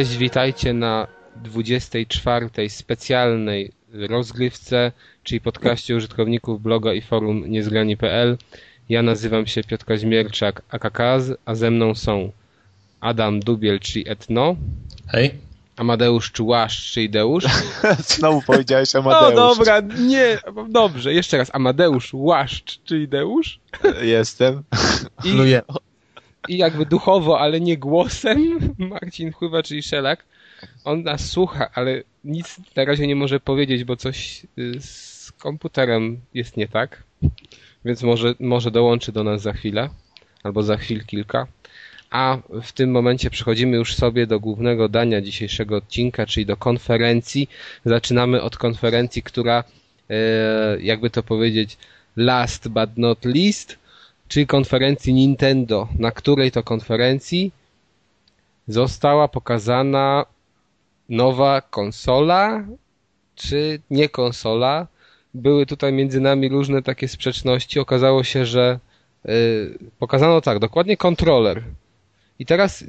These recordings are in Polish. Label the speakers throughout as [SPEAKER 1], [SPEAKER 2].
[SPEAKER 1] Cześć, witajcie na 24 specjalnej rozgrywce, czyli podcaście użytkowników bloga i forum niezgrani.pl. Ja nazywam się Piotr Kaźmierczak, akakaz, a ze mną są Adam Dubiel, czyli Etno.
[SPEAKER 2] Hej.
[SPEAKER 1] Amadeusz Czułaszcz, czyli Deusz.
[SPEAKER 3] Znowu powiedziałeś Amadeusz.
[SPEAKER 1] No dobra, nie, dobrze, jeszcze raz. Amadeusz Łaszcz, czyli Deusz.
[SPEAKER 3] Jestem.
[SPEAKER 1] I, I jakby duchowo, ale nie głosem, Marcin Chływa, czyli Szelak. On nas słucha, ale nic na razie nie może powiedzieć, bo coś y, z komputerem jest nie tak. Więc może, może dołączy do nas za chwilę, albo za chwil kilka. A w tym momencie przechodzimy już sobie do głównego dania dzisiejszego odcinka, czyli do konferencji. Zaczynamy od konferencji, która, e, jakby to powiedzieć, last but not least, czyli konferencji Nintendo, na której to konferencji została pokazana nowa konsola, czy nie konsola. Były tutaj między nami różne takie sprzeczności. Okazało się, że yy, pokazano tak, dokładnie kontroler. I teraz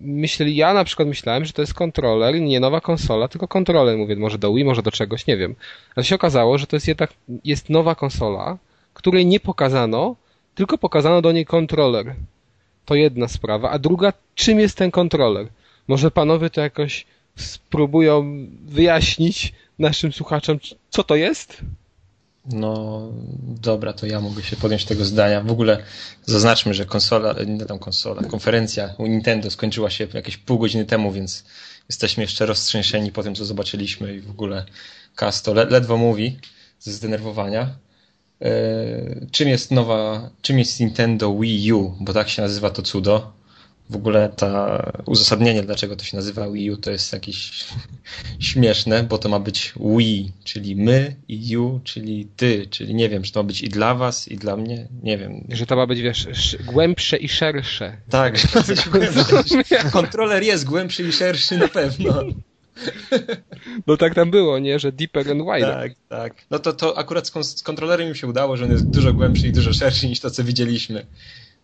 [SPEAKER 1] myśleli, ja na przykład myślałem, że to jest kontroler, nie nowa konsola, tylko kontroler, mówię, może do Wii, może do czegoś, nie wiem. Ale się okazało, że to jest jednak, jest nowa konsola, której nie pokazano, tylko pokazano do niej kontroler. To jedna sprawa. A druga, czym jest ten kontroler? Może panowie to jakoś spróbują wyjaśnić naszym słuchaczom, co to jest?
[SPEAKER 2] No dobra, to ja mogę się podjąć tego zdania. W ogóle zaznaczmy, że konsola, nie tam konsola, konferencja u Nintendo skończyła się jakieś pół godziny temu, więc jesteśmy jeszcze roztrzęsieni po tym, co zobaczyliśmy i w ogóle Casto ledwo mówi ze zdenerwowania. E, czym jest nowa, czym jest Nintendo Wii U, bo tak się nazywa to cudo. W ogóle ta uzasadnienie, dlaczego to się nazywa Wii U, to jest jakieś śmieszne, bo to ma być Wii, czyli my i you, czyli ty, czyli nie wiem, czy to ma być i dla was, i dla mnie, nie wiem.
[SPEAKER 1] Że to ma być, wiesz, głębsze i szersze.
[SPEAKER 2] Tak, że ma być głębsze. Kontroler jest głębszy i szerszy na pewno.
[SPEAKER 1] No tak tam było, nie? Że deeper and wider.
[SPEAKER 2] Tak, tak. No to, to akurat z, z kontrolerem mi się udało, że on jest dużo głębszy i dużo szerszy niż to, co widzieliśmy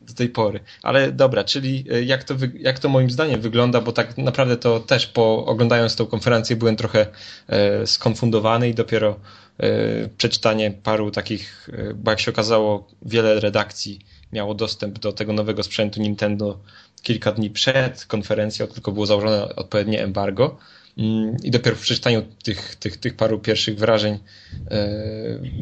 [SPEAKER 2] do tej pory. Ale dobra, czyli jak to, jak to moim zdaniem wygląda, bo tak naprawdę to też po oglądając tą konferencję byłem trochę e, skonfundowany i dopiero e, przeczytanie paru takich, e, bo jak się okazało, wiele redakcji miało dostęp do tego nowego sprzętu Nintendo kilka dni przed konferencją, tylko było założone odpowiednie embargo. I dopiero w przeczytaniu tych, tych, tych paru pierwszych wrażeń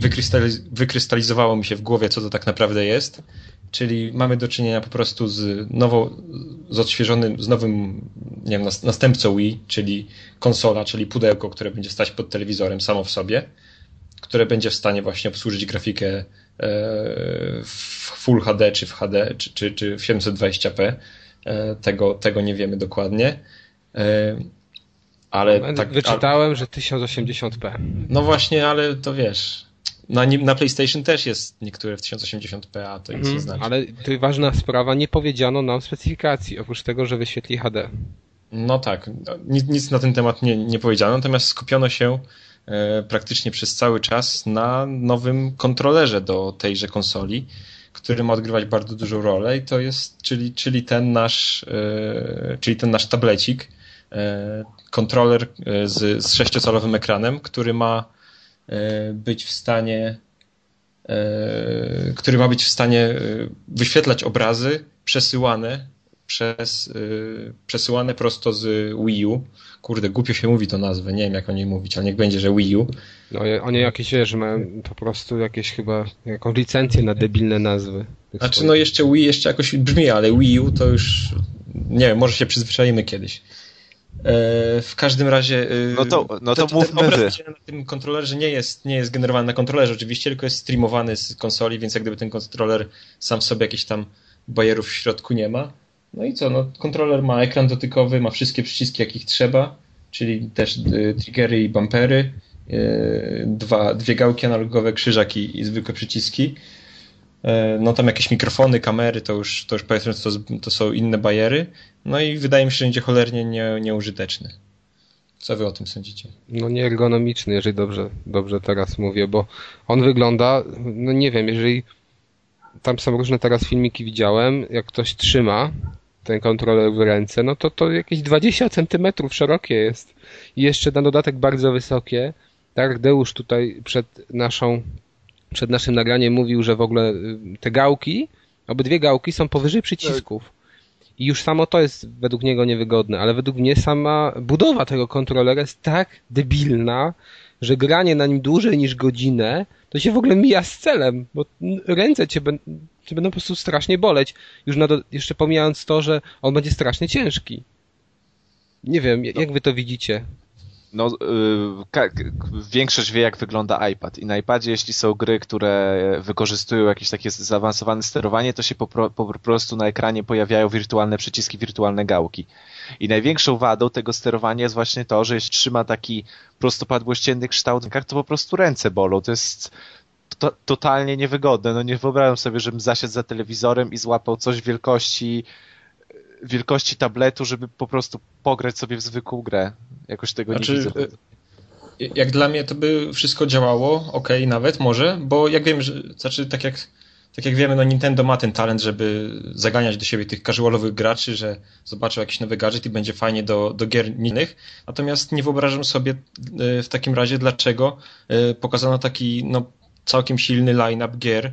[SPEAKER 2] wykrystaliz wykrystalizowało mi się w głowie, co to tak naprawdę jest. Czyli mamy do czynienia po prostu z nową, z odświeżonym, z nowym, nie wiem, następcą Wii, czyli konsola, czyli pudełko, które będzie stać pod telewizorem samo w sobie, które będzie w stanie właśnie obsłużyć grafikę w Full HD, czy w HD, czy, czy, czy w 720p. Tego, tego nie wiemy dokładnie.
[SPEAKER 1] Ale tak, Wyczytałem, ale... że 1080p.
[SPEAKER 2] No właśnie, ale to wiesz. Na, na PlayStation też jest niektóre w 1080p, a to nic nie znaczy.
[SPEAKER 1] Ale to ważna sprawa, nie powiedziano nam specyfikacji, oprócz tego, że wyświetli HD.
[SPEAKER 2] No tak, nic, nic na ten temat nie, nie powiedziano, natomiast skupiono się e, praktycznie przez cały czas na nowym kontrolerze do tejże konsoli, który ma odgrywać bardzo dużą rolę i to jest, czyli, czyli ten nasz, e, czyli ten nasz tablecik, kontroler e, z, z 6-calowym ekranem, który ma E, być w stanie, e, który ma być w stanie e, wyświetlać obrazy przesyłane przez, przesyłane prosto z Wii U. Kurde, głupio się mówi to nazwę, nie wiem jak o niej mówić, ale niech będzie, że Wii U.
[SPEAKER 1] No oni jakieś, wiesz, mają po prostu jakieś chyba, jaką licencję na debilne nazwy.
[SPEAKER 2] Znaczy swoich. no jeszcze Wii jeszcze jakoś brzmi, ale Wii U to już, nie wiem, może się przyzwyczajimy kiedyś. E, w każdym razie.
[SPEAKER 3] E, no to, no to, to mówmy obraz
[SPEAKER 2] na tym kontrolerze nie jest, nie jest generowany na kontrolerze oczywiście, tylko jest streamowany z konsoli, więc jak gdyby ten kontroler sam w sobie jakichś tam bajerów w środku nie ma. No i co? No, kontroler ma ekran dotykowy, ma wszystkie przyciski, jakich trzeba, czyli też e, triggery i bumpery, dwa, dwie gałki analogowe, krzyżak i, i zwykłe przyciski. No tam jakieś mikrofony, kamery, to już, to już powiedzmy, to, to są inne bajery. No i wydaje mi się, że będzie cholernie nie, nieużyteczny. Co wy o tym sądzicie?
[SPEAKER 1] No nieergonomiczny, jeżeli dobrze, dobrze teraz mówię, bo on wygląda, no nie wiem, jeżeli tam są różne teraz filmiki widziałem, jak ktoś trzyma ten kontroler w ręce, no to to jakieś 20 centymetrów szerokie jest. I jeszcze na dodatek bardzo wysokie. Tak, Deusz tutaj przed naszą, przed naszym nagraniem mówił, że w ogóle y, te gałki, obydwie gałki są powyżej przycisków. I już samo to jest według niego niewygodne, ale według mnie sama budowa tego kontrolera jest tak debilna, że granie na nim dłużej niż godzinę, to się w ogóle mija z celem, bo ręce cię, cię będą po prostu strasznie boleć. Już do, jeszcze pomijając to, że on będzie strasznie ciężki. Nie wiem, jak wy to widzicie?
[SPEAKER 3] No, yy, większość wie, jak wygląda iPad. I na iPadzie, jeśli są gry, które wykorzystują jakieś takie zaawansowane sterowanie, to się po, po prostu na ekranie pojawiają wirtualne przyciski, wirtualne gałki. I największą wadą tego sterowania jest właśnie to, że jeśli trzyma taki prostopadłościenny kształt, to po prostu ręce bolą. To jest to, totalnie niewygodne. No nie wyobrażam sobie, żebym zasiadł za telewizorem i złapał coś wielkości wielkości tabletu, żeby po prostu pograć sobie w zwykłą grę. Jakoś tego znaczy, nie widzę.
[SPEAKER 2] Y, jak dla mnie to by wszystko działało, ok, nawet może, bo jak wiem, że, znaczy tak jak, tak jak wiemy, no Nintendo ma ten talent, żeby zaganiać do siebie tych casualowych graczy, że zobaczą jakiś nowy gadżet i będzie fajnie do, do gier innych. Natomiast nie wyobrażam sobie y, w takim razie, dlaczego y, pokazano taki no, całkiem silny line-up gier,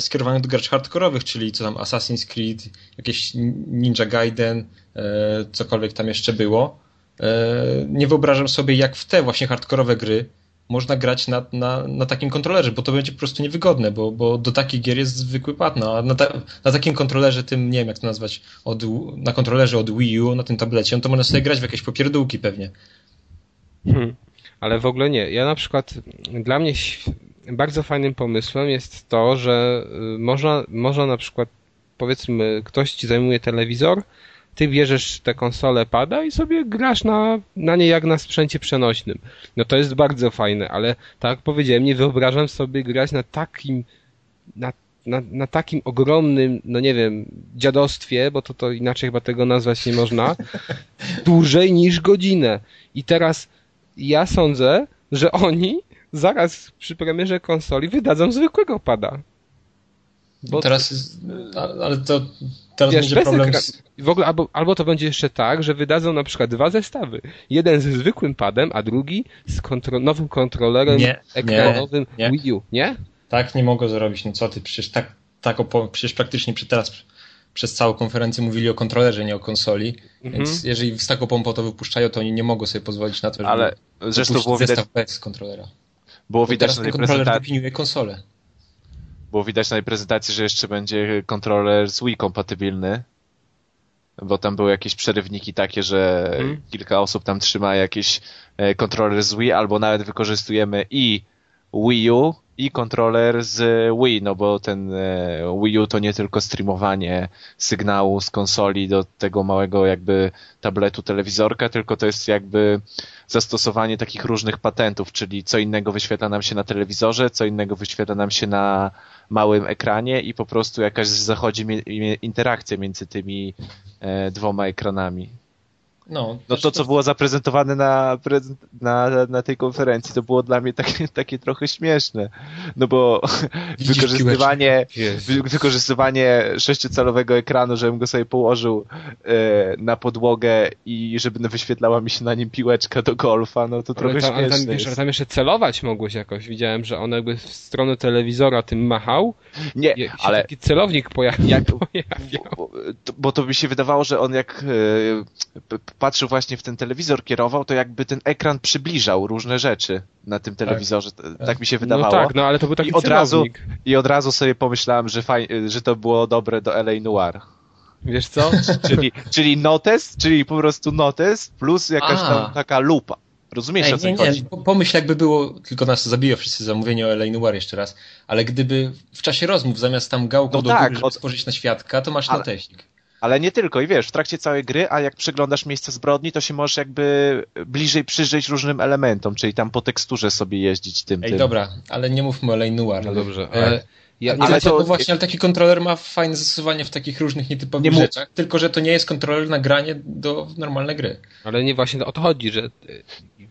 [SPEAKER 2] skierowanych do graczy hardkorowych, czyli co tam Assassin's Creed, jakieś Ninja Gaiden, e, cokolwiek tam jeszcze było. E, nie wyobrażam sobie, jak w te właśnie hardkorowe gry można grać na, na, na takim kontrolerze, bo to będzie po prostu niewygodne, bo, bo do takich gier jest zwykły pad. No, na, ta, na takim kontrolerze, tym nie wiem jak to nazwać, od, na kontrolerze od Wii U, na tym tablecie, no to można sobie grać w jakieś popierdółki pewnie.
[SPEAKER 1] Hmm. Ale w ogóle nie. Ja na przykład, dla mnie bardzo fajnym pomysłem jest to, że y, można, można na przykład, powiedzmy, ktoś ci zajmuje telewizor, ty bierzesz tę konsolę pada i sobie grasz na, na nie jak na sprzęcie przenośnym. No to jest bardzo fajne, ale tak jak powiedziałem, nie wyobrażam sobie grać na takim, na, na, na takim ogromnym, no nie wiem, dziadostwie, bo to, to inaczej chyba tego nazwać nie można, dłużej niż godzinę. I teraz ja sądzę, że oni zaraz przy premierze konsoli wydadzą zwykłego pada.
[SPEAKER 2] Bo teraz, ale to teraz wiesz, będzie problem z...
[SPEAKER 1] W ogóle albo, albo to będzie jeszcze tak, że wydadzą na przykład dwa zestawy. Jeden ze zwykłym padem, a drugi z kontro nowym kontrolerem nie, ekranowym nie, Wii U, nie?
[SPEAKER 2] Tak nie mogą zrobić, no co ty, przecież tak, tak przecież praktycznie przy teraz przez całą konferencję mówili o kontrolerze, nie o konsoli, mhm. więc jeżeli z taką pompą to wypuszczają, to oni nie mogą sobie pozwolić na to, żeby
[SPEAKER 3] Ale zresztą było widać...
[SPEAKER 2] zestaw bez kontrolera.
[SPEAKER 3] Było widać na tej prezentacji.
[SPEAKER 2] konsolę.
[SPEAKER 3] Było widać na tej prezentacji, że jeszcze będzie kontroler z Wii kompatybilny. Bo tam były jakieś przerywniki takie, że hmm. kilka osób tam trzyma jakieś e, kontroler z Wii, albo nawet wykorzystujemy i Wii U i kontroler z Wii, no bo ten e, Wii U to nie tylko streamowanie sygnału z konsoli do tego małego jakby tabletu telewizorka, tylko to jest jakby zastosowanie takich różnych patentów, czyli co innego wyświetla nam się na telewizorze, co innego wyświetla nam się na małym ekranie i po prostu jakaś zachodzi interakcja między tymi e, dwoma ekranami. No, no to, co było zaprezentowane na, na, na tej konferencji, to było dla mnie takie, takie trochę śmieszne. No bo Widzisz wykorzystywanie, wy, wykorzystywanie sześciocalowego ekranu, żebym go sobie położył e, na podłogę i żeby wyświetlała mi się na nim piłeczka do golfa, no to trochę ale tam, śmieszne
[SPEAKER 1] ale tam, wiesz, tam jeszcze celować mogłeś jakoś. Widziałem, że on jakby w stronę telewizora tym machał.
[SPEAKER 3] Nie, ale...
[SPEAKER 1] taki celownik pojawił. Jak,
[SPEAKER 3] pojawiał. Bo, bo, to mi się wydawało, że on jak e, patrzył właśnie w ten telewizor, kierował, to jakby ten ekran przybliżał różne rzeczy na tym tak. telewizorze. Tak, tak mi się wydawało.
[SPEAKER 1] No tak, no ale to był taki
[SPEAKER 3] I od razu I od razu sobie pomyślałem, że, faj, że to było dobre do LA Noir.
[SPEAKER 1] Wiesz co?
[SPEAKER 3] czyli, czyli notes, czyli po prostu notes plus jakaś A. tam taka lupa. Rozumiesz, Ej, o co nie, chodzi?
[SPEAKER 2] Nie, pomyśl jakby było, tylko nas zabiło wszyscy zamówienie o LA Noir jeszcze raz, ale gdyby w czasie rozmów zamiast tam gałką no do tak, góry, żeby od... spojrzeć na świadka, to masz ale... notesik.
[SPEAKER 3] Ale nie tylko. I wiesz, w trakcie całej gry, a jak przeglądasz miejsce zbrodni, to się możesz jakby bliżej przyjrzeć różnym elementom, czyli tam po teksturze sobie jeździć tym.
[SPEAKER 2] Ej,
[SPEAKER 3] tym.
[SPEAKER 2] dobra, ale nie mówmy o Lane Noir.
[SPEAKER 1] No dobrze. E,
[SPEAKER 2] ja, ale ale to, no właśnie, ale taki kontroler ma fajne zastosowanie w takich różnych nietypowych nie rzeczach, tylko że to nie jest kontroler na granie do normalnej gry.
[SPEAKER 1] Ale nie właśnie o to chodzi, że e,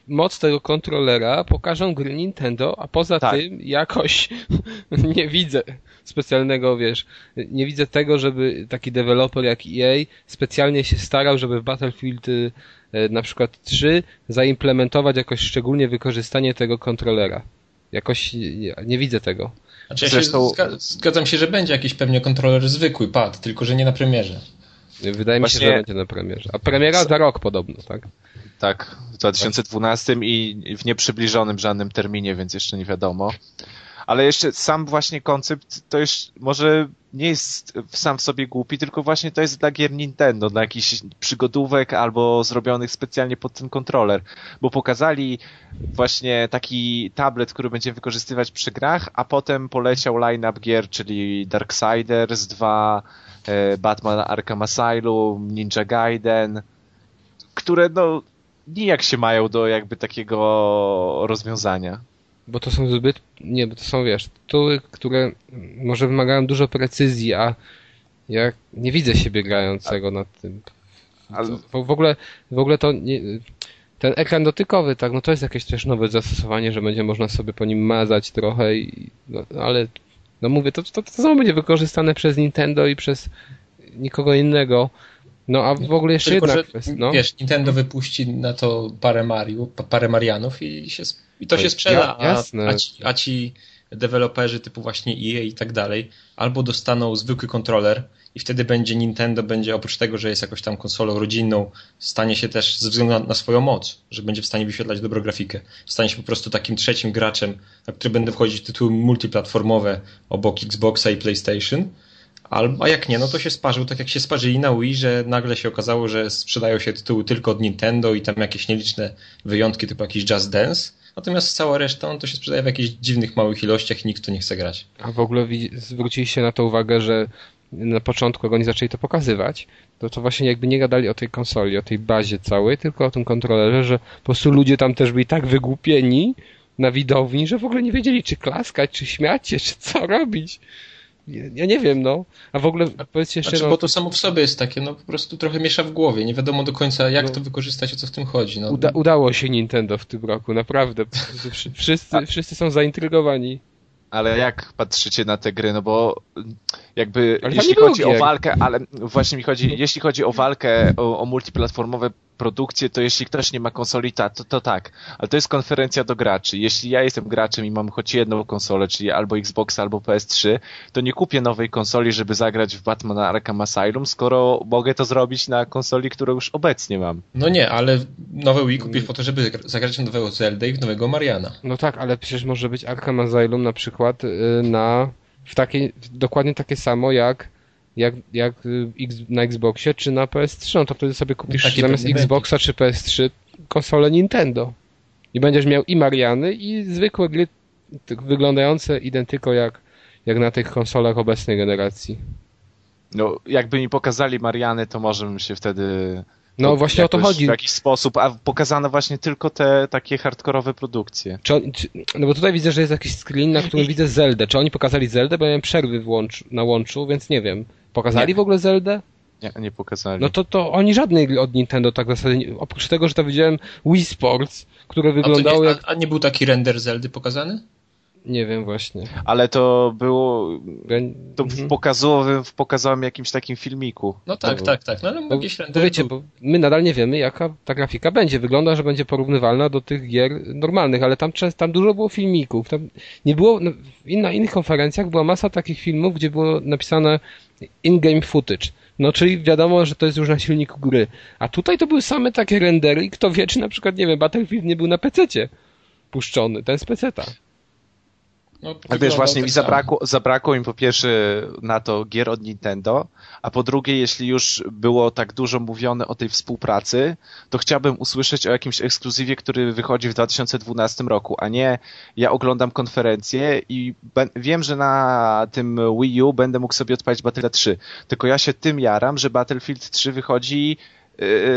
[SPEAKER 1] moc tego kontrolera pokażą gry Nintendo, a poza tak. tym jakoś nie widzę specjalnego, wiesz, nie widzę tego, żeby taki deweloper jak EA specjalnie się starał, żeby w Battlefield y, na przykład 3 zaimplementować jakoś szczególnie wykorzystanie tego kontrolera. Jakoś nie, nie widzę tego.
[SPEAKER 2] Znaczy, ja Zresztą... się zgadzam się, że będzie jakiś pewnie kontroler zwykły, pad, tylko że nie na premierze.
[SPEAKER 1] Wydaje Właśnie... mi się, że będzie na premierze. A premiera za rok podobno, tak?
[SPEAKER 3] Tak, w 2012 i w nieprzybliżonym żadnym terminie, więc jeszcze nie wiadomo. Ale jeszcze sam właśnie koncept to już może nie jest sam w sobie głupi, tylko właśnie to jest dla gier Nintendo, dla jakichś przygodówek albo zrobionych specjalnie pod ten kontroler, bo pokazali właśnie taki tablet, który będzie wykorzystywać przy grach, a potem poleciał line-up gier, czyli Darksiders 2, e, Batman Arkham Asylum, Ninja Gaiden, które no nijak się mają do jakby takiego rozwiązania.
[SPEAKER 1] Bo to są zbyt, nie, bo to są, wiesz, tytuły, które może wymagają dużo precyzji, a ja nie widzę siebie grającego nad tym. W, w ogóle, w ogóle to nie, ten ekran dotykowy, tak, no to jest jakieś też nowe zastosowanie, że będzie można sobie po nim mazać trochę, i, no, ale no mówię, to, to, to samo będzie wykorzystane przez Nintendo i przez nikogo innego. No a w ogóle jeszcze Tylko, jedna kwestia. No.
[SPEAKER 2] Wiesz, Nintendo wypuści na to parę Mario, parę Marianów i, się, i to, to się sprzeda, a, a, ci, a ci deweloperzy typu właśnie EA i tak dalej albo dostaną zwykły kontroler i wtedy będzie Nintendo, będzie oprócz tego, że jest jakoś tam konsolą rodzinną, stanie się też ze względu na, na, swoją moc, że będzie w stanie wyświetlać dobrą grafikę. Stanie się po prostu takim trzecim graczem, na który będą wchodzić tytuły multiplatformowe obok Xboxa i PlayStation Albo, a jak nie, no to się sparzył tak jak się sparzyli na Wii, że nagle się okazało, że sprzedają się tytuły tylko od Nintendo i tam jakieś nieliczne wyjątki typu jakiś Just Dance. Natomiast cała reszta no to się sprzedaje w jakichś dziwnych małych ilościach i nikt to nie chce grać.
[SPEAKER 1] A w ogóle zwróciliście na to uwagę, że na początku, jak oni zaczęli to pokazywać, to to właśnie jakby nie gadali o tej konsoli, o tej bazie całej, tylko o tym kontrolerze, że po prostu ludzie tam też byli tak wygłupieni na widowni, że w ogóle nie wiedzieli, czy klaskać, czy śmiać się, czy co robić ja nie wiem, no. A w ogóle powiedzcie jeszcze...
[SPEAKER 2] Znaczy, no, bo to samo w sobie jest takie, no po prostu trochę miesza w głowie. Nie wiadomo do końca, jak no, to wykorzystać, o co w tym chodzi. No.
[SPEAKER 1] Uda udało się Nintendo w tym roku, naprawdę. Wszyscy, wszyscy są zaintrygowani.
[SPEAKER 3] Ale jak patrzycie na te gry? No bo jakby ale jeśli chodzi o walkę, ale właśnie mi chodzi, jeśli chodzi o walkę, o, o multiplatformowe produkcję, to jeśli ktoś nie ma konsoli, to, to tak. Ale to jest konferencja do graczy. Jeśli ja jestem graczem i mam choć jedną konsolę, czyli albo Xbox, albo PS3, to nie kupię nowej konsoli, żeby zagrać w Batman Arkham Asylum, skoro mogę to zrobić na konsoli, którą już obecnie mam.
[SPEAKER 2] No nie, ale nowe Wii kupisz po to, żeby zagrać w nowego Zelda i w nowego Mariana.
[SPEAKER 1] No tak, ale przecież może być Arkham Asylum na przykład y, na w takiej, dokładnie takie samo jak jak, jak na Xboxie czy na PS3, no to wtedy sobie kupisz zamiast Xboxa czy PS3 konsolę Nintendo. I będziesz miał i Mariany, i zwykłe gry wyglądające identyko jak, jak na tych konsolach obecnej generacji.
[SPEAKER 3] No, jakby mi pokazali Mariany, to może bym się wtedy
[SPEAKER 1] no właśnie o to chodzi.
[SPEAKER 3] W jakiś sposób, a pokazano właśnie tylko te takie hardkorowe produkcje.
[SPEAKER 1] Czy on, czy, no bo tutaj widzę, że jest jakiś screen, na którym widzę Zeldę. Czy oni pokazali Zeldę? Bo ja miałem przerwy w łącz, na łączu, więc nie wiem. Pokazali nie. w ogóle Zeldę?
[SPEAKER 3] Nie, nie pokazali.
[SPEAKER 1] No to, to oni żadnej od Nintendo tak w zasadzie, oprócz tego, że to widziałem Wii Sports, które wyglądały
[SPEAKER 2] a
[SPEAKER 1] jak...
[SPEAKER 2] A, nie był taki render Zeldy pokazany?
[SPEAKER 1] Nie wiem właśnie.
[SPEAKER 3] Ale to było to w mhm. pokazowym, w pokazowym jakimś takim filmiku.
[SPEAKER 2] No tak, tak, tak. No, ale
[SPEAKER 1] bo, jakiś render wiecie, bo my nadal nie wiemy, jaka ta grafika będzie. Wygląda, że będzie porównywalna do tych gier normalnych, ale tam, tam dużo było filmików. Tam nie było, no, na innych konferencjach była masa takich filmów, gdzie było napisane in-game footage. No, czyli wiadomo, że to jest już na silniku gry. A tutaj to były same takie rendery i kto wie, czy na przykład, nie wiem, Battlefield nie był na PC-cie puszczony, ten z PC-ta.
[SPEAKER 3] No, A wiesz, właśnie tak mi zabrakło, zabrakło im po pierwsze na to gier od Nintendo, a po drugie, jeśli już było tak dużo mówione o tej współpracy, to chciałbym usłyszeć o jakimś ekskluzywie, który wychodzi w 2012 roku, a nie ja oglądam konferencję i wiem, że na tym Wii U będę mógł sobie odpalić Battlefield 3, tylko ja się tym jaram, że Battlefield 3 wychodzi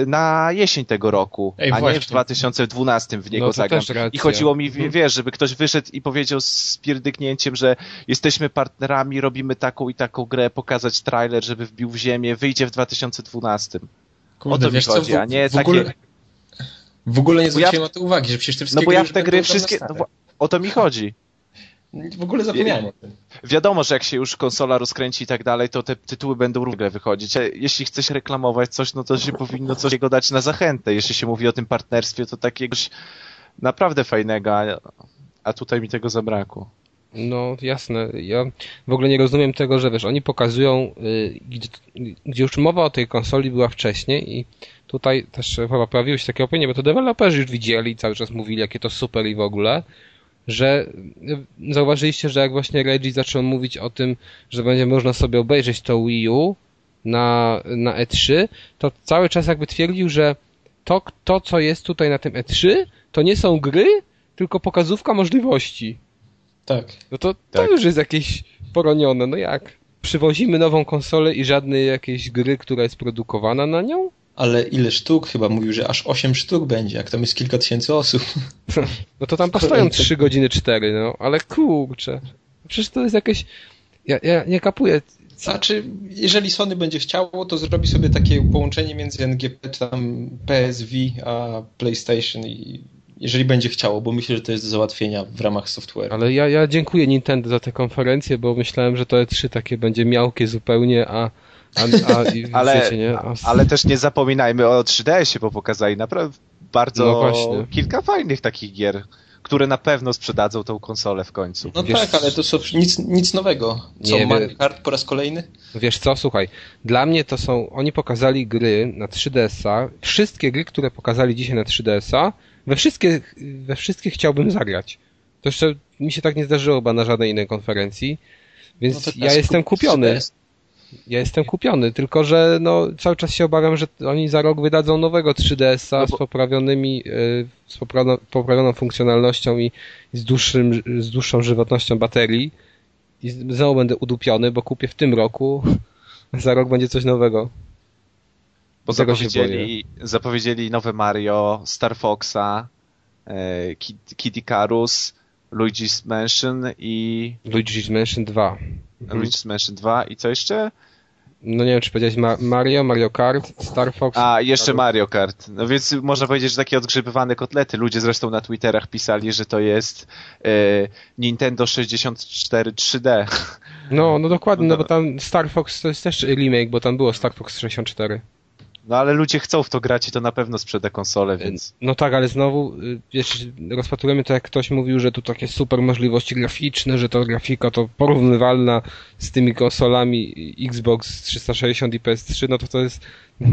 [SPEAKER 3] na jesień tego roku, Ej, a właśnie. nie w 2012 w niego no, zagram. I chodziło mi, mhm. wiesz, żeby ktoś wyszedł i powiedział z pierdyknięciem, że jesteśmy partnerami, robimy taką i taką grę, pokazać trailer, żeby wbił w ziemię, wyjdzie w 2012. Kurde, o to mi chodzi, co, a nie w takie...
[SPEAKER 2] Ogóle, w ogóle nie zwróciłem ja, na to uwagi, że przecież te wszystkie
[SPEAKER 3] No bo ja w te gry wszystkie... No, o to mi chodzi.
[SPEAKER 2] W ogóle zapomniałem o tym.
[SPEAKER 3] Wiadomo, że jak się już konsola rozkręci i tak dalej, to te tytuły będą równie wychodzić. A jeśli chcesz reklamować coś, no to się powinno coś jego dać na zachętę. Jeśli się mówi o tym partnerstwie, to takiegoś naprawdę fajnego, a, tutaj mi tego zabrakło.
[SPEAKER 1] No jasne. Ja w ogóle nie rozumiem tego, że wiesz, oni pokazują, y, gdzie, gdzie, już mowa o tej konsoli była wcześniej i tutaj też chyba pojawiły się takie opinie, bo to deweloperzy już widzieli i cały czas mówili, jakie to super i w ogóle, że y, zauważyliście, że jak właśnie Reggie zaczął mówić o tym, że będzie można sobie obejrzeć to Wii U na, na E3, to cały czas jakby twierdził, że to, to, co jest tutaj na tym E3, to nie są gry, tylko pokazówka możliwości.
[SPEAKER 2] Tak.
[SPEAKER 1] No to, to tak. już jest jakieś poronione. No jak? Przywozimy nową konsolę i żadnej jakiejś gry, która jest produkowana na nią?
[SPEAKER 2] Ale ile sztuk? Chyba mówił, że aż 8 sztuk będzie, jak tam jest kilka tysięcy osób.
[SPEAKER 1] No to tam postoją 3 godziny 4, no. Ale kurczę. Przecież to jest jakieś... Ja, ja nie kapuję.
[SPEAKER 2] Znaczy, jeżeli Sony będzie chciało, to zrobi sobie takie połączenie między NGP, tam PSV, a PlayStation i jeżeli będzie chciało, bo myślę, że to jest do załatwienia w ramach software.
[SPEAKER 1] Ale ja, ja dziękuję Nintendo za tę konferencję, bo myślałem, że to E3 takie będzie miałkie zupełnie, a a, a,
[SPEAKER 3] ale, wiecie, nie? A... ale też nie zapominajmy o 3DS-ie, bo pokazali naprawdę bardzo no kilka fajnych takich gier, które na pewno sprzedadzą tą konsolę w końcu.
[SPEAKER 2] No wiesz, tak, ale to są nic, nic nowego. Co, nie, Mario Kart po raz kolejny?
[SPEAKER 1] Wiesz co, słuchaj, dla mnie to są, oni pokazali gry na 3DS-a, wszystkie gry, które pokazali dzisiaj na 3DS-a, we wszystkie, we wszystkie chciałbym zagrać. To jeszcze mi się tak nie zdarzyło chyba na żadnej innej konferencji, więc no ja jestem kupiony. Ja jestem kupiony, tylko że no, cały czas się obawiam, że oni za rok wydadzą nowego 3DS-a no bo... z poprawionymi, z poprawioną funkcjonalnością i z, dłuższym, z dłuższą żywotnością baterii i znowu będę udupiony, bo kupię w tym roku, za rok będzie coś nowego.
[SPEAKER 3] Bo zapowiedzieli, zapowiedzieli nowe Mario, Star Foxa, e, Kid Icarus, Luigi's Mansion i...
[SPEAKER 1] Luigi's Mansion 2.
[SPEAKER 3] Mhm. Luigi's Mansion 2 i co jeszcze?
[SPEAKER 1] No nie wiem, czy powiedziałeś Ma Mario, Mario Kart, Star Fox.
[SPEAKER 3] A, jeszcze Mario Kart. No więc można powiedzieć, że takie odgrzebywane kotlety. Ludzie zresztą na Twitterach pisali, że to jest e, Nintendo 64 3D.
[SPEAKER 1] No, no dokładnie, no, no bo tam Star Fox to jest też remake, bo tam było Star Fox 64.
[SPEAKER 3] No ale ludzie chcą w to grać i to na pewno sprzeda konsolę, więc...
[SPEAKER 1] No tak, ale znowu, y, wiesz, rozpatrujemy to jak ktoś mówił, że tu takie super możliwości graficzne, że to grafika to porównywalna z tymi konsolami Xbox 360 i PS3, no to to jest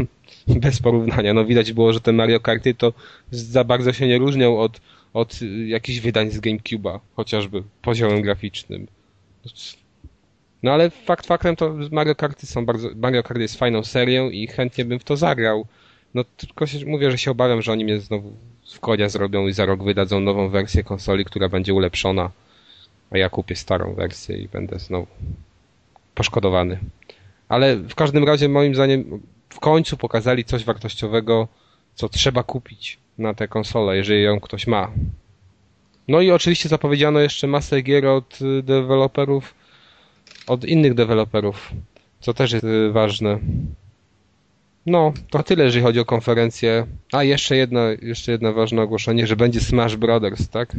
[SPEAKER 1] bez porównania. No widać było, że te Mario Karty to za bardzo się nie różnią od, od jakichś wydań z GameCube'a, chociażby poziomem graficznym. No ale fakt faktem to Mario Karty są bardzo, Mario Kart jest fajną serią i chętnie bym w to zagrał. No tylko się, mówię, że się obawiam, że oni mnie znowu w konia zrobią i za rok wydadzą nową wersję konsoli, która będzie ulepszona, a ja kupię starą wersję i będę znowu poszkodowany. Ale w każdym razie moim zdaniem w końcu pokazali coś wartościowego, co trzeba kupić na tę konsolę, jeżeli ją ktoś ma. No i oczywiście zapowiedziano jeszcze masę gier od deweloperów od innych deweloperów, co też jest y, ważne. No, to tyle, jeżeli chodzi o konferencję. A, jeszcze jedno, jeszcze jedno ważne ogłoszenie, że będzie Smash Brothers, tak?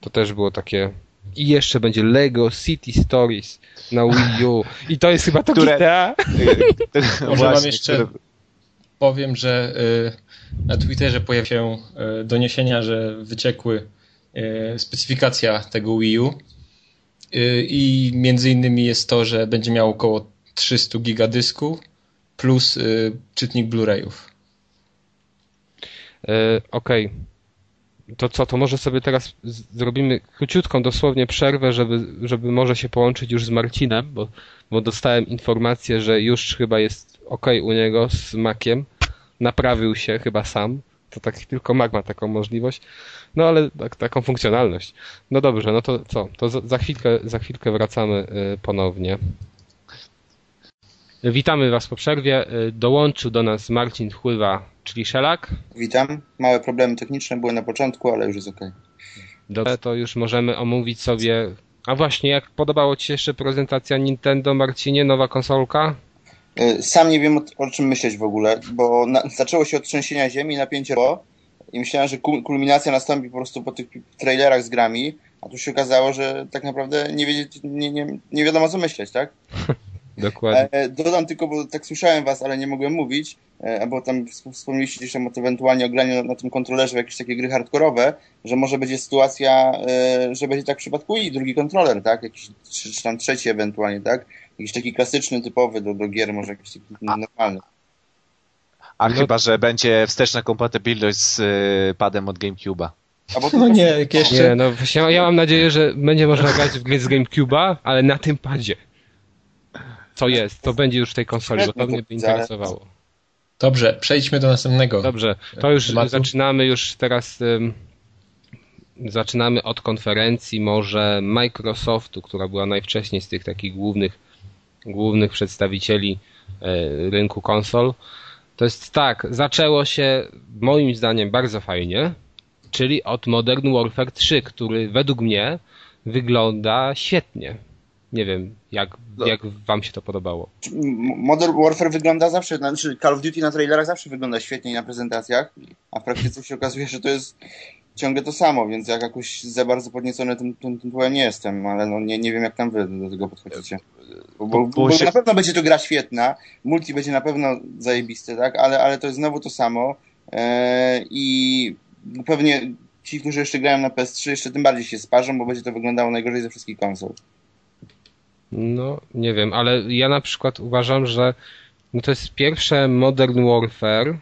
[SPEAKER 1] To też było takie... I jeszcze będzie Lego City Stories na Wii U. I to jest chyba to które... GTA.
[SPEAKER 2] Może mam jeszcze... Które... Powiem, że y, na Twitterze pojawiły się y, doniesienia, że wyciekły specyfikacja tego Wii U Y, i między innymi jest to, że będzie miał około 300 giga dysku plus y, czytnik Blu-rayów.
[SPEAKER 1] E, Okej. Okay. To co, to może sobie teraz zrobimy króciutką dosłownie przerwę, żeby, żeby może się połączyć już z Marcinem, bo, bo dostałem informację, że już chyba jest ok u niego z Maciem. Naprawił się chyba sam. To tak tylko Mac ma taką możliwość. No ale tak, taką funkcjonalność. No dobrze, no to co? To za, za, chwilkę, za chwilkę wracamy y, ponownie. Witamy Was po przerwie. Y, dołączył do nas Marcin Chływa, czyli Szelak.
[SPEAKER 4] Witam. Małe problemy techniczne były na początku, ale już jest ok.
[SPEAKER 1] Dobrze, to już możemy omówić sobie. A właśnie, jak podobało Ci się jeszcze prezentacja Nintendo, Marcinie, nowa konsolka?
[SPEAKER 4] Y, sam nie wiem o, czym myśleć w ogóle, bo na, zaczęło się od trzęsienia ziemi, napięcie było i myślałem, że kulminacja nastąpi po prostu po tych trailerach z grami, A tu się okazało, że tak naprawdę nie, wiedzieć, nie, nie, nie wiadomo co myśleć, tak?
[SPEAKER 1] Dokładnie.
[SPEAKER 4] E, dodam tylko, bo tak słyszałem was, ale nie mogłem mówić, e, bo tam wspomnieliście gdzieś tam ewentualnie o graniu na, na tym kontrolerze w jakieś takie gry hardkorowe, że może będzie sytuacja, e, że będzie tak w przypadku i drugi kontroler, tak? Jakiś, czy, czy tam trzeci ewentualnie, tak? Jakiś taki klasyczny, typowy do, do gier, może jakiś taki normalny.
[SPEAKER 3] A
[SPEAKER 1] No-
[SPEAKER 3] chyba, że będzie wsteczna kompatybilność z y, padem od GameCube'a.
[SPEAKER 2] No
[SPEAKER 4] po
[SPEAKER 2] nie, jeszcze...
[SPEAKER 1] Nie, no właśnie ja mam nadzieję, że będzie można grać w gry z GameCube'a, ale na tym padzie. Co jest? To będzie już w tej konsoli, bo to mnie by interesowało.
[SPEAKER 2] Dobrze, przejdźmy do następnego.
[SPEAKER 1] Dobrze, to już
[SPEAKER 2] Tematu?
[SPEAKER 1] zaczynamy już teraz ym, zaczynamy od konferencji może Microsoftu, która była najwcześniej z tych takich głównych głównych przedstawicieli e, rynku konsol. To jest tak, zaczęło się moim zdaniem bardzo fajnie, czyli od Modern Warfare 3, który według mnie wygląda świetnie. Nie wiem, jak,
[SPEAKER 3] No.
[SPEAKER 1] jak wam się to podobało.
[SPEAKER 4] Modern Warfare wygląda zawsze, znaczy Call of Duty na trailerach zawsze wygląda świetnie na prezentacjach, a w praktyce się okazuje, że to jest ciągle to samo, więc jak jakoś za bardzo podniecony tym, tym, nie jestem, ale no nie, nie wiem jak tam wy do tego podchodzicie. Bo, bo,
[SPEAKER 3] Bo- bo
[SPEAKER 4] bo
[SPEAKER 3] się-
[SPEAKER 4] na pewno będzie to gra świetna, multi będzie na pewno zajebisty, tak, ale, ale to jest znowu to samo eee, i pewnie ci, którzy jeszcze grają na PS3 jeszcze tym bardziej się sparzą, bo będzie to wyglądało najgorzej ze wszystkich konsol.
[SPEAKER 1] No, nie wiem, ale ja na przykład uważam, że no to jest pierwsze Modern Warfare,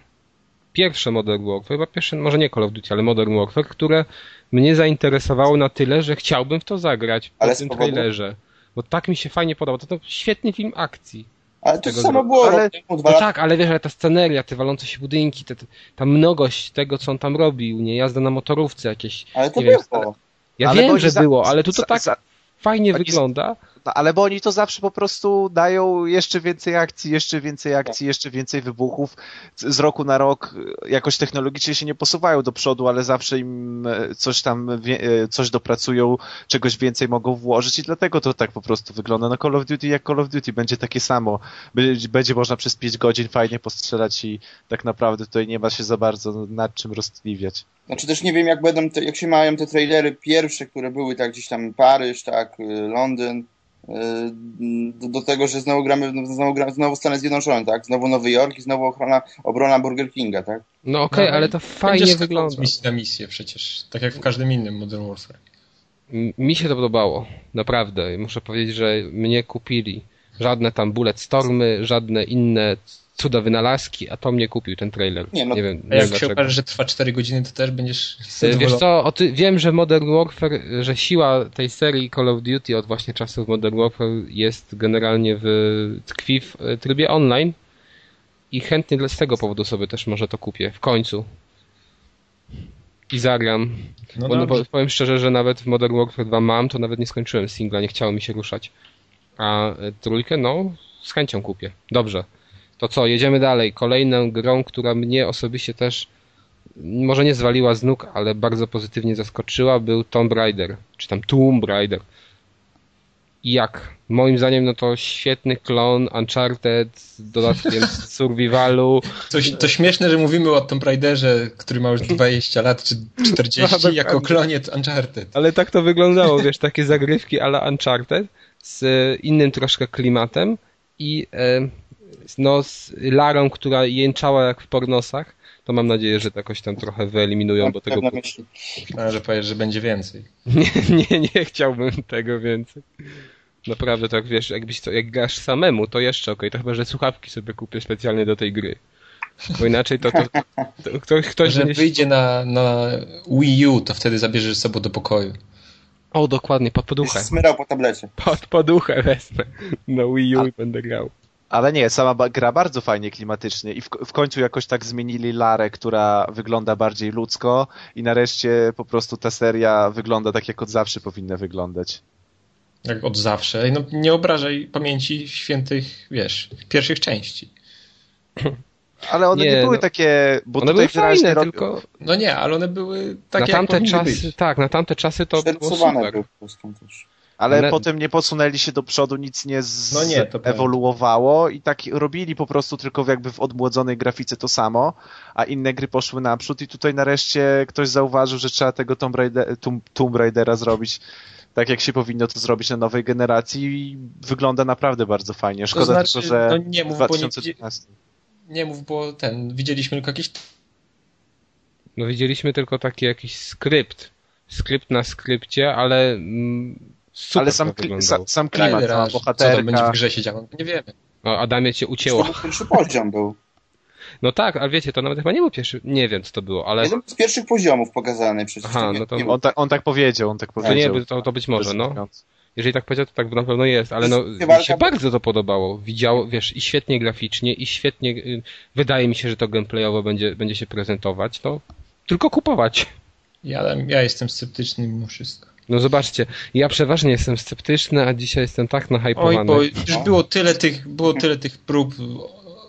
[SPEAKER 1] pierwsze Modern Warfare, chyba pierwsze, może nie Call of Duty, ale Modern Warfare, które mnie zainteresowało na tyle, że chciałbym w to zagrać po
[SPEAKER 4] Ale z
[SPEAKER 1] tym
[SPEAKER 4] powodu?
[SPEAKER 1] trailerze. Bo tak mi się fajnie podoba. To, to świetny film akcji.
[SPEAKER 4] Ale to samo było
[SPEAKER 3] ale-
[SPEAKER 1] No tak, ale wiesz, ale ta sceneria, te walące się budynki, te, te, ta mnogość tego, co on tam robił, nie jazda na motorówce jakieś.
[SPEAKER 4] Ale to
[SPEAKER 1] nie wiem,
[SPEAKER 4] było.
[SPEAKER 1] Ja
[SPEAKER 3] Ale
[SPEAKER 1] wiem, że
[SPEAKER 3] za-
[SPEAKER 1] było, ale tu to tak
[SPEAKER 3] za-
[SPEAKER 1] fajnie
[SPEAKER 3] oni-
[SPEAKER 1] wygląda.
[SPEAKER 3] No, ale bo oni to zawsze po prostu dają jeszcze więcej akcji, jeszcze więcej
[SPEAKER 1] Tak.
[SPEAKER 3] akcji, jeszcze więcej wybuchów. Z roku na rok e, jakoś technologicznie się nie posuwają do przodu, ale zawsze im e, coś tam, e, coś dopracują, czegoś więcej mogą włożyć i dlatego to tak po prostu wygląda. No Call of Duty jak Call of Duty będzie takie samo. Będzie, można przez 5 godzin fajnie postrzelać i tak naprawdę tutaj nie ma się za bardzo nad czym roztliwiać.
[SPEAKER 4] Znaczy też nie wiem, jak będą te, jak się mają te trailery pierwsze, które były tak gdzieś tam Paryż, tak, y, Londyn, do, do tego, że znowu gramy, znowu, gramy, znowu Stany Zjednoczone, tak, znowu Nowy Jork i znowu ochrona, obrona Burger Kinga, tak.
[SPEAKER 1] No okej,
[SPEAKER 2] No,
[SPEAKER 1] ale to fajnie wygląda.
[SPEAKER 2] z misji na misję przecież, tak jak w każdym innym Modern Warfare.
[SPEAKER 1] Mi się to podobało, naprawdę. Muszę powiedzieć, że mnie kupili. Żadne tam bullet stormy, żadne inne cuda wynalazki, a to mnie kupił ten trailer.
[SPEAKER 4] Nie, no-
[SPEAKER 1] wiem,
[SPEAKER 2] A
[SPEAKER 1] nie
[SPEAKER 2] jak
[SPEAKER 1] wiem
[SPEAKER 2] się okaże, że trwa 4 godziny, to też będziesz
[SPEAKER 1] Wiesz co, o ty, wiem, że Modern Warfare, że siła tej serii Call of Duty od właśnie czasów Modern Warfare jest generalnie w, tkwi w e, trybie online i chętnie dla- z tego powodu sobie też może to kupię w końcu. I zagram.
[SPEAKER 2] No
[SPEAKER 1] Bo, no,
[SPEAKER 2] dobrze.
[SPEAKER 1] bo powiem szczerze, że nawet w Modern Warfare 2 mam, to nawet nie skończyłem singla, nie chciało mi się ruszać. A e, trójkę, no, z chęcią kupię. Dobrze. To co, jedziemy dalej. Kolejną grą, która mnie osobiście też może nie zwaliła z nóg, ale bardzo pozytywnie zaskoczyła, był Tomb Raider, czy tam Tomb Raider. I jak? Moim zdaniem, no to świetny klon Uncharted z dodatkiem survivalu.
[SPEAKER 2] To, to śmieszne, że mówimy o Tomb Raiderze, który ma już 20 lat czy 40,
[SPEAKER 1] No,
[SPEAKER 2] jako klonie Uncharted.
[SPEAKER 1] Ale tak to wyglądało, wiesz, takie zagrywki ala Uncharted z innym troszkę klimatem i e, no z Larą, która jęczała jak w pornosach. To mam nadzieję, że to jakoś tam trochę wyeliminują, bo tego
[SPEAKER 4] Tak na myśli.
[SPEAKER 2] Że powiesz, że będzie więcej.
[SPEAKER 1] nie, nie, nie chciałbym tego więcej. Naprawdę tak wiesz, jakbyś to, jak grasz samemu, to jeszcze okej, to chyba, że słuchawki sobie kupię specjalnie do tej gry. Bo inaczej to, to, to ktoś, ktoś
[SPEAKER 2] że wyjdzie na, na Wii U, to wtedy zabierzesz sobą do pokoju.
[SPEAKER 1] O, dokładnie, pod poduchę.
[SPEAKER 4] Smyrał po tablecie.
[SPEAKER 1] Pod poduchę wezmę na Wii U i będę grał.
[SPEAKER 3] Ale nie, sama gra bardzo fajnie klimatycznie i w, w końcu jakoś tak zmienili Larę, która wygląda bardziej ludzko i nareszcie po prostu ta seria wygląda tak, jak od zawsze powinna wyglądać.
[SPEAKER 2] Jak od zawsze. No, nie obrażaj pamięci świętych, wiesz, pierwszych części.
[SPEAKER 3] Ale one nie,
[SPEAKER 1] Nie,
[SPEAKER 3] były
[SPEAKER 1] no,
[SPEAKER 3] takie, bo
[SPEAKER 1] One były fajne,
[SPEAKER 3] robią-
[SPEAKER 1] tylko
[SPEAKER 2] No nie, ale one były
[SPEAKER 1] na
[SPEAKER 2] takie, jak
[SPEAKER 1] tamte czasy, tak, na tamte czasy to było super.
[SPEAKER 4] był po prostu też.
[SPEAKER 3] Ale potem nie posunęli się do przodu, nic nie, z...
[SPEAKER 2] No nie, to
[SPEAKER 3] ewoluowało i tak robili po prostu tylko jakby w odmłodzonej grafice to samo, a inne gry poszły naprzód i tutaj nareszcie ktoś zauważył, że trzeba tego Tomb, Raider, Tomb, Tomb Raidera zrobić tak jak się powinno to zrobić na nowej generacji i wygląda naprawdę bardzo fajnie. Szkoda
[SPEAKER 2] znaczy,
[SPEAKER 3] tylko, że
[SPEAKER 2] no nie mów, bo nie-
[SPEAKER 3] 2012.
[SPEAKER 2] Nie mów, bo ten, widzieliśmy tylko jakieś
[SPEAKER 1] No widzieliśmy tylko taki jakiś skrypt. Skrypt na skrypcie, ale mm, super
[SPEAKER 3] Ale sam,
[SPEAKER 1] to
[SPEAKER 3] kli,
[SPEAKER 1] wyglądało.
[SPEAKER 3] sam, klimat, sama
[SPEAKER 2] aż co tam będzie w
[SPEAKER 3] bohaterka.
[SPEAKER 2] grze się działo. Nie wiemy.
[SPEAKER 1] O, Adamie cię
[SPEAKER 4] To
[SPEAKER 1] ucięło.
[SPEAKER 4] był pierwszy poziom był.
[SPEAKER 1] No tak, ale wiecie, to nawet chyba nie był pierwszy, nie wiem co to było, ale
[SPEAKER 4] Jeden z pierwszych poziomów pokazany przecież.
[SPEAKER 1] Aha, no to
[SPEAKER 4] nie-
[SPEAKER 3] On, tak on tak powiedział, on tak
[SPEAKER 1] to
[SPEAKER 3] powiedział.
[SPEAKER 1] nie, to, to być może, no. Jeżeli tak powiedział, to tak na pewno jest, ale no, mi się bardzo to podobało. Widziało, wiesz, i świetnie graficznie, i świetnie, y, wydaje mi się, że to gameplayowo będzie, będzie się prezentować, to tylko kupować.
[SPEAKER 2] Ja, ja jestem sceptyczny mimo wszystko.
[SPEAKER 1] No zobaczcie, ja przeważnie jestem sceptyczny, a dzisiaj jestem tak
[SPEAKER 2] Oj,
[SPEAKER 1] nahypowany.
[SPEAKER 2] bo już było tyle tych, było tyle tych prób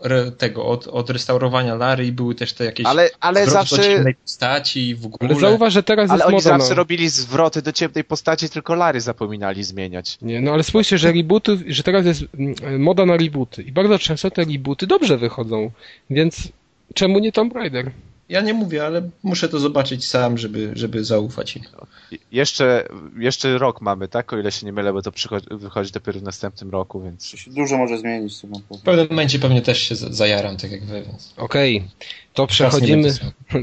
[SPEAKER 2] re, tego, od, odrestaurowania Lary i były też te jakieś
[SPEAKER 3] Ale, ale
[SPEAKER 2] zwroty do
[SPEAKER 3] zawsze,
[SPEAKER 2] ciemnej postaci i w ogóle.
[SPEAKER 1] Ale zauważ, że teraz
[SPEAKER 3] ale
[SPEAKER 1] jest
[SPEAKER 3] oni
[SPEAKER 1] moda
[SPEAKER 3] zawsze
[SPEAKER 1] na...
[SPEAKER 3] robili zwroty do ciemnej postaci, tylko Lary zapominali zmieniać.
[SPEAKER 1] Nie, no ale spójrzcie, że rebooty, że teraz jest mm, moda na rebooty i bardzo często te rebooty dobrze wychodzą, więc czemu nie Tomb Raider?
[SPEAKER 2] Ja nie mówię, ale muszę to zobaczyć sam, żeby, żeby zaufać im.
[SPEAKER 3] Jeszcze, jeszcze rok mamy, tak? O ile się nie mylę, bo to wychodzi dopiero w następnym roku, więc...
[SPEAKER 4] To się dużo może zmienić. co mam
[SPEAKER 2] W pewnym momencie pewnie też się zajaram, tak jak wy, więc
[SPEAKER 1] Okej, to
[SPEAKER 2] czas nie
[SPEAKER 1] przechodzimy,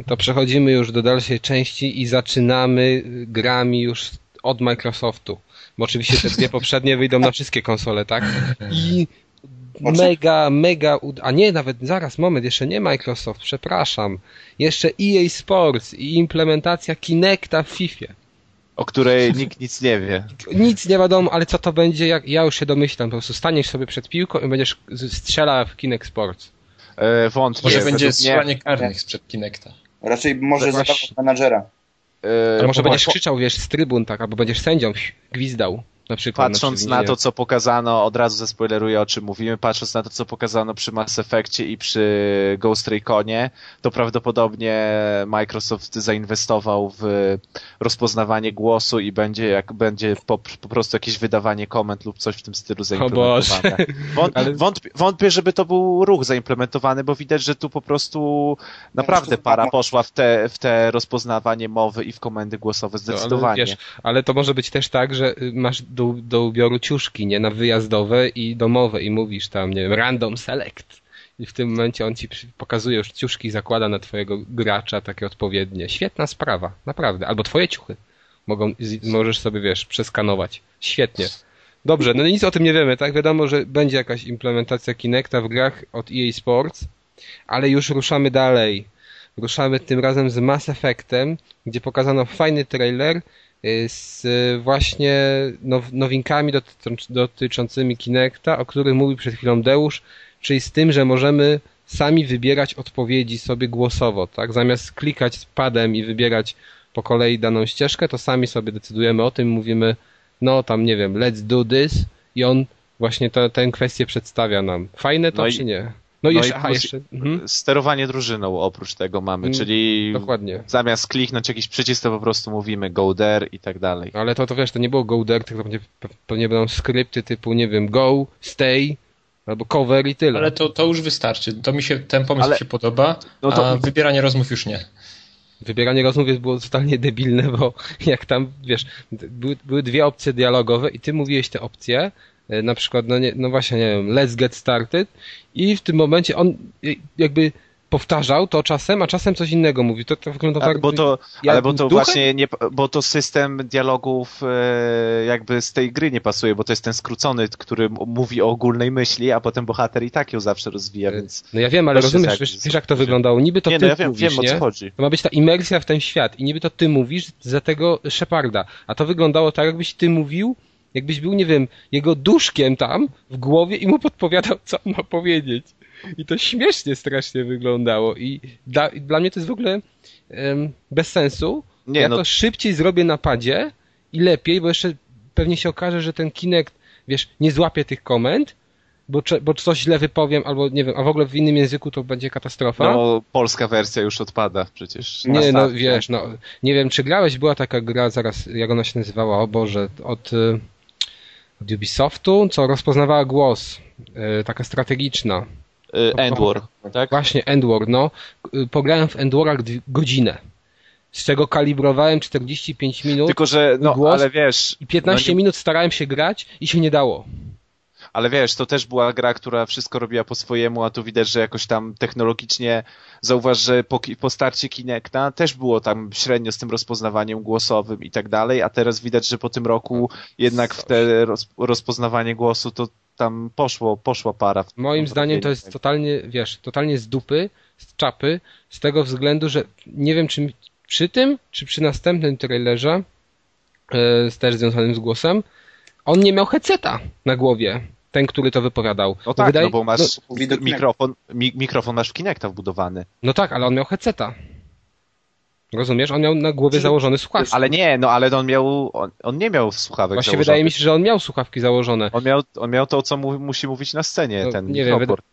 [SPEAKER 1] to przechodzimy już do dalszej części i zaczynamy grami już od Microsoftu. Bo oczywiście te dwie poprzednie wyjdą na wszystkie konsole, tak? I mega, mega, ud- a nie, nawet zaraz, moment, jeszcze nie Microsoft, przepraszam. Jeszcze EA Sports i implementacja Kinecta w FIFA.
[SPEAKER 3] O której nikt nic nie wie.
[SPEAKER 1] Nic nie wiadomo, ale co to będzie, jak ja już się domyślam, po prostu staniesz sobie przed piłką i będziesz strzelał w Kinect Sports.
[SPEAKER 3] E, wątpię.
[SPEAKER 2] Może będzie strzelanie karnych sprzed Kinecta.
[SPEAKER 4] Raczej może zabawa menadżera.
[SPEAKER 3] e,
[SPEAKER 1] może będziesz
[SPEAKER 3] po-
[SPEAKER 1] krzyczał, wiesz, z trybun, tak, albo będziesz sędzią, gwizdał, na przykład.
[SPEAKER 3] Patrząc
[SPEAKER 1] przy
[SPEAKER 3] na to, co pokazano, od razu zaspoileruję o czym mówimy, patrząc na to, co pokazano przy Mass Effectie i przy Ghost Reconie, to prawdopodobnie Microsoft zainwestował w rozpoznawanie głosu i będzie jak będzie po, po prostu jakieś wydawanie komend lub coś w tym stylu zaimplementowane. Wąt,
[SPEAKER 1] Ale-
[SPEAKER 3] wątpię, wątpię, żeby to był ruch zaimplementowany, bo widać, że tu po prostu naprawdę para poszła w te, w te rozpoznawanie mowy i w komendy głosowe
[SPEAKER 1] No,
[SPEAKER 3] zdecydowanie.
[SPEAKER 1] Ale, wiesz, ale to może być też tak, że masz do, do ubioru ciuszki, nie, na wyjazdowe i domowe i mówisz tam, nie wiem, random select. I w tym momencie on ci pokazuje już ciuszki zakłada na twojego gracza takie odpowiednie. Świetna sprawa, naprawdę. Albo twoje ciuchy. Mogą, możesz sobie, wiesz, przeskanować. Świetnie. Dobrze, no nic o tym nie wiemy, tak? Wiadomo, że będzie jakaś implementacja Kinecta w grach od EA Sports, ale już ruszamy dalej. Ruszamy tym razem z Mass Effectem, gdzie pokazano fajny trailer z y, właśnie now, nowinkami dotycz- dotyczącymi Kinecta, o których mówił przed chwilą Deusz, czyli z tym, że możemy sami wybierać odpowiedzi sobie głosowo, tak? Zamiast klikać padem i wybierać po kolei daną ścieżkę, to sami sobie decydujemy o tym, mówimy, no tam nie wiem, let's do this i on właśnie to, tę kwestię przedstawia nam. Fajne to
[SPEAKER 3] No
[SPEAKER 1] czy nie? No,
[SPEAKER 3] no
[SPEAKER 1] jeszcze,
[SPEAKER 3] i
[SPEAKER 1] aha, jeszcze. Mhm,
[SPEAKER 3] Sterowanie drużyną oprócz tego mamy,
[SPEAKER 1] Mm,
[SPEAKER 3] czyli
[SPEAKER 1] dokładnie.
[SPEAKER 3] zamiast kliknąć jakiś przycisk, to po prostu mówimy go there i tak dalej.
[SPEAKER 1] Ale to, to wiesz, to nie było go there, tylko będzie, pe- pewnie będą skrypty typu, nie wiem, go, stay, albo cover i tyle.
[SPEAKER 2] Ale to, to już wystarczy. To mi się, ten pomysł
[SPEAKER 3] Ale-
[SPEAKER 2] mi się podoba,
[SPEAKER 3] No to-
[SPEAKER 2] a wybieranie rozmów już nie.
[SPEAKER 1] Wybieranie rozmów jest- było totalnie debilne, bo jak tam, wiesz, były, były dwie opcje dialogowe i ty mówiłeś te opcje, na przykład, no, nie, no właśnie, nie wiem, let's get started i w tym momencie on e, jakby powtarzał to czasem, a czasem coś innego mówił. To, to wygląda tak,
[SPEAKER 3] bo to,
[SPEAKER 1] ja
[SPEAKER 3] ale bo to
[SPEAKER 1] duchem?
[SPEAKER 3] właśnie nie, bo to system dialogów e, jakby z tej gry nie pasuje, bo to jest ten skrócony, który mówi o ogólnej myśli, a potem bohater i tak ją zawsze rozwija, więc
[SPEAKER 1] No ja wiem, ale rozumiesz, wiesz, wiesz jak to wyglądało. Niby to
[SPEAKER 3] nie,
[SPEAKER 1] ty
[SPEAKER 3] no ja wiem,
[SPEAKER 1] mówisz,
[SPEAKER 3] wiem o co chodzi.
[SPEAKER 1] To ma być ta imersja w ten świat i niby to ty mówisz za tego Sheparda, a to wyglądało tak, jakbyś ty mówił, jakbyś był, nie wiem, jego duszkiem tam w głowie i mu podpowiadał, co on ma powiedzieć. I to śmiesznie strasznie wyglądało i dla, i dla mnie to jest w ogóle em, bez sensu.
[SPEAKER 3] Nie,
[SPEAKER 1] ja
[SPEAKER 3] no
[SPEAKER 1] to szybciej zrobię na padzie i lepiej, bo jeszcze pewnie się okaże, że ten Kinect, wiesz, nie złapie tych komend, bo, bo coś źle wypowiem, albo nie wiem, a w ogóle w innym języku to będzie katastrofa.
[SPEAKER 3] no, polska wersja już odpada przecież.
[SPEAKER 1] Nie, no wiesz, no nie wiem, czy grałeś, była taka gra, zaraz, jak ona się nazywała, o Boże, od, y, od Ubisoftu, co rozpoznawała głos, e, taka strategiczna.
[SPEAKER 3] Y, Endwar, tak?
[SPEAKER 1] Właśnie, Endwar, no. Y, Pograłem w Endwara dwie- godzinę, z czego kalibrowałem 45 minut
[SPEAKER 3] Tylko, że, no,
[SPEAKER 1] Głos
[SPEAKER 3] ale wiesz...
[SPEAKER 1] i 15
[SPEAKER 3] no nie-
[SPEAKER 1] minut starałem się grać i się nie dało.
[SPEAKER 3] Ale wiesz, to też była gra, która wszystko robiła po swojemu, a tu widać, że jakoś tam technologicznie zauważ, że po, po starcie Kinecta też było tam średnio z tym rozpoznawaniem głosowym i tak dalej, a teraz widać, że po tym roku jednak w te roz, rozpoznawanie głosu to tam poszło, poszła para.
[SPEAKER 1] Moim zdaniem to jest totalnie, wiesz, totalnie z dupy, z czapy, z tego względu, że nie wiem, czy przy tym, czy przy następnym trailerze, z też związanym z głosem, on nie miał headseta na głowie. Ten, który to wypowiadał.
[SPEAKER 3] No tak,
[SPEAKER 1] wydaje-
[SPEAKER 3] no bo masz
[SPEAKER 1] no,
[SPEAKER 3] mikrofon, mi, mikrofon masz w Kinecta wbudowany.
[SPEAKER 1] no tak, ale on miał headseta. Rozumiesz? On miał na głowie założony słuchawki.
[SPEAKER 3] Ale nie, no ale on miał, on, on nie miał słuchawek
[SPEAKER 1] Właśnie
[SPEAKER 3] założonych.
[SPEAKER 1] wydaje mi się, że on miał słuchawki założone.
[SPEAKER 3] On miał, on miał to, co mu, musi mówić na scenie,
[SPEAKER 1] No,
[SPEAKER 3] ten
[SPEAKER 1] nie wiem,
[SPEAKER 3] mikrofon.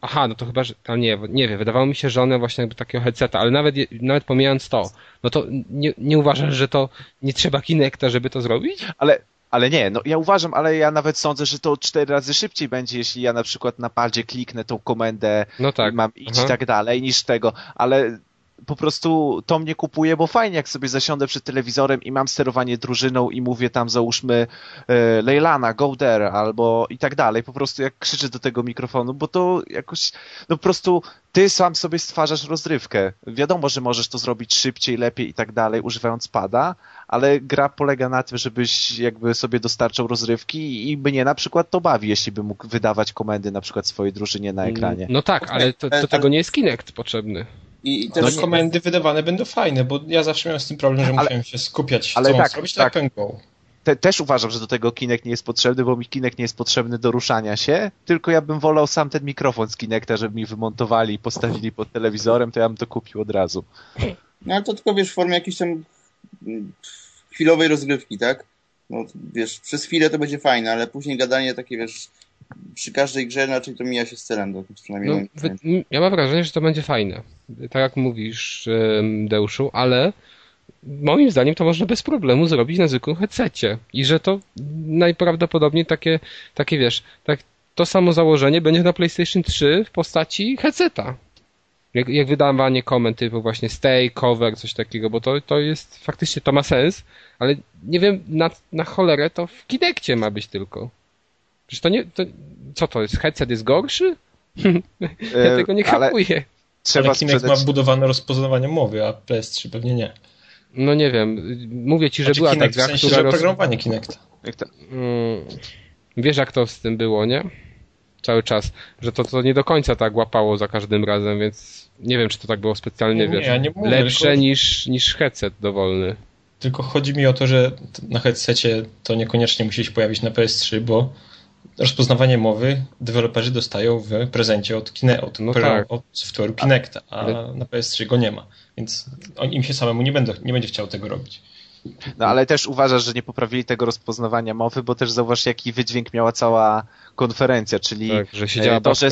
[SPEAKER 1] Aha, no to chyba, że. A nie, nie wiem, wydawało mi się, że on miał właśnie jakby takiego headseta, ale nawet, nawet pomijając to, no to nie, nie uważasz, że to nie trzeba Kinecta, żeby to zrobić?
[SPEAKER 3] Ale, ale nie, no ja uważam, ale ja nawet sądzę, że to cztery razy szybciej będzie, jeśli ja na przykład na padzie kliknę tą komendę
[SPEAKER 1] No tak.
[SPEAKER 3] i mam iść i tak dalej, niż tego, ale po prostu to mnie kupuje, bo fajnie jak sobie zasiądę przed telewizorem i mam sterowanie drużyną i mówię tam załóżmy e, Leilana, go there, albo i tak dalej, po prostu jak krzyczę do tego mikrofonu, bo to jakoś, no po prostu ty sam sobie stwarzasz rozrywkę. Wiadomo, że możesz to zrobić szybciej, lepiej i tak dalej, używając pada, ale gra polega na tym, żebyś jakby sobie dostarczał rozrywki i mnie na przykład to bawi, jeśli bym mógł wydawać komendy na przykład swojej drużynie na ekranie.
[SPEAKER 1] No tak, ale to, to tego nie jest Kinect potrzebny.
[SPEAKER 4] I, i
[SPEAKER 2] Te
[SPEAKER 4] też
[SPEAKER 2] No komendy wydawane będą fajne, bo ja zawsze miałem z tym problem, że
[SPEAKER 3] Ale-
[SPEAKER 2] musiałem się skupiać,
[SPEAKER 3] ale
[SPEAKER 2] co mam
[SPEAKER 3] tak,
[SPEAKER 2] zrobić,
[SPEAKER 3] tak.
[SPEAKER 2] tak.
[SPEAKER 3] Te, też uważam, że do tego Kinect nie jest potrzebny, bo mi Kinect nie jest potrzebny do ruszania się, tylko ja bym wolał sam ten mikrofon z Kinecta, żeby mi wymontowali i postawili pod telewizorem, to ja bym to kupił od razu.
[SPEAKER 4] No ale to tylko wiesz w formie jakiejś tam mm, chwilowej rozgrywki, tak? No wiesz, przez chwilę to będzie fajne, ale później gadanie takie wiesz przy każdej grze raczej to mija się z celem, to przynajmniej
[SPEAKER 1] No, wy, ja mam wrażenie, że to będzie fajne. Tak jak mówisz, Deuszu, ale moim zdaniem to można bez problemu zrobić na zwykłym headsetie. I że to najprawdopodobniej takie, takie wiesz, tak, to samo założenie będzie na PlayStation 3 w postaci headseta. Jak, jak wydawanie komend typu właśnie stay, cover, coś takiego, bo to, to jest, faktycznie to ma sens, ale nie wiem, na, na cholerę to w Kinectie ma być tylko. Przecież to nie, to, co to jest, headset jest gorszy? Ja
[SPEAKER 3] E,
[SPEAKER 1] tego nie kapuję.
[SPEAKER 3] Trzeba
[SPEAKER 2] Ale Kinect
[SPEAKER 3] sprzedać...
[SPEAKER 2] ma wbudowane rozpoznawanie mowy, a PS3 pewnie nie.
[SPEAKER 1] No nie wiem, mówię ci, że
[SPEAKER 2] Znaczy
[SPEAKER 1] była
[SPEAKER 2] Kinect,
[SPEAKER 1] taka,
[SPEAKER 2] w sensie,
[SPEAKER 1] która... Roz...
[SPEAKER 2] programowanie Kinecta.
[SPEAKER 3] Jak to-
[SPEAKER 1] Mm, wiesz jak to z tym było, nie? Cały czas, że to, to nie do końca tak łapało za każdym razem, więc nie wiem, czy to tak było specjalnie,
[SPEAKER 2] Nie,
[SPEAKER 1] wiesz,
[SPEAKER 2] ja nie mówię,
[SPEAKER 1] lepsze
[SPEAKER 2] tylko-
[SPEAKER 1] niż, niż headset dowolny.
[SPEAKER 2] Tylko chodzi mi o to, że na headsetie to niekoniecznie musi się pojawić na PS3, bo rozpoznawanie mowy deweloperzy dostają w prezencie od, Kine, od,
[SPEAKER 1] No tak.
[SPEAKER 2] od software'u Kinecta, a na PS3 go nie ma. Więc on, im się samemu nie, będą, nie będzie chciał tego robić.
[SPEAKER 3] No ale też uważasz, że nie poprawili tego rozpoznawania mowy, bo też zauważ, jaki wydźwięk miała cała konferencja, czyli
[SPEAKER 1] Tak, że siedziała
[SPEAKER 3] e, to, że,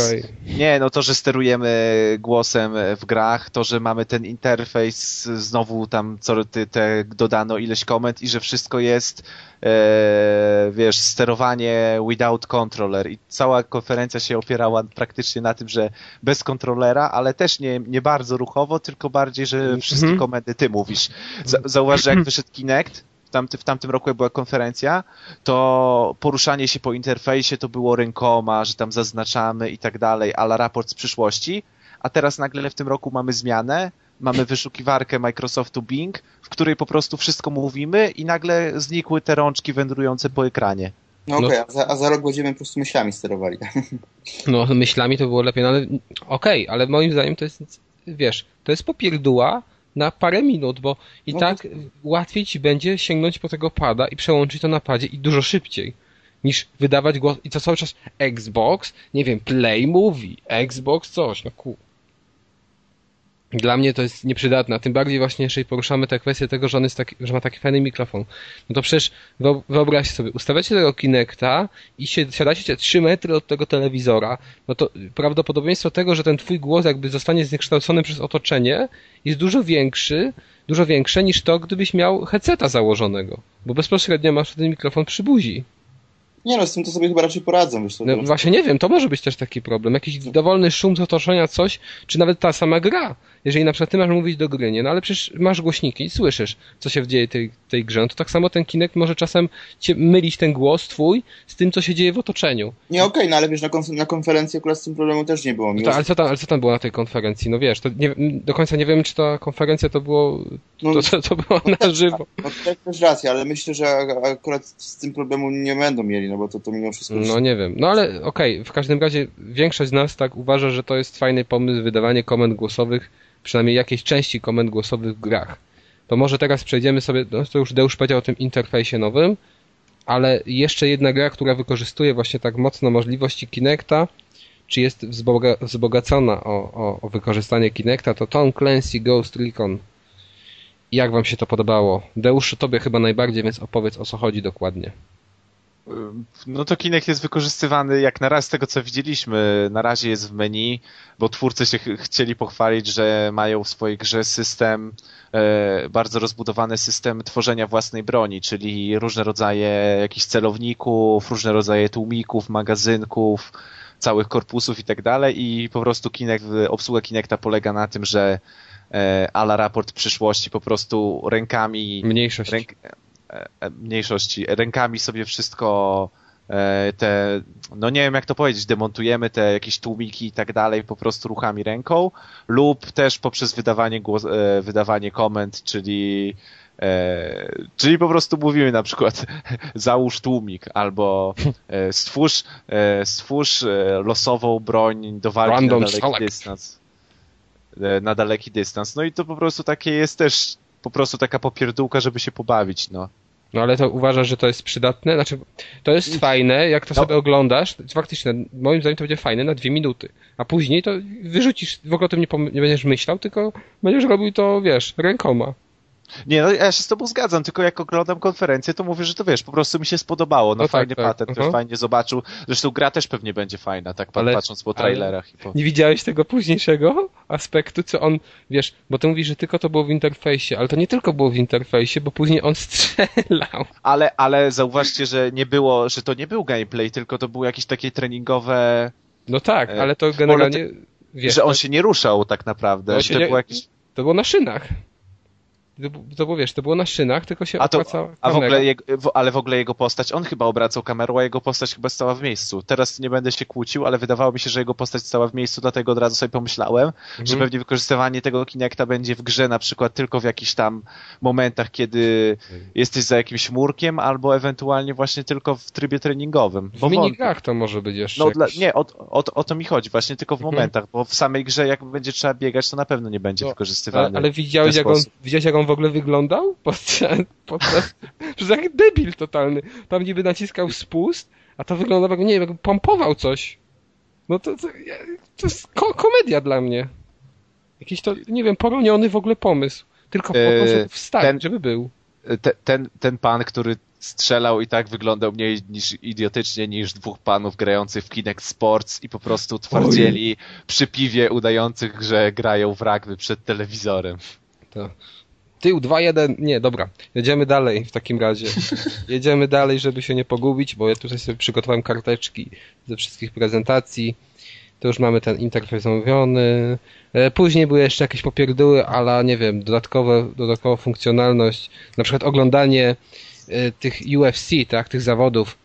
[SPEAKER 1] i...
[SPEAKER 3] nie, no to, że sterujemy głosem w grach, to, że mamy ten interfejs, znowu tam co ty, te dodano ileś komend i że wszystko jest e, wiesz, sterowanie without controller i cała konferencja się opierała praktycznie na tym, że bez kontrolera, ale też nie, nie bardzo ruchowo, tylko bardziej, że wszystkie
[SPEAKER 1] Mhm.
[SPEAKER 3] komendy ty mówisz. Za, zauważ, że jak wyszedł Kinect, w, tamty, w tamtym roku jak była konferencja, to poruszanie się po interfejsie to było rękoma, że tam zaznaczamy i tak dalej, ale raport z przyszłości, a teraz nagle w tym roku mamy zmianę, mamy wyszukiwarkę Microsoftu Bing, w której po prostu wszystko mówimy i nagle znikły te rączki wędrujące po ekranie.
[SPEAKER 4] No
[SPEAKER 1] No-
[SPEAKER 4] okej, a, za, a za rok będziemy po prostu myślami sterowali.
[SPEAKER 1] No myślami to było lepiej, no ale okej, ale moim zdaniem to jest, wiesz, to jest popierdóła na parę minut, bo i
[SPEAKER 4] No
[SPEAKER 1] tak łatwiej ci będzie sięgnąć po tego pada i przełączyć to na padzie i dużo szybciej niż wydawać głos i to cały czas Xbox, nie wiem, Play Movie, Xbox coś, no ku. Dla mnie to jest nieprzydatne, a tym bardziej właśnie, jeżeli poruszamy tę kwestię tego, że on jest taki, że ma taki fajny mikrofon. No to przecież wyo- wyobraźcie sobie, ustawiacie tego Kinecta i się, siadacie 3 metry od tego telewizora, no to prawdopodobieństwo tego, że ten twój głos jakby zostanie zniekształcony przez otoczenie jest dużo większy, dużo większe niż to, gdybyś miał headseta założonego, bo bezpośrednio masz ten mikrofon przy buzi.
[SPEAKER 4] Nie no, z tym to sobie chyba raczej poradzą. Wiesz,
[SPEAKER 1] No, właśnie nie wiem, to może być też taki problem. Jakiś dowolny szum z otoczenia, coś, czy nawet ta sama gra. Jeżeli na przykład ty masz mówić do gry, nie? No ale przecież masz głośniki i słyszysz, co się dzieje w tej, tej grze. No to tak samo ten Kinect może czasem cię mylić ten głos twój z tym, co się dzieje w otoczeniu.
[SPEAKER 4] Nie, okej, no ale wiesz, na, konf- na konferencji akurat z tym problemu też nie było.
[SPEAKER 1] No ale, co tam, ale co tam było na tej konferencji? No wiesz, to nie, do końca nie wiem, czy ta konferencja to było,
[SPEAKER 4] no,
[SPEAKER 1] to, to, to było na żywo.
[SPEAKER 4] no, tak też racja, ale myślę, że akurat z tym problemu nie będą mieli, no bo to, to mimo wszystko...
[SPEAKER 1] No nie wiem. No ale okej, w każdym razie większość z nas tak uważa, że to jest fajny pomysł wydawanie komend głosowych, przynajmniej jakiejś części komend głosowych w grach. To może teraz przejdziemy sobie, no to już Deusz powiedział o tym interfejsie nowym, ale jeszcze jedna gra, która wykorzystuje właśnie tak mocno możliwości Kinecta, czy jest wzboga wzbogacona o, o, o wykorzystanie Kinecta, to Tom Clancy Ghost Recon. Jak wam się to podobało? Deusz, tobie chyba najbardziej, więc opowiedz o co chodzi dokładnie.
[SPEAKER 3] No to Kinect jest wykorzystywany jak na raz z tego co widzieliśmy. Na razie jest w menu, bo twórcy się ch- chcieli pochwalić, że mają w swojej grze system, e, bardzo rozbudowany system tworzenia własnej broni, czyli różne rodzaje jakichś celowników, różne rodzaje tłumików, magazynków, całych korpusów i tak dalej i po prostu Kinect, obsługa Kinecta polega na tym, że e, ala raport przyszłości po prostu rękami
[SPEAKER 1] Mniejszość.
[SPEAKER 3] ręk, mniejszości, rękami sobie wszystko e, te, no nie wiem jak to powiedzieć, demontujemy te jakieś tłumiki i tak dalej po prostu ruchami ręką lub też poprzez wydawanie, głos, e, wydawanie komend, czyli e, czyli po prostu mówimy na przykład załóż tłumik albo e, stwórz, e, stwórz e, losową broń do walki
[SPEAKER 1] Random
[SPEAKER 3] na daleki
[SPEAKER 1] select.
[SPEAKER 3] dystans e, na daleki dystans. No i to po prostu takie jest też po prostu taka popierdółka, żeby się pobawić, no.
[SPEAKER 1] No ale to uważasz, że to jest przydatne? Znaczy, to jest fajne, jak to
[SPEAKER 3] No.
[SPEAKER 1] sobie oglądasz, to faktycznie, moim zdaniem to będzie fajne na dwie minuty. A później to wyrzucisz, w ogóle o tym nie, nie będziesz myślał, tylko będziesz robił to, wiesz, rękoma.
[SPEAKER 3] Nie, no ja się z tobą zgadzam, tylko jak oglądam konferencję, to mówię, że to wiesz, po prostu mi się spodobało, no,
[SPEAKER 1] No tak,
[SPEAKER 3] fajny
[SPEAKER 1] tak,
[SPEAKER 3] patent,
[SPEAKER 1] aha.
[SPEAKER 3] też fajnie zobaczył. Zresztą gra też pewnie będzie fajna, tak
[SPEAKER 1] Ale-
[SPEAKER 3] patrząc po trailerach i po...
[SPEAKER 1] Nie widziałeś tego późniejszego aspektu, co on, wiesz, bo ty mówisz, że tylko to było w interfejsie, ale to nie tylko było w interfejsie, bo później on strzelał.
[SPEAKER 3] Ale, ale zauważcie, że nie było, że to nie był gameplay, tylko to były jakieś takie treningowe,
[SPEAKER 1] No tak,
[SPEAKER 3] E,
[SPEAKER 1] ale to generalnie, wiesz,
[SPEAKER 3] że on się nie ruszał tak naprawdę, że
[SPEAKER 1] się
[SPEAKER 3] to
[SPEAKER 1] nie-
[SPEAKER 3] było jakieś...
[SPEAKER 1] to było na szynach. To, było, wiesz, to było na szynach, tylko się
[SPEAKER 3] A to, a w ogóle, jego, w- ale w ogóle jego postać, on chyba obracał kamerą, a jego postać chyba stała w miejscu. Teraz nie będę się kłócił, ale wydawało mi się, że jego postać stała w miejscu, dlatego od razu sobie pomyślałem, że
[SPEAKER 1] Mhm.
[SPEAKER 3] pewnie wykorzystywanie tego Kinecta będzie w grze na przykład tylko w jakichś tam momentach, kiedy jesteś za jakimś murkiem, albo ewentualnie właśnie tylko w trybie treningowym.
[SPEAKER 1] W
[SPEAKER 3] Bo wątpię.
[SPEAKER 1] minigrach to może być jeszcze
[SPEAKER 3] No dla,
[SPEAKER 1] jakiś-
[SPEAKER 3] nie, o, o, o to mi chodzi, właśnie tylko w
[SPEAKER 1] Mhm.
[SPEAKER 3] momentach, bo w samej grze jak będzie trzeba biegać, to na pewno nie będzie
[SPEAKER 1] No,
[SPEAKER 3] wykorzystywany.
[SPEAKER 1] Ale, ale widziałeś,
[SPEAKER 3] w
[SPEAKER 1] jak on, widziałeś, jak on w ogóle wyglądał? Podczas, podczas, przecież jak debil totalny. Tam niby naciskał spust, a to wyglądało, jak, nie wiem, jak pompował coś. No to, to, to jest ko komedia dla mnie. Jakiś to, nie wiem, poroniony w ogóle pomysł. Tylko po to,
[SPEAKER 3] Eee,
[SPEAKER 1] żeby wstać,
[SPEAKER 3] ten-
[SPEAKER 1] żeby był.
[SPEAKER 3] te, ten, ten pan, który strzelał i tak wyglądał mniej niż idiotycznie niż dwóch panów grających w Kinect Sports i po prostu twardzieli przy piwie udających, że grają w rugby przed telewizorem.
[SPEAKER 1] To. Tył 2-1, nie, dobra, jedziemy dalej w takim razie. Jedziemy dalej, żeby się nie pogubić, bo ja tutaj sobie przygotowałem karteczki ze wszystkich prezentacji. To już mamy ten interfejs omówiony. E, Później były jeszcze jakieś popierdóły, ale nie wiem, dodatkowe, dodatkowa funkcjonalność, na przykład oglądanie e, tych UFC, tak, tych zawodów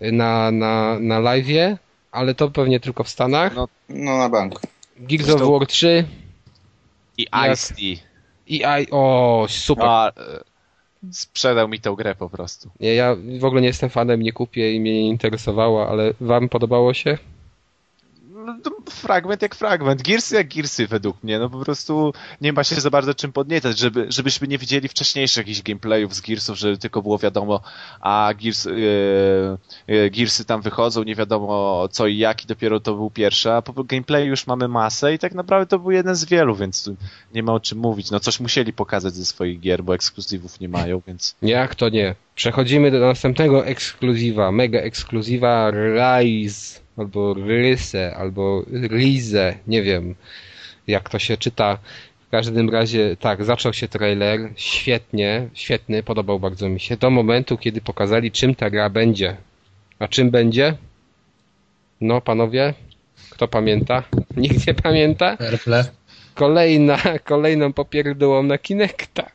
[SPEAKER 1] e, na, na, na live'ie, ale to pewnie tylko w Stanach.
[SPEAKER 3] No.
[SPEAKER 4] No na bank.
[SPEAKER 1] Gears of War 3
[SPEAKER 3] I Ice-T.
[SPEAKER 1] I I, o, super.
[SPEAKER 3] A, sprzedał mi tę grę po prostu.
[SPEAKER 1] Nie, ja w ogóle nie jestem fanem, nie kupię i mnie nie interesowała, ale wam podobało się?
[SPEAKER 3] No, fragment jak fragment. Gearsy jak Gearsy według mnie. No po prostu nie ma się za bardzo czym podniecać, żeby, żebyśmy nie widzieli wcześniejszych jakichś gameplayów z Gearsów, żeby tylko było wiadomo, a Gears, e, e, Gearsy tam wychodzą, nie wiadomo co i jak i dopiero to był pierwszy, a po już mamy masę i tak naprawdę to był jeden z wielu, więc nie ma o czym mówić. No coś musieli pokazać ze swoich gier, bo ekskluzywów nie mają, więc
[SPEAKER 1] Jak to nie? Przechodzimy do następnego ekskluzywa, mega ekskluzywa Rise, albo Ryse, albo Rize, nie wiem jak to się czyta. W każdym razie, tak, zaczął się trailer, świetnie, świetny, podobał bardzo mi się, do momentu, kiedy pokazali czym ta gra będzie. A czym będzie? No, panowie, kto pamięta? Nikt nie pamięta? Kolejna, kolejną popierdółą na Kinecta.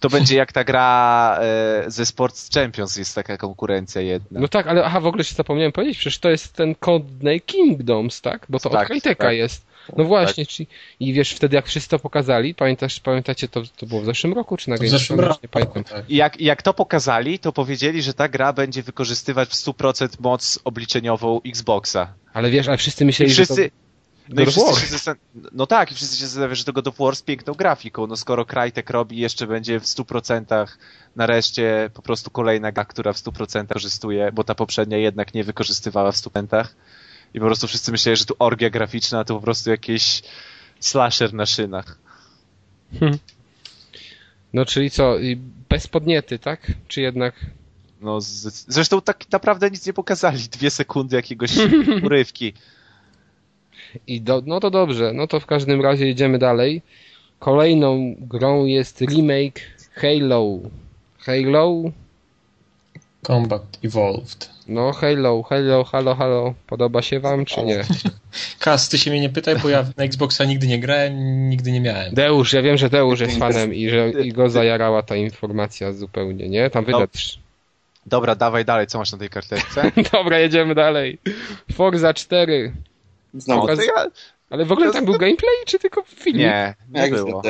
[SPEAKER 3] To będzie jak ta gra e, ze Sports Champions, jest taka konkurencja jedna.
[SPEAKER 1] No tak, ale aha, w ogóle się zapomniałem powiedzieć, przecież to jest ten Codename Kingdoms, tak? Bo to
[SPEAKER 3] Tak,
[SPEAKER 1] od Crytek'a
[SPEAKER 3] tak.
[SPEAKER 1] jest. No właśnie, czyli, i wiesz, wtedy jak wszyscy to pokazali, pamiętasz, pamiętacie, to, to było w zeszłym roku, czy na
[SPEAKER 2] W zeszłym roku.
[SPEAKER 1] Nie pamiętam.
[SPEAKER 2] Tak.
[SPEAKER 3] I jak, jak to pokazali, to powiedzieli, że ta gra będzie wykorzystywać w 100% moc obliczeniową Xboxa.
[SPEAKER 1] Ale wiesz, ale wszyscy
[SPEAKER 3] I
[SPEAKER 1] myśleli,
[SPEAKER 3] wszyscy,
[SPEAKER 1] że
[SPEAKER 3] no, i wszyscy się zastan- no tak, i wszyscy się zastanawiają, że to God of War z piękną grafiką. No skoro Crytek robi, jeszcze będzie w 100% nareszcie po prostu kolejna gra, która w 100% korzystuje, bo ta poprzednia jednak nie wykorzystywała w 100%. I po prostu wszyscy myśleli, że tu orgia graficzna to po prostu jakiś slasher na szynach.
[SPEAKER 1] to... No czyli co, bez podniety, tak? Czy jednak...
[SPEAKER 3] No, z... Zresztą tak naprawdę nic nie pokazali. Dwie sekundy jakiegoś urywki.
[SPEAKER 1] I do, no to dobrze, no to w każdym razie jedziemy dalej. Kolejną grą jest remake Halo. Halo?
[SPEAKER 2] Combat Evolved.
[SPEAKER 1] No Halo, Halo, halo, halo. Podoba się wam, czy nie?
[SPEAKER 2] Kas, ty się mnie nie pytaj, bo ja na Xboxa nigdy nie grałem, nigdy nie miałem.
[SPEAKER 1] Deusz, ja wiem, że Deusz jest fanem i że i go zajarała ta informacja zupełnie, nie? Tam wydać.
[SPEAKER 3] Dobra, dawaj dalej, co masz na tej karteczce?
[SPEAKER 1] Dobra, jedziemy dalej. Forza 4.
[SPEAKER 4] Znowu.
[SPEAKER 3] No, ja...
[SPEAKER 1] Ale w ogóle tam był gameplay, czy tylko film?
[SPEAKER 3] Nie, nie
[SPEAKER 4] Jak
[SPEAKER 3] było.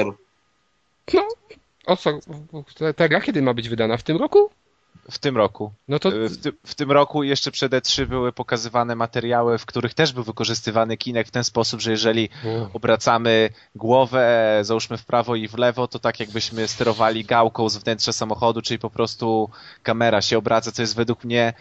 [SPEAKER 1] No, o co? Ta- Ta gra kiedy ma być wydana? W tym roku?
[SPEAKER 3] W tym roku.
[SPEAKER 1] No to
[SPEAKER 3] W, ty, w tym roku jeszcze przed E3 były pokazywane materiały, w których też był wykorzystywany kinek w ten sposób, że jeżeli obracamy głowę, załóżmy w prawo i w lewo, to tak jakbyśmy sterowali gałką z wnętrza samochodu, czyli po prostu kamera się obraca, co jest według mnie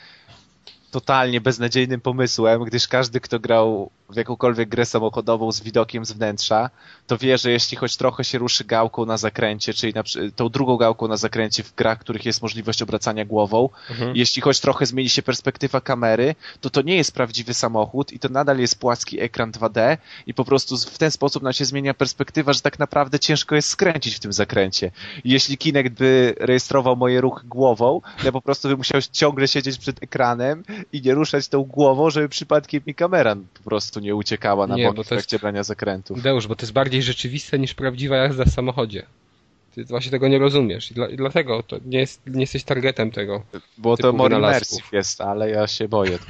[SPEAKER 3] totalnie beznadziejnym pomysłem, gdyż każdy, kto grał w jakąkolwiek grę samochodową z widokiem z wnętrza, to wie, że jeśli choć trochę się ruszy gałką na zakręcie, czyli na, tą drugą gałką na zakręcie w grach, w których jest możliwość obracania głową,
[SPEAKER 1] Mhm.
[SPEAKER 3] jeśli choć trochę zmieni się perspektywa kamery, to to nie jest prawdziwy samochód i to nadal jest płaski ekran 2D i po prostu w ten sposób nam się zmienia perspektywa, że tak naprawdę ciężko jest skręcić w tym zakręcie. I jeśli Kinect by rejestrował moje ruchy głową, ja po prostu bym musiał ciągle siedzieć przed ekranem i nie ruszać tą głową, żeby przypadkiem mi kamera po prostu nie uciekała na
[SPEAKER 1] Nie,
[SPEAKER 3] boki
[SPEAKER 1] bo
[SPEAKER 3] w
[SPEAKER 1] to jest-
[SPEAKER 3] trakcie brania zakrętów.
[SPEAKER 1] Deusz, bo to jest bardziej rzeczywiste niż prawdziwa jazda w samochodzie. Ty właśnie tego nie rozumiesz i, dla, i dlatego to nie, jest, nie jesteś targetem tego.
[SPEAKER 3] Bo to more jest, ale ja się boję.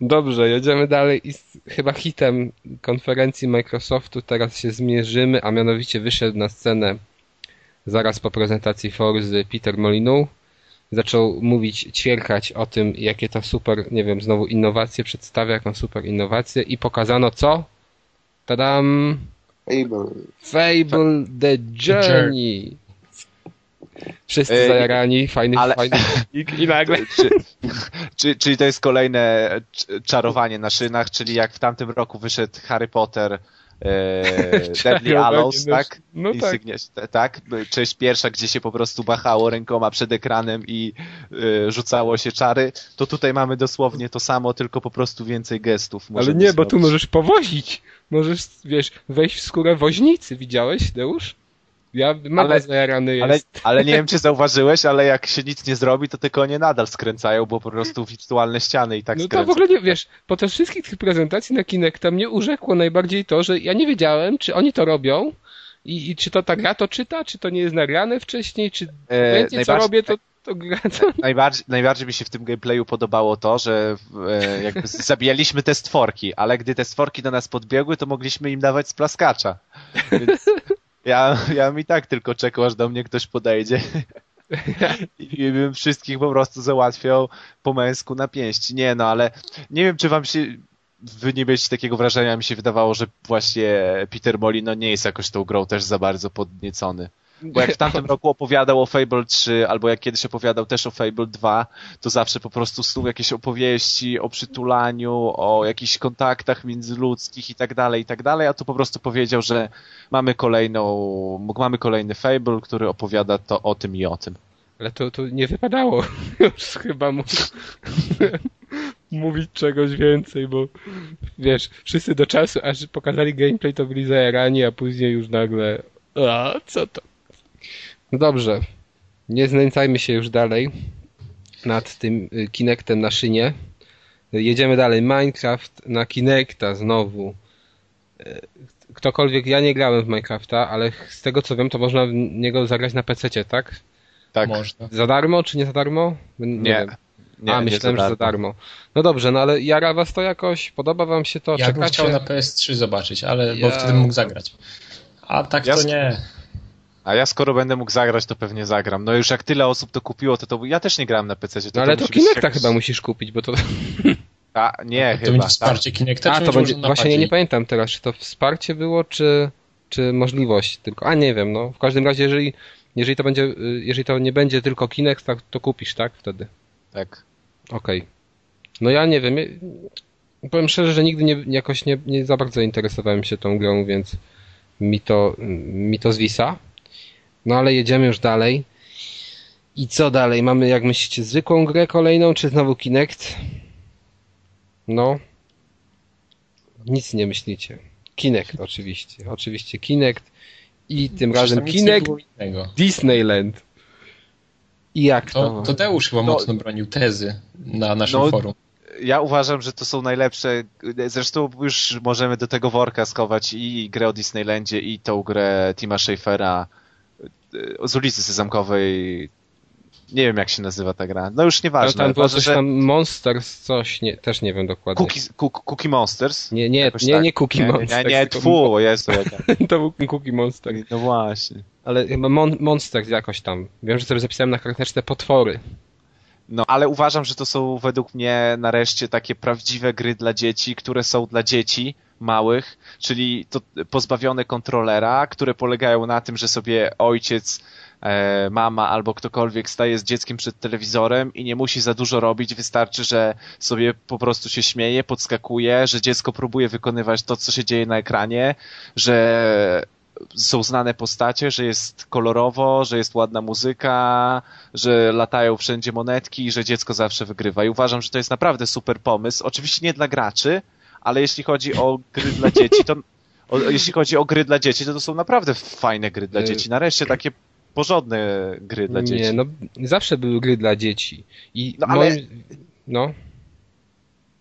[SPEAKER 1] Dobrze, jedziemy dalej i z, chyba hitem konferencji Microsoftu teraz się zmierzymy, a mianowicie wyszedł na scenę zaraz po prezentacji Forzy Peter Molyneux. Zaczął mówić, ćwierkać o tym, jakie to super, nie wiem, znowu innowacje przedstawia, jaką super innowację i pokazano co? Tadam!
[SPEAKER 4] Able.
[SPEAKER 1] Fable The Journey. Wszyscy
[SPEAKER 3] Ej,
[SPEAKER 1] zajarani, fajny,
[SPEAKER 3] ale-
[SPEAKER 1] fajny. I nagle.
[SPEAKER 3] Czy, czy, czyli to jest kolejne cz- czarowanie na szynach, czyli jak w tamtym roku wyszedł Harry Potter e, Deadly
[SPEAKER 1] Czarowanie
[SPEAKER 3] Hallows,
[SPEAKER 1] na
[SPEAKER 3] tak?
[SPEAKER 1] no tak.
[SPEAKER 3] Tak? Część pierwsza, gdzie się po prostu bachało rękoma przed ekranem i e, rzucało się czary, to tutaj mamy dosłownie to samo, tylko po prostu więcej gestów.
[SPEAKER 1] Ale nie, bo tu
[SPEAKER 3] zrobić.
[SPEAKER 1] możesz powozić. Możesz, wiesz, wejść w skórę woźnicy. Widziałeś, Deusz? Ja mega
[SPEAKER 3] Ale-
[SPEAKER 1] zajarany
[SPEAKER 3] Ale,
[SPEAKER 1] jest.
[SPEAKER 3] ale nie wiem, czy zauważyłeś, ale jak się nic nie zrobi, to te konie nadal skręcają, bo po prostu wirtualne ściany i tak
[SPEAKER 1] No to w ogóle nie, wiesz, po tych wszystkich tych prezentacji na Kinecta mnie urzekło najbardziej to, że ja nie wiedziałem, czy oni to robią i, i czy to ta gra to czyta, czy to nie jest nagrane wcześniej, czy
[SPEAKER 3] E,
[SPEAKER 1] więcej co robię, to, to gra to...
[SPEAKER 3] Najbardziej, najbardziej mi się w tym gameplayu podobało to, że e, jakby zabijaliśmy te stworki, ale gdy te stworki do nas podbiegły, to mogliśmy im dawać splaskacza. Więc ja, ja bym i tak tylko czekał, aż do mnie ktoś podejdzie. I bym wszystkich po prostu załatwiał po męsku na pięści. Nie no, ale nie wiem, czy wam się wy nie mieć takiego wrażenia, mi się wydawało, że właśnie Peter Molino nie jest jakoś tą grą też za bardzo podniecony. Bo jak w tamtym roku opowiadał o Fable 3, albo jak kiedyś opowiadał też o Fable 2, to zawsze po prostu snuł jakieś opowieści o przytulaniu, o jakichś kontaktach międzyludzkich i tak dalej, i tak dalej, a tu po prostu powiedział, że mamy kolejną, mamy kolejny Fable, który opowiada to o tym i o tym.
[SPEAKER 1] Ale to, to nie wypadało już chyba mu... mówić czegoś więcej, bo wiesz, wszyscy do czasu, aż pokazali gameplay, to byli zajarani, a później już nagle a co to? No dobrze, nie znęcajmy się już dalej. nad tym y, Kinectem na szynie. Jedziemy dalej. Minecraft na Kinecta znowu. Y, Ktokolwiek, ja nie grałem w Minecrafta, ale z tego co wiem, to można w niego zagrać na PC, tak?
[SPEAKER 3] Tak.
[SPEAKER 2] Można.
[SPEAKER 1] Za darmo, czy nie za darmo? Nie,
[SPEAKER 3] Nie.
[SPEAKER 1] wiem.
[SPEAKER 3] Nie,
[SPEAKER 1] A,
[SPEAKER 3] nie
[SPEAKER 1] myślałem, że za
[SPEAKER 3] darmo.
[SPEAKER 1] No dobrze, no ale jara was to jakoś? Podoba wam się to?
[SPEAKER 2] Ja bym
[SPEAKER 1] Czekacie?
[SPEAKER 2] chciał na PS3 zobaczyć, ale bo
[SPEAKER 1] Ja-
[SPEAKER 2] wtedy bym mógł zagrać. A tak
[SPEAKER 3] Ja
[SPEAKER 2] to nie.
[SPEAKER 3] A ja skoro będę mógł zagrać, to pewnie zagram. No już jak tyle osób to kupiło, to, to ja też nie grałem na PC. To
[SPEAKER 1] No ale to
[SPEAKER 3] być
[SPEAKER 1] Kinecta
[SPEAKER 3] jakoś-
[SPEAKER 1] chyba musisz kupić, bo to...
[SPEAKER 3] A, nie,
[SPEAKER 2] To
[SPEAKER 3] chyba.
[SPEAKER 2] będzie
[SPEAKER 3] tak.
[SPEAKER 2] wsparcie Kinecta,
[SPEAKER 1] A,
[SPEAKER 2] czy
[SPEAKER 1] to będzie... Właśnie nie, nie pamiętam teraz, czy to wsparcie było, czy, czy możliwość tylko. A, nie wiem, no. W każdym razie, jeżeli, jeżeli to będzie, y, jeżeli to nie będzie tylko Kinect, tak, to kupisz, tak? Wtedy.
[SPEAKER 3] Tak.
[SPEAKER 1] Okej. No ja nie wiem. Powiem szczerze, że nigdy nie, jakoś nie, nie za bardzo interesowałem się tą grą, więc mi to, mi to zwisa. No ale jedziemy już dalej. I co dalej? Mamy, jak myślicie, zwykłą grę kolejną, czy znowu Kinect? No. Nic nie myślicie. Kinect oczywiście. Oczywiście Kinect. I tym
[SPEAKER 2] Przecież
[SPEAKER 1] razem Kinect. Disneyland. I jak to?
[SPEAKER 2] To, to Deusz chyba
[SPEAKER 3] No-
[SPEAKER 2] mocno bronił tezy na naszym
[SPEAKER 3] No,
[SPEAKER 2] forum.
[SPEAKER 3] Ja uważam, że to są najlepsze. Zresztą już możemy do tego worka skować i grę o Disneylandzie, i tą grę Tima Schafera z ulicy Sezamkowej. Nie wiem, jak się nazywa ta gra. No już nieważne.
[SPEAKER 1] tam było
[SPEAKER 3] Ważne,
[SPEAKER 1] coś
[SPEAKER 3] że
[SPEAKER 1] tam Monsters, coś, nie, też nie wiem dokładnie.
[SPEAKER 3] Cookie, Cook- Cookie Monsters.
[SPEAKER 1] Nie, nie,
[SPEAKER 3] Jakoś
[SPEAKER 1] nie,
[SPEAKER 3] tak.
[SPEAKER 1] nie Cookie
[SPEAKER 3] nie,
[SPEAKER 1] Monsters.
[SPEAKER 3] Nie, nie, tfu, o Jezu, jaka.
[SPEAKER 1] To był Cookie Monster.
[SPEAKER 3] No właśnie.
[SPEAKER 1] Ale chyba Mon Monsters jakoś tam. Wiem, że sobie zapisałem na karteczce potwory.
[SPEAKER 3] No, ale uważam, że to są według mnie nareszcie takie prawdziwe gry dla dzieci, które są dla dzieci małych, czyli to pozbawione kontrolera, które polegają na tym, że sobie ojciec, e, mama albo ktokolwiek staje z dzieckiem przed telewizorem i nie musi za dużo robić, wystarczy, że sobie po prostu się śmieje, podskakuje, że dziecko próbuje wykonywać to, co się dzieje na ekranie, że są znane postacie, że jest kolorowo, że jest ładna muzyka, że latają wszędzie monetki i że dziecko zawsze wygrywa. I uważam, że to jest naprawdę super pomysł. Oczywiście nie dla graczy, ale jeśli chodzi o gry dla dzieci, to o, jeśli chodzi o gry dla dzieci, to to są naprawdę fajne gry dla
[SPEAKER 1] Y-
[SPEAKER 3] dzieci. Nareszcie takie porządne gry dla dzieci.
[SPEAKER 1] Nie, no zawsze były gry dla dzieci. I
[SPEAKER 3] No, ale-
[SPEAKER 1] moim... No.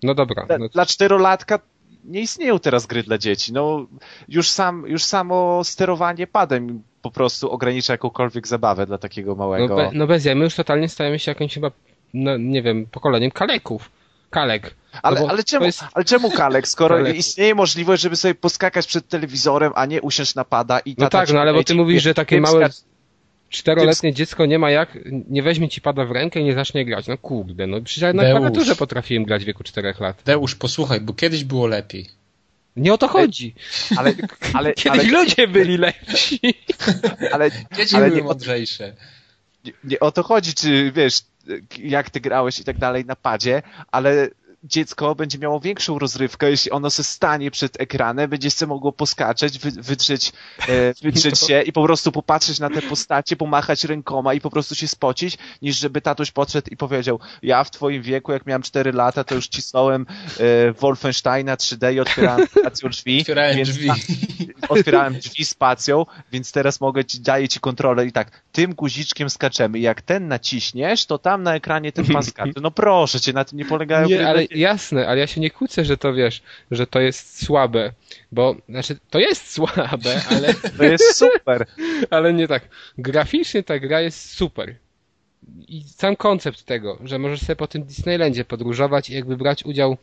[SPEAKER 1] No dobra.
[SPEAKER 3] Dla,
[SPEAKER 1] No,
[SPEAKER 3] dla czterolatka nie istnieją teraz gry dla dzieci. No, już, sam, już samo sterowanie padem po prostu ogranicza jakąkolwiek zabawę dla takiego
[SPEAKER 1] no,
[SPEAKER 3] małego.
[SPEAKER 1] be, no bez jaj, my już totalnie stajemy się jakimś chyba, no, nie wiem, pokoleniem kaleków. Kalek.
[SPEAKER 3] Ale,
[SPEAKER 1] No
[SPEAKER 3] ale, czemu,
[SPEAKER 1] jest-
[SPEAKER 3] ale czemu Kalek, skoro
[SPEAKER 1] Kalek.
[SPEAKER 3] istnieje możliwość, żeby sobie poskakać przed telewizorem, a nie usiąść na pada i
[SPEAKER 1] No tak, no ale bo ty mówisz, że takie małe czteroletnie dziecko nie ma jak, nie weźmie ci pada w rękę i nie zacznie grać. No kurde, no przecież ja na
[SPEAKER 2] Deusz.
[SPEAKER 1] klawiaturze potrafiłem grać w wieku czterech lat.
[SPEAKER 2] Deusz, posłuchaj, bo kiedyś było lepiej.
[SPEAKER 1] Nie o to chodzi.
[SPEAKER 3] Ale, ale,
[SPEAKER 1] Kiedyś
[SPEAKER 3] ale,
[SPEAKER 1] ludzie byli lepsi.
[SPEAKER 3] ale,
[SPEAKER 2] Dzieci
[SPEAKER 3] ale
[SPEAKER 2] były
[SPEAKER 3] nie,
[SPEAKER 2] mądrzejsze.
[SPEAKER 3] nie, nie o to chodzi, czy wiesz, jak ty grałeś i tak dalej na padzie, ale dziecko będzie miało większą rozrywkę, jeśli ono se stanie przed ekranem, będzie sobie mogło poskaczeć, wy, wydrzeć, e, wydrzeć się i po prostu popatrzeć na te postacie, pomachać rękoma i po prostu się spocić, niż żeby tatuś podszedł i powiedział, ja w twoim wieku, jak miałem 4 lata, to już cisnąłem e, Wolfensteina 3D i otwierałem drzwi.
[SPEAKER 2] Otwierałem drzwi.
[SPEAKER 3] Otwierałem drzwi spacją, więc teraz mogę ci, daję ci kontrolę i tak, tym guziczkiem skaczemy. I jak ten naciśniesz, to tam na ekranie ten pan skacze. No proszę cię, na tym nie polegają
[SPEAKER 1] Nie, ale
[SPEAKER 3] dzieci.
[SPEAKER 1] jasne, ale ja się nie kłócę, że to wiesz, że to jest słabe, bo, znaczy, to jest słabe, ale,
[SPEAKER 3] To jest super.
[SPEAKER 1] ale nie tak. Graficznie ta gra jest super. I sam koncept tego, że możesz sobie po tym Disneylandzie podróżować i jakby brać udział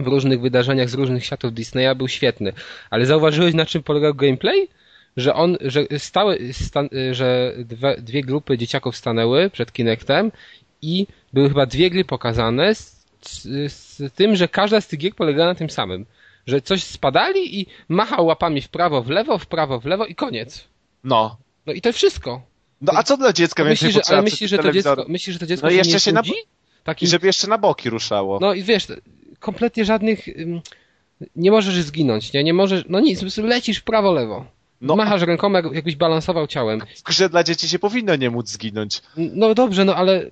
[SPEAKER 1] w różnych wydarzeniach z różnych światów Disneya był świetny. Ale zauważyłeś na czym polegał gameplay? Że on, że stały, stan, że dwie, dwie grupy dzieciaków stanęły przed Kinectem i były chyba dwie gry pokazane z, z, z tym, że każda z tych gier polegała na tym samym. Że coś spadali i machał łapami w prawo, w lewo, w prawo, w lewo i koniec.
[SPEAKER 3] No.
[SPEAKER 1] No i to wszystko.
[SPEAKER 3] No a co dla dziecka więcej
[SPEAKER 1] Myślisz, że, ale myślisz, że to dziecko, myślisz, że to dziecko
[SPEAKER 3] No
[SPEAKER 1] się
[SPEAKER 3] jeszcze
[SPEAKER 1] nie
[SPEAKER 3] się na-
[SPEAKER 1] budzi? Taki,
[SPEAKER 3] I żeby jeszcze na boki ruszało.
[SPEAKER 1] no i wiesz, kompletnie żadnych, nie możesz zginąć, nie? Nie możesz, no nic, lecisz w prawo, lewo. No. Machasz rękoma, jakbyś balansował ciałem.
[SPEAKER 3] W grze dla dzieci się powinno nie móc zginąć.
[SPEAKER 1] No dobrze, no ale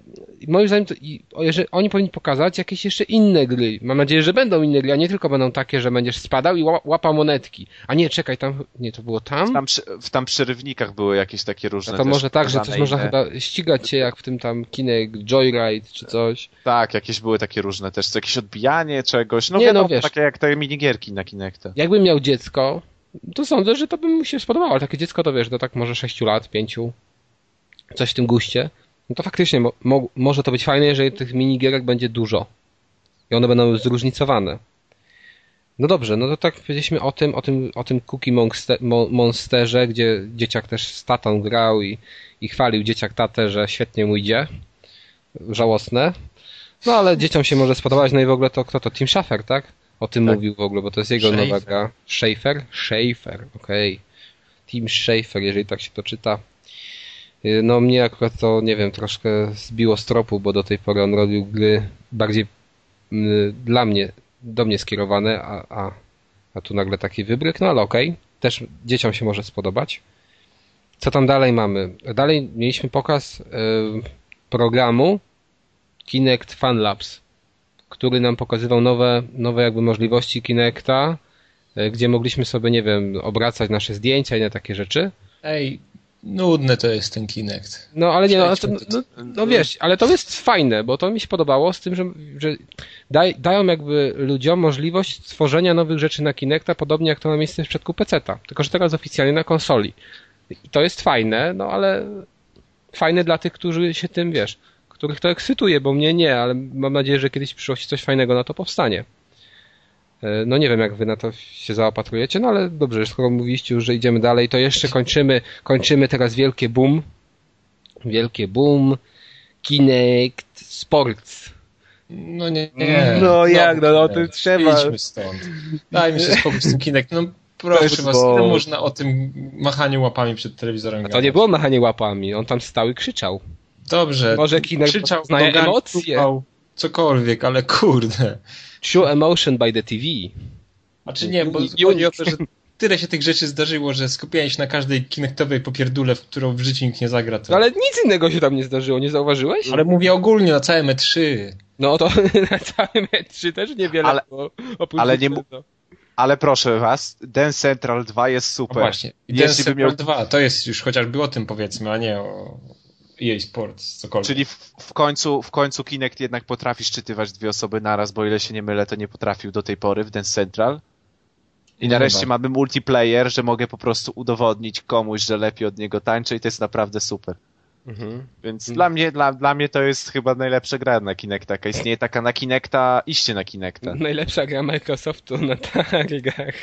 [SPEAKER 1] moim zdaniem to, jeżeli oni powinni pokazać jakieś jeszcze inne gry. Mam nadzieję, że będą inne gry, a nie tylko będą takie, że będziesz spadał i łapał monetki. A nie, czekaj, tam, nie, to było tam?
[SPEAKER 3] Tam, w tam przerywnikach były jakieś takie różne.
[SPEAKER 1] No to może tak, że coś można chyba ścigać się jak w tym tam kinek Joyride czy coś.
[SPEAKER 3] Tak, jakieś były takie różne też, jakieś odbijanie czegoś. No, nie, wiadomo, no wiesz. Takie jak te minigierki na Kinecta.
[SPEAKER 1] Jakbym miał dziecko, to sądzę, że to by mu się spodobało. Takie dziecko to wiesz, do tak może 6 lat, 5, coś w tym guście. No to faktycznie mo mo może to być fajne, jeżeli tych minigierek będzie dużo. I one będą zróżnicowane. No dobrze, no to tak powiedzieliśmy o tym, o tym, o tym Cookie Monster, Monsterze, gdzie dzieciak też z tatą grał i, i chwalił dzieciak tatę, że świetnie mu idzie. Żałosne. No ale dzieciom się może spodobać, no i w ogóle to kto to? Tim Schafer, tak? O tym tak. mówił w ogóle, bo to jest jego Schaefer. nowa gra. Schaefer? Schaefer, okej. Okay. Tim Schaefer, jeżeli tak się to czyta. Y, no mnie akurat to, nie wiem, troszkę zbiło z tropu, bo do tej pory on robił gry bardziej y, dla mnie, do mnie skierowane, a, a, a tu nagle taki wybryk, no ale okej. Okay. Też dzieciom się może spodobać. Co tam dalej mamy? Dalej mieliśmy pokaz y, programu Kinect Fun Labs który nam pokazywał nowe, nowe jakby możliwości Kinecta, e, gdzie mogliśmy sobie, nie wiem, obracać nasze zdjęcia i na takie rzeczy.
[SPEAKER 2] Ej, nudne to jest ten Kinect.
[SPEAKER 1] No ale nie, no, to, no, no, wiesz, ale to jest fajne, bo to mi się podobało z tym, że, że daj, dają jakby ludziom możliwość stworzenia nowych rzeczy na Kinecta, podobnie jak to ma miejsce w przypadku PC-ta, tylko że teraz oficjalnie na konsoli. I to jest fajne, no ale fajne dla tych, którzy się tym, wiesz, których to ekscytuje, bo mnie nie, ale mam nadzieję, że kiedyś w przyszłości coś fajnego na to powstanie. E, no nie wiem, jak wy na to się zaopatrujecie, no ale dobrze, skoro mówiliście już, że idziemy dalej, to jeszcze kończymy, kończymy teraz wielkie boom. Wielkie boom. Kinect Sports.
[SPEAKER 2] No nie, nie.
[SPEAKER 1] No, no jak, no, no to trzeba.
[SPEAKER 2] Idźmy stąd. Dajmy się spokój z tym Kinect. No proszę was, bo... ile można o tym machaniu łapami przed telewizorem
[SPEAKER 1] A to nie było machanie łapami, on tam stał i krzyczał.
[SPEAKER 2] Dobrze.
[SPEAKER 1] Może Kinect krzyczał, znaje emocje.
[SPEAKER 2] cokolwiek, ale kurde.
[SPEAKER 1] True emotion by the TV.
[SPEAKER 2] A czy nie, bo chodzi o to, że tyle się tych rzeczy zdarzyło, że skupiałem się na każdej kinektowej popierdule, w którą w życiu nikt nie zagra. To...
[SPEAKER 1] Ale nic innego się tam nie zdarzyło, nie zauważyłeś?
[SPEAKER 2] Ale mówię ogólnie na całym
[SPEAKER 1] E3. No to na całym E3 też niewiele
[SPEAKER 3] ale, ale nie, ale proszę was, Dance Central 2 jest super. No
[SPEAKER 2] właśnie. I Dance Central miał... 2 to jest już chociażby o tym powiedzmy, a nie o EA Sports, cokolwiek.
[SPEAKER 3] Czyli w, w, końcu, w końcu Kinect jednak potrafi szczytywać dwie osoby naraz, bo ile się nie mylę, to nie potrafił do tej pory w Dance Central. I nareszcie chyba. mamy multiplayer, że mogę po prostu udowodnić komuś, że lepiej od niego tańczę i to jest naprawdę super. Mhm. Więc mhm. Dla, mnie, dla, dla mnie to jest chyba najlepsza gra na Kinecta. Jaka istnieje taka na Kinecta, iście na Kinecta.
[SPEAKER 1] Najlepsza gra Microsoftu na targach.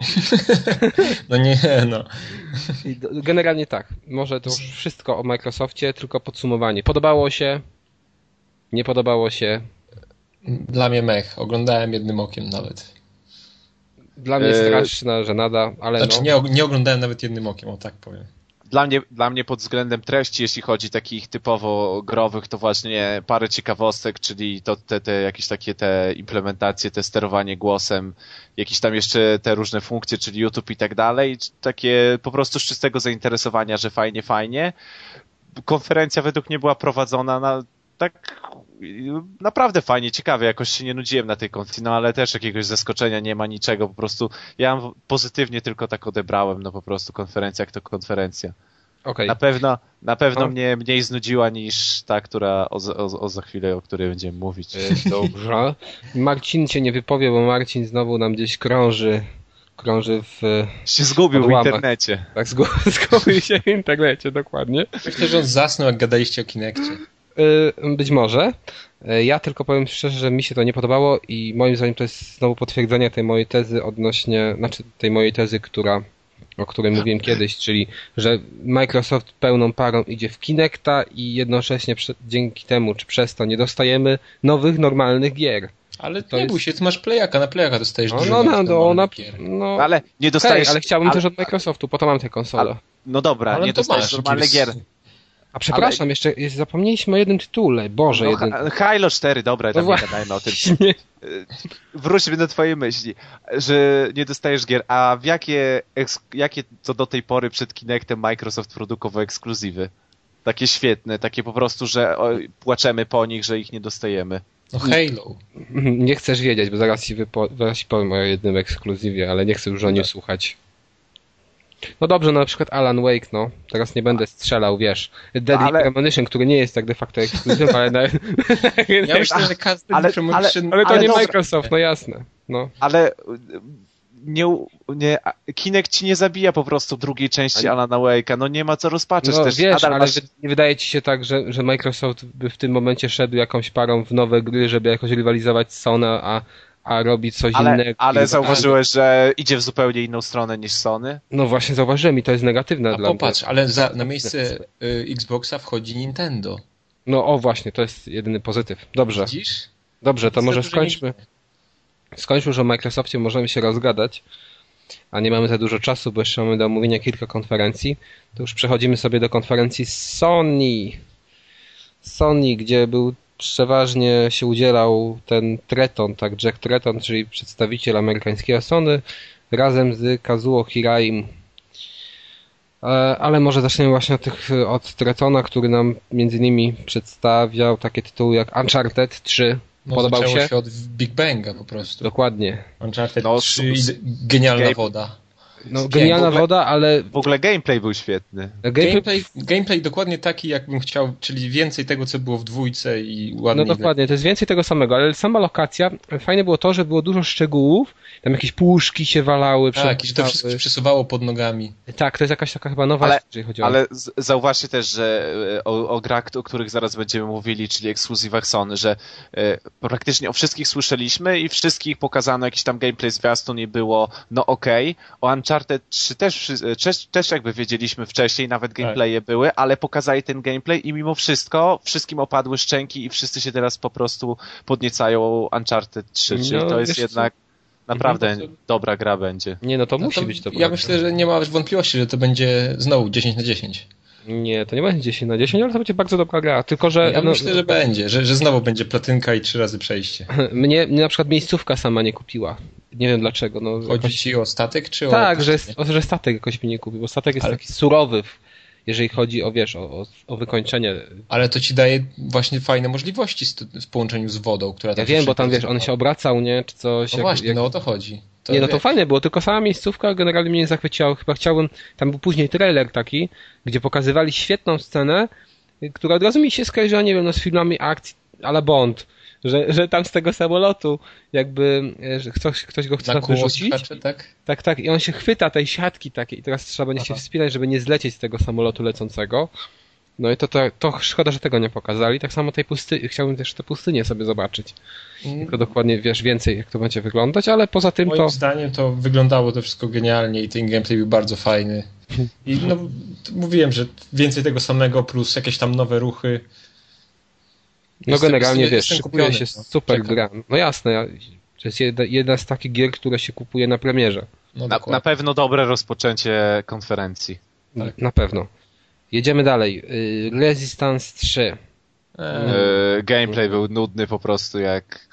[SPEAKER 2] No nie, no.
[SPEAKER 1] Generalnie tak. Może to wszystko o Microsoftie, tylko podsumowanie. Podobało się? Nie podobało się?
[SPEAKER 2] Dla mnie mech. Oglądałem jednym okiem nawet.
[SPEAKER 1] Dla mnie straszna żenada, ale
[SPEAKER 2] znaczy,
[SPEAKER 1] no.
[SPEAKER 2] nie, nie oglądałem nawet jednym okiem, o tak powiem
[SPEAKER 3] dla mnie, dla mnie pod względem treści, jeśli chodzi takich typowo growych, to właśnie parę ciekawostek, czyli to te, te jakieś takie te implementacje, te sterowanie głosem, jakieś tam jeszcze te różne funkcje, czyli YouTube i tak dalej, takie po prostu z czystego zainteresowania, że fajnie, fajnie. Konferencja według mnie była prowadzona na tak naprawdę fajnie, ciekawie, jakoś się nie nudziłem na tej konferencji, no ale też jakiegoś zaskoczenia nie ma, niczego, po prostu ja pozytywnie tylko tak odebrałem, no po prostu konferencja jak to konferencja. Okay. Na pewno, na pewno no. mnie mniej znudziła niż ta, która o, o, o, za chwilę, o której będziemy mówić.
[SPEAKER 1] E, dobrze. Marcin cię nie wypowie, bo Marcin znowu nam gdzieś krąży krąży w.
[SPEAKER 3] Się zgubił w internecie.
[SPEAKER 1] Tak, zgubił się w internecie, dokładnie.
[SPEAKER 2] Myślę, że on zasnął, jak gadaliście o Kinekcie.
[SPEAKER 1] Y, być może. Y, ja tylko powiem szczerze, że mi się to nie podobało i moim zdaniem to jest znowu potwierdzenie tej mojej tezy odnośnie, znaczy tej mojej tezy, która, o której mówiłem kiedyś, czyli, że Microsoft pełną parą idzie w Kinecta i jednocześnie dzięki temu, czy przez to nie dostajemy nowych, normalnych gier.
[SPEAKER 2] Ale to nie jest... bój się, ty masz playaka, na playaka dostajesz
[SPEAKER 1] no, no, no, no, na, no,
[SPEAKER 3] Ale nie dostajesz...
[SPEAKER 1] Hej, ale chciałbym ale... też od Microsoftu, po to mam tę konsolę.
[SPEAKER 3] No dobra, ale nie dostajesz normalnych gier
[SPEAKER 1] A przepraszam, ale... jeszcze jest, zapomnieliśmy o jednym tytule. Boże, no, jeden...
[SPEAKER 3] Halo 4, dobra, tam no nie gadajmy o tym. Wróćmy do twojej myśli, że nie dostajesz gier, a w jakie, jakie to do tej pory przed Kinectem Microsoft produkował ekskluzywy? Takie świetne, takie po prostu, że płaczemy po nich, że ich nie dostajemy.
[SPEAKER 2] No Halo.
[SPEAKER 1] Nie chcesz wiedzieć, bo zaraz ci, wypo, zaraz ci powiem o jednym ekskluzywie, ale nie chcę już o nim słuchać. No dobrze, no na przykład Alan Wake, no. Teraz nie będę strzelał, wiesz. Deadly ale... Premonition, który nie jest tak de facto ekskluzywem, ale... Na...
[SPEAKER 2] ja myślę, że każdy ale.
[SPEAKER 1] Ale, ale to ale nie dobra. Microsoft, no jasne. No.
[SPEAKER 3] Ale nie, nie, Kinect ci nie zabija po prostu drugiej części Alana Wake'a, no nie ma co rozpaczać
[SPEAKER 1] no,
[SPEAKER 3] też.
[SPEAKER 1] Wiesz, ale masz... nie wydaje ci się tak, że, że Microsoft by w tym momencie szedł jakąś parą w nowe gry, żeby jakoś rywalizować z Sony, a a robi coś
[SPEAKER 3] ale,
[SPEAKER 1] innego.
[SPEAKER 3] Ale zauważyłeś, że idzie w zupełnie inną stronę niż Sony?
[SPEAKER 1] No właśnie zauważyłem i to jest negatywne
[SPEAKER 2] a
[SPEAKER 1] dla
[SPEAKER 2] popatrz, mnie. ale za, na miejsce y, Xboxa wchodzi Nintendo.
[SPEAKER 1] No o właśnie, to jest jedyny pozytyw. Dobrze.
[SPEAKER 2] Widzisz?
[SPEAKER 1] Dobrze, to może skończmy. Skończmy już o Microsoftie, możemy się rozgadać, a nie mamy za dużo czasu, bo jeszcze mamy do omówienia kilka konferencji. To już przechodzimy sobie do konferencji Sony. Sony, gdzie był przeważnie się udzielał ten Treton, tak, Jack Treton, czyli przedstawiciel amerykańskiego Sony, razem z Kazuo Hiraim. E, ale może zaczniemy właśnie od, tych, od Tretona, który nam między innymi przedstawiał takie tytuły jak Uncharted 3.
[SPEAKER 2] No,
[SPEAKER 1] Podobał
[SPEAKER 2] się?
[SPEAKER 1] się
[SPEAKER 2] od Big Banga po prostu.
[SPEAKER 1] Dokładnie.
[SPEAKER 2] Uncharted no, 3 genialna woda.
[SPEAKER 1] No, genialna ogóle, woda, ale...
[SPEAKER 3] W ogóle gameplay był świetny.
[SPEAKER 2] Gameplay, gameplay dokładnie taki, jakbym chciał, czyli więcej tego, co było w dwójce i ładnie.
[SPEAKER 1] No dokładnie, to jest więcej tego samego, ale sama lokacja, fajne było to, że było dużo szczegółów, tam jakieś puszki się walały.
[SPEAKER 2] Tak, i że to wszystko się przesuwało pod nogami.
[SPEAKER 1] Tak, to jest jakaś taka chyba nowa
[SPEAKER 3] ale,
[SPEAKER 1] rzecz, jeżeli chodzi o...
[SPEAKER 3] Ale zauważcie też, że e, o, o grach, o których zaraz będziemy mówili, czyli ekskluzywach Sony, że e, praktycznie o wszystkich słyszeliśmy i wszystkich pokazano jakiś tam gameplay zwiastun i było no okej. Okay. O Uncharted 3 też, też, też jakby wiedzieliśmy wcześniej, nawet tak. gameplaye tak. były, ale pokazali ten gameplay i mimo wszystko wszystkim opadły szczęki i wszyscy się teraz po prostu podniecają Uncharted 3, czyli no, to jest jednak co? naprawdę no, to... dobra gra będzie.
[SPEAKER 1] Nie, no to no musi to, być
[SPEAKER 2] dobra. Ja myślę, że nie ma wątpliwości, że to będzie znowu 10 na 10.
[SPEAKER 1] Nie, to nie będzie 10 na 10, ale to będzie bardzo dobra gra. Tylko, że.
[SPEAKER 2] Ja no, myślę, że będzie, że, że znowu będzie platynka i trzy razy przejście.
[SPEAKER 1] Mnie, mnie na przykład miejscówka sama nie kupiła. Nie wiem dlaczego. No,
[SPEAKER 2] Chodzi jakoś... ci o statek, czy
[SPEAKER 1] tak, o. Tak, że, że statek jakoś mi nie kupił, bo statek jest ale... taki surowy, jeżeli chodzi o, wiesz, o, o, wykończenie.
[SPEAKER 2] Ale to ci daje właśnie fajne możliwości w połączeniu z wodą, która
[SPEAKER 1] tam Ja wiem, bo tam wiesz, on się obracał, nie, czy coś.
[SPEAKER 2] No jak, właśnie, jak... no o to chodzi. To
[SPEAKER 1] nie, no to fajne było, tylko sama miejscówka generalnie mnie nie zachwyciła. Chyba chciałbym, tam był później trailer taki, gdzie pokazywali świetną scenę, która od razu mi się skojarzyła, nie wiem, no z filmami akcji ale Bond. Że, że tam z tego samolotu jakby e, że ktoś, ktoś go chce wyrzucić.
[SPEAKER 2] tak?
[SPEAKER 1] tak, tak. I on się chwyta tej siatki takiej i teraz trzeba będzie Aha. się wspinać, żeby nie zlecieć z tego samolotu lecącego. No i to, to, to szkoda, że tego nie pokazali. Tak samo tej pustyni, chciałbym też te pustynie sobie zobaczyć. Mm. Tylko dokładnie wiesz więcej, jak to będzie wyglądać, ale poza tym
[SPEAKER 2] Moim
[SPEAKER 1] to...
[SPEAKER 2] zdaniem to wyglądało to wszystko genialnie i ten gameplay był bardzo fajny. I no, mówiłem, że więcej tego samego plus jakieś tam nowe ruchy.
[SPEAKER 1] No jestem, generalnie jestem, wiesz, jestem szykuje się no. super gra. No jasne, to jest jedna, jedna z takich gier, które się kupuje na premierze.
[SPEAKER 3] No na, na, pewno dobre rozpoczęcie konferencji.
[SPEAKER 1] Tak. Na pewno. Jedziemy dalej. Y, Resistance 3.
[SPEAKER 3] Eee, gameplay był nudny po prostu jak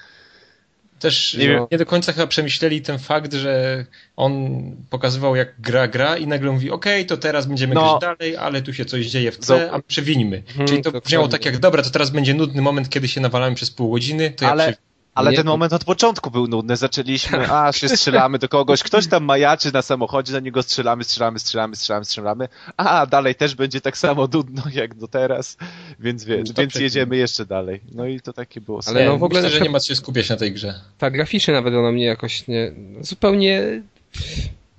[SPEAKER 2] też nie, no, nie, do końca chyba przemyśleli ten fakt, że on pokazywał jak gra gra i nagle mówi, okej, okay, to teraz będziemy no, grać dalej, ale tu się coś dzieje w C, a przewinimy. Hmm, Czyli to brzmiało tak jak, dobra, to teraz będzie nudny moment, kiedy się nawalamy przez pół godziny, to
[SPEAKER 3] ale,
[SPEAKER 2] ja
[SPEAKER 3] ale nie, ten moment od początku był nudny. Zaczęliśmy, a się strzelamy do kogoś, ktoś tam majaczy na samochodzie, na niego strzelamy, strzelamy, strzelamy, strzelamy, strzelamy, a dalej też będzie tak samo nudno jak do teraz, więc wiesz, więc jedziemy jeszcze dalej. No i to takie było.
[SPEAKER 2] Ale no w ogóle Myślę, że nie ma co się skupiać na tej grze.
[SPEAKER 1] Tak, graficznie nawet ona mnie jakoś nie, zupełnie,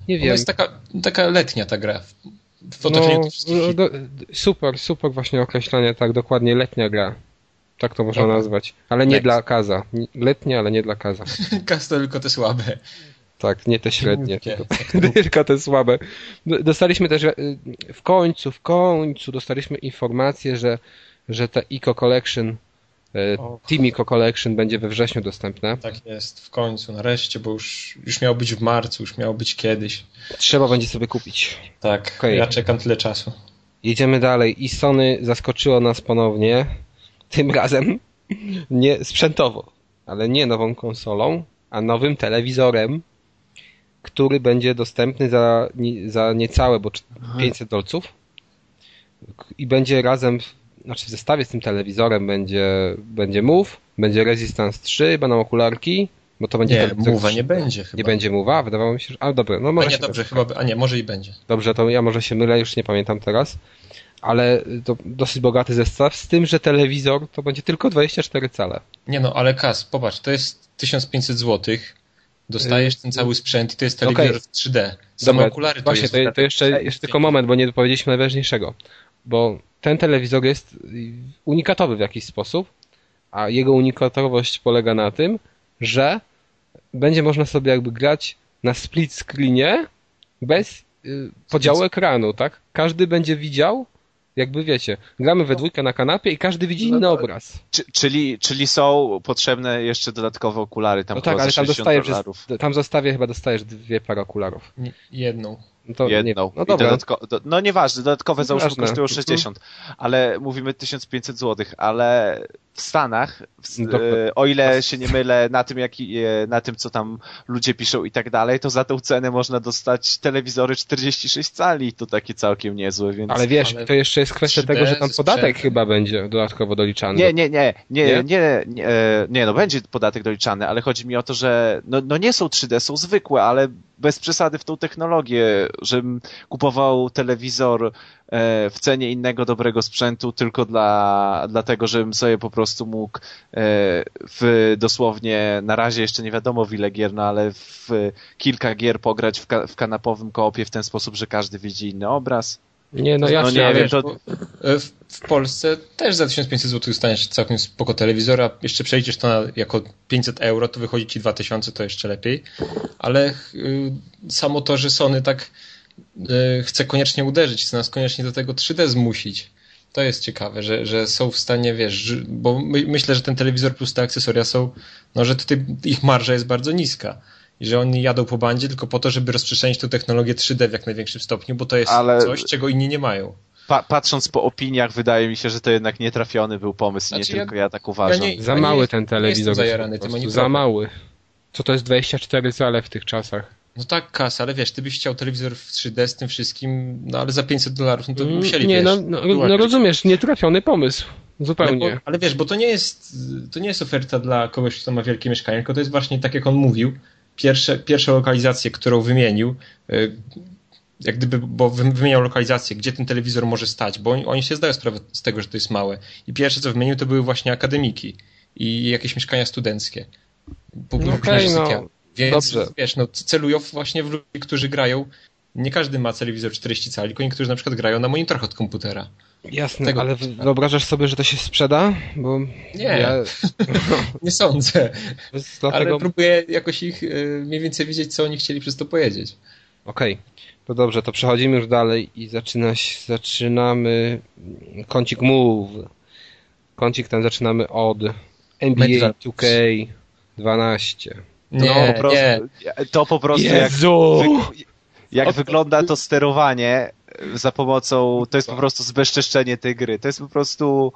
[SPEAKER 1] nie wiem. To
[SPEAKER 2] jest taka, taka letnia ta gra. W
[SPEAKER 1] no, do, super, super właśnie określenie, tak, dokładnie letnia gra. Tak to można Dobra. nazwać. Ale nie Next. dla Kaza. Letnie, ale nie dla Kaza.
[SPEAKER 2] Kaz to tylko te słabe.
[SPEAKER 1] Tak, nie te średnie. Tylko, tylko te słabe. Dostaliśmy też w końcu, w końcu dostaliśmy informację, że, że ta Eco Collection e, Team Eco Collection będzie we wrześniu dostępne.
[SPEAKER 2] Tak jest, w końcu, nareszcie, bo już, już miało być w marcu, już miało być kiedyś.
[SPEAKER 1] Trzeba będzie sobie kupić.
[SPEAKER 2] Tak, okay. ja czekam tyle czasu.
[SPEAKER 1] jedziemy dalej i Sony zaskoczyło nas ponownie, tym razem nie sprzętowo, ale nie nową konsolą, a nowym telewizorem, który będzie dostępny za, za niecałe, bo 500 dolców. I będzie razem, znaczy w zestawie z tym telewizorem będzie, będzie Move, będzie Resistance 3, będą okularki, bo to będzie
[SPEAKER 2] Nie,
[SPEAKER 1] telewizor
[SPEAKER 2] mowa
[SPEAKER 1] 3.
[SPEAKER 2] nie będzie chyba.
[SPEAKER 1] Nie będzie Move'a? Wydawało mi się, że... A dobra, no
[SPEAKER 2] A
[SPEAKER 1] może
[SPEAKER 2] nie,
[SPEAKER 1] się
[SPEAKER 2] dobrze, chyba, a nie, może i będzie.
[SPEAKER 1] Dobrze, to ja może się mylę, już nie pamiętam teraz. Ale to dosyć bogaty zestaw, z tym, że telewizor to będzie tylko 24 cale.
[SPEAKER 2] Nie no, ale Kas, popatrz, to jest 1500 zł, dostajesz ten cały sprzęt i to jest telewizor
[SPEAKER 1] Okej.
[SPEAKER 2] w 3D. Same
[SPEAKER 1] Dobra,
[SPEAKER 2] okulary to
[SPEAKER 1] właśnie,
[SPEAKER 2] jest...
[SPEAKER 1] to, to jeszcze, jeszcze tylko moment, bo nie dopowiedzieliśmy najważniejszego. Bo ten telewizor jest y, unikatowy w jakiś sposób, a jego unikatowość polega na tym, że będzie można sobie jakby grać na split screenie bez y, podziału ekranu, tak? Każdy będzie widział, jakby wiecie, gramy we dwójkę na kanapie i każdy widzi
[SPEAKER 2] No
[SPEAKER 1] inny obraz.
[SPEAKER 3] Czy, czyli, czyli są potrzebne jeszcze dodatkowe okulary, tam
[SPEAKER 1] No tak, ale tam
[SPEAKER 3] 60
[SPEAKER 1] dostajesz, tam zostawię chyba dostajesz dwie pary okularów.
[SPEAKER 2] Jedną.
[SPEAKER 1] No to
[SPEAKER 3] Jedną.
[SPEAKER 1] Nie, no dobra.
[SPEAKER 3] dodatko, do, no nieważne, dodatkowe załóżmy kosztują 60, ale mówimy 1500 zł, ale w Stanach, w, e, o ile się nie mylę na tym, jak, e, na tym, co tam ludzie piszą i tak dalej, to za tą cenę można dostać telewizory 46 cali, to takie całkiem niezłe, więc...
[SPEAKER 1] Ale wiesz,
[SPEAKER 2] Ale
[SPEAKER 1] to jeszcze jest kwestia
[SPEAKER 2] 3D
[SPEAKER 1] tego, że tam podatek chyba będzie dodatkowo doliczany.
[SPEAKER 3] Nie, nie, nie, nie,
[SPEAKER 1] Nie?
[SPEAKER 3] nie, nie, e, nie, no będzie podatek doliczany, ale chodzi mi o to, że no, no nie są 3D, są zwykłe, ale bez przesady w tą technologię, żebym kupował telewizor w cenie innego dobrego sprzętu tylko dla, dlatego, żebym sobie po prostu mógł e, w dosłownie, na razie jeszcze nie wiadomo w ile gier, no ale w kilka gier pograć w, ka, w kanapowym koopie w ten sposób, że każdy widzi inny obraz.
[SPEAKER 1] Nie, no
[SPEAKER 3] No
[SPEAKER 1] jasne,
[SPEAKER 3] nie wiem, to,
[SPEAKER 2] e, W, w Polsce też za 1500 zł dostaniesz całkiem spoko telewizora. Jeszcze przejdziesz to na, jako 500 euro, to wychodzi ci 2000, to jeszcze lepiej. Ale y, samo to, że Sony tak y, chce koniecznie uderzyć, chce nas koniecznie do tego 3D zmusić. To jest ciekawe, że, że są w stanie, wiesz, bo my, myślę, że ten telewizor plus te akcesoria są, no, że tutaj ich marża jest bardzo niska. I że oni jadą po bandzie tylko po to, żeby rozprzestrzenić tę technologię 3D w jak największym stopniu, bo to jest
[SPEAKER 3] Ale-
[SPEAKER 2] coś, czego inni nie mają.
[SPEAKER 3] pa, patrząc po opiniach, wydaje mi się, że to jednak nietrafiony był pomysł,
[SPEAKER 2] Znaczy,
[SPEAKER 3] nie
[SPEAKER 2] ja-
[SPEAKER 3] tylko ja tak uważam.
[SPEAKER 2] nie-
[SPEAKER 1] za
[SPEAKER 2] Ja
[SPEAKER 1] mały ten telewizor.
[SPEAKER 2] zajarany
[SPEAKER 1] za mały. Co to jest 24 cale w tych czasach?
[SPEAKER 2] No tak, kasa, ale wiesz, ty byś chciał telewizor w 3D z tym wszystkim, no ale za 500 dolarów, no to by
[SPEAKER 1] Mm,
[SPEAKER 2] musieli,
[SPEAKER 1] nie,
[SPEAKER 2] wiesz,
[SPEAKER 1] no, no, no rozumiesz, nietrafiony pomysł. Zupełnie.
[SPEAKER 2] bo, ale wiesz, bo to nie jest, to nie jest oferta dla kogoś, kto ma wielkie mieszkanie, tylko to jest właśnie tak, jak on mówił, pierwsze, pierwsza lokalizację, którą wymienił, y, jak gdyby, bo wy- wymieniał lokalizację, gdzie ten telewizor może stać, bo oni, oni się zdają sprawę z tego, że to jest małe. I pierwsze, co wymienił, to były właśnie akademiki i jakieś mieszkania studenckie.
[SPEAKER 1] No okej, no,
[SPEAKER 2] sypialni. Więc
[SPEAKER 1] dobrze.
[SPEAKER 2] wiesz, no celują właśnie w ludzi, którzy grają. Nie każdy ma telewizor 40 cali, tylko niektórzy na przykład grają na monitorach od komputera.
[SPEAKER 1] Jasne,
[SPEAKER 2] tego
[SPEAKER 1] ale
[SPEAKER 2] typu.
[SPEAKER 1] wyobrażasz sobie, że to się sprzeda? Bo
[SPEAKER 2] Nie.
[SPEAKER 1] ja,
[SPEAKER 2] Nie sądzę,
[SPEAKER 1] z-
[SPEAKER 2] ale
[SPEAKER 1] dlatego...
[SPEAKER 2] próbuję jakoś ich y, mniej więcej wiedzieć, co oni chcieli przez to powiedzieć.
[SPEAKER 1] Okej, to dobrze, to przechodzimy już dalej i zaczyna się, zaczynamy kącik Move. Kącik ten zaczynamy od NBA
[SPEAKER 2] Medal.
[SPEAKER 1] 2K12.
[SPEAKER 2] Nie,
[SPEAKER 3] no, po prostu,
[SPEAKER 2] nie.
[SPEAKER 3] To po prostu jak,
[SPEAKER 1] Jezu!
[SPEAKER 3] wy, jak wygląda to sterowanie za pomocą, to jest po prostu zbezczeszczenie tej gry. To jest po prostu...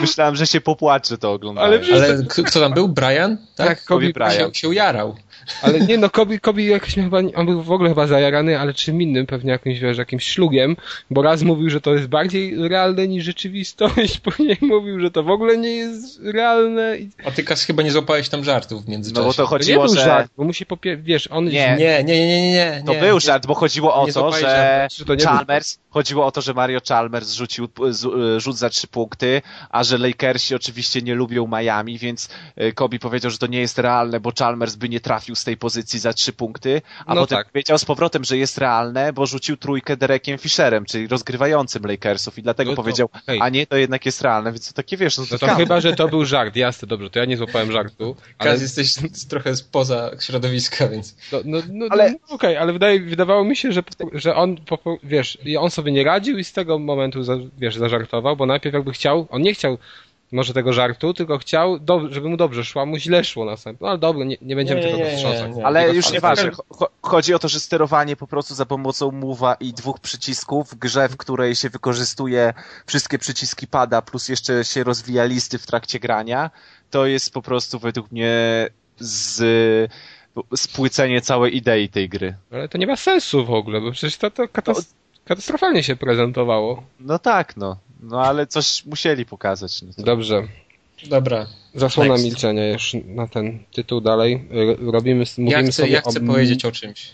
[SPEAKER 3] Myślałem, że się popłaczę to oglądając.
[SPEAKER 1] Ale
[SPEAKER 2] Ale kto tam był? Brian?
[SPEAKER 1] Tak, Kobe
[SPEAKER 3] Kobe Bryant.
[SPEAKER 2] Się, się ujarał.
[SPEAKER 1] Ale nie no, Kobi, Kobi jakoś miał chyba, on był w ogóle chyba zajarany, ale czym innym, pewnie jakimś, wiesz, jakimś szlugiem, bo raz mówił, że to jest bardziej realne niż rzeczywistość, później mówił, że to w ogóle nie jest realne i
[SPEAKER 2] A ty Kas chyba nie złapałeś tam żartów w
[SPEAKER 3] No
[SPEAKER 2] międzyczasie.
[SPEAKER 3] bo to
[SPEAKER 1] to nie
[SPEAKER 3] chodziło,
[SPEAKER 1] był
[SPEAKER 3] że...
[SPEAKER 1] żart, bo musi popie... wiesz, on...
[SPEAKER 3] Nie.
[SPEAKER 2] Nie, nie, nie, nie, nie.
[SPEAKER 3] To
[SPEAKER 2] nie.
[SPEAKER 3] był żart, bo chodziło o
[SPEAKER 2] Nie
[SPEAKER 3] to, że
[SPEAKER 1] żartu, że to nie był
[SPEAKER 3] Chalmers, chodziło o to, że Mario Chalmers rzucił z- rzut za trzy punkty, a że Lakersi oczywiście nie lubią Miami, więc e, Kobe powiedział, że to nie jest realne, bo Chalmers by nie trafił z tej pozycji za trzy punkty, a
[SPEAKER 1] No
[SPEAKER 3] potem
[SPEAKER 1] tak.
[SPEAKER 3] powiedział z powrotem, że jest realne, bo rzucił trójkę Derekiem Fisherem, czyli rozgrywającym Lakersów i dlatego
[SPEAKER 1] No to-
[SPEAKER 3] powiedział,
[SPEAKER 1] hej.
[SPEAKER 3] a nie, to jednak jest realne, więc to takie wiesz, no to,
[SPEAKER 1] No chyba, że to był żart, jasne, dobrze, to ja nie złapałem żartu, ale...
[SPEAKER 2] Kaz, jesteś trochę spoza środowiska, więc...
[SPEAKER 1] No, no, no,
[SPEAKER 3] Ale-
[SPEAKER 1] ale... no okej, ale wydaje, wydawało mi się, że, że on, wiesz, on sobie nie radził i z tego momentu, za, wiesz, zażartował, bo najpierw jakby chciał, on nie chciał może tego żartu, tylko chciał, do, żeby mu dobrze szło, a mu źle szło następnie. No ale dobra, nie, nie będziemy
[SPEAKER 2] Nie,
[SPEAKER 1] tego
[SPEAKER 2] nie.
[SPEAKER 3] Ale już nieważne. Chodzi o to, że sterowanie po prostu za pomocą mowa i dwóch przycisków w grze, w której się wykorzystuje wszystkie przyciski pada, plus jeszcze się rozwija listy w trakcie grania, to jest po prostu według mnie z spłycenie całej idei tej gry.
[SPEAKER 1] Ale to nie ma sensu w ogóle, bo przecież to, to katas- katastrofalnie się prezentowało.
[SPEAKER 3] No tak, no. No ale coś musieli pokazać. No to...
[SPEAKER 1] Dobrze.
[SPEAKER 2] Dobra.
[SPEAKER 1] Zasłona
[SPEAKER 2] Next.
[SPEAKER 1] milczenia już na ten tytuł dalej. Robimy, mówimy
[SPEAKER 2] Ja chcę,
[SPEAKER 1] sobie
[SPEAKER 2] ja chcę
[SPEAKER 1] o,
[SPEAKER 2] powiedzieć o czymś.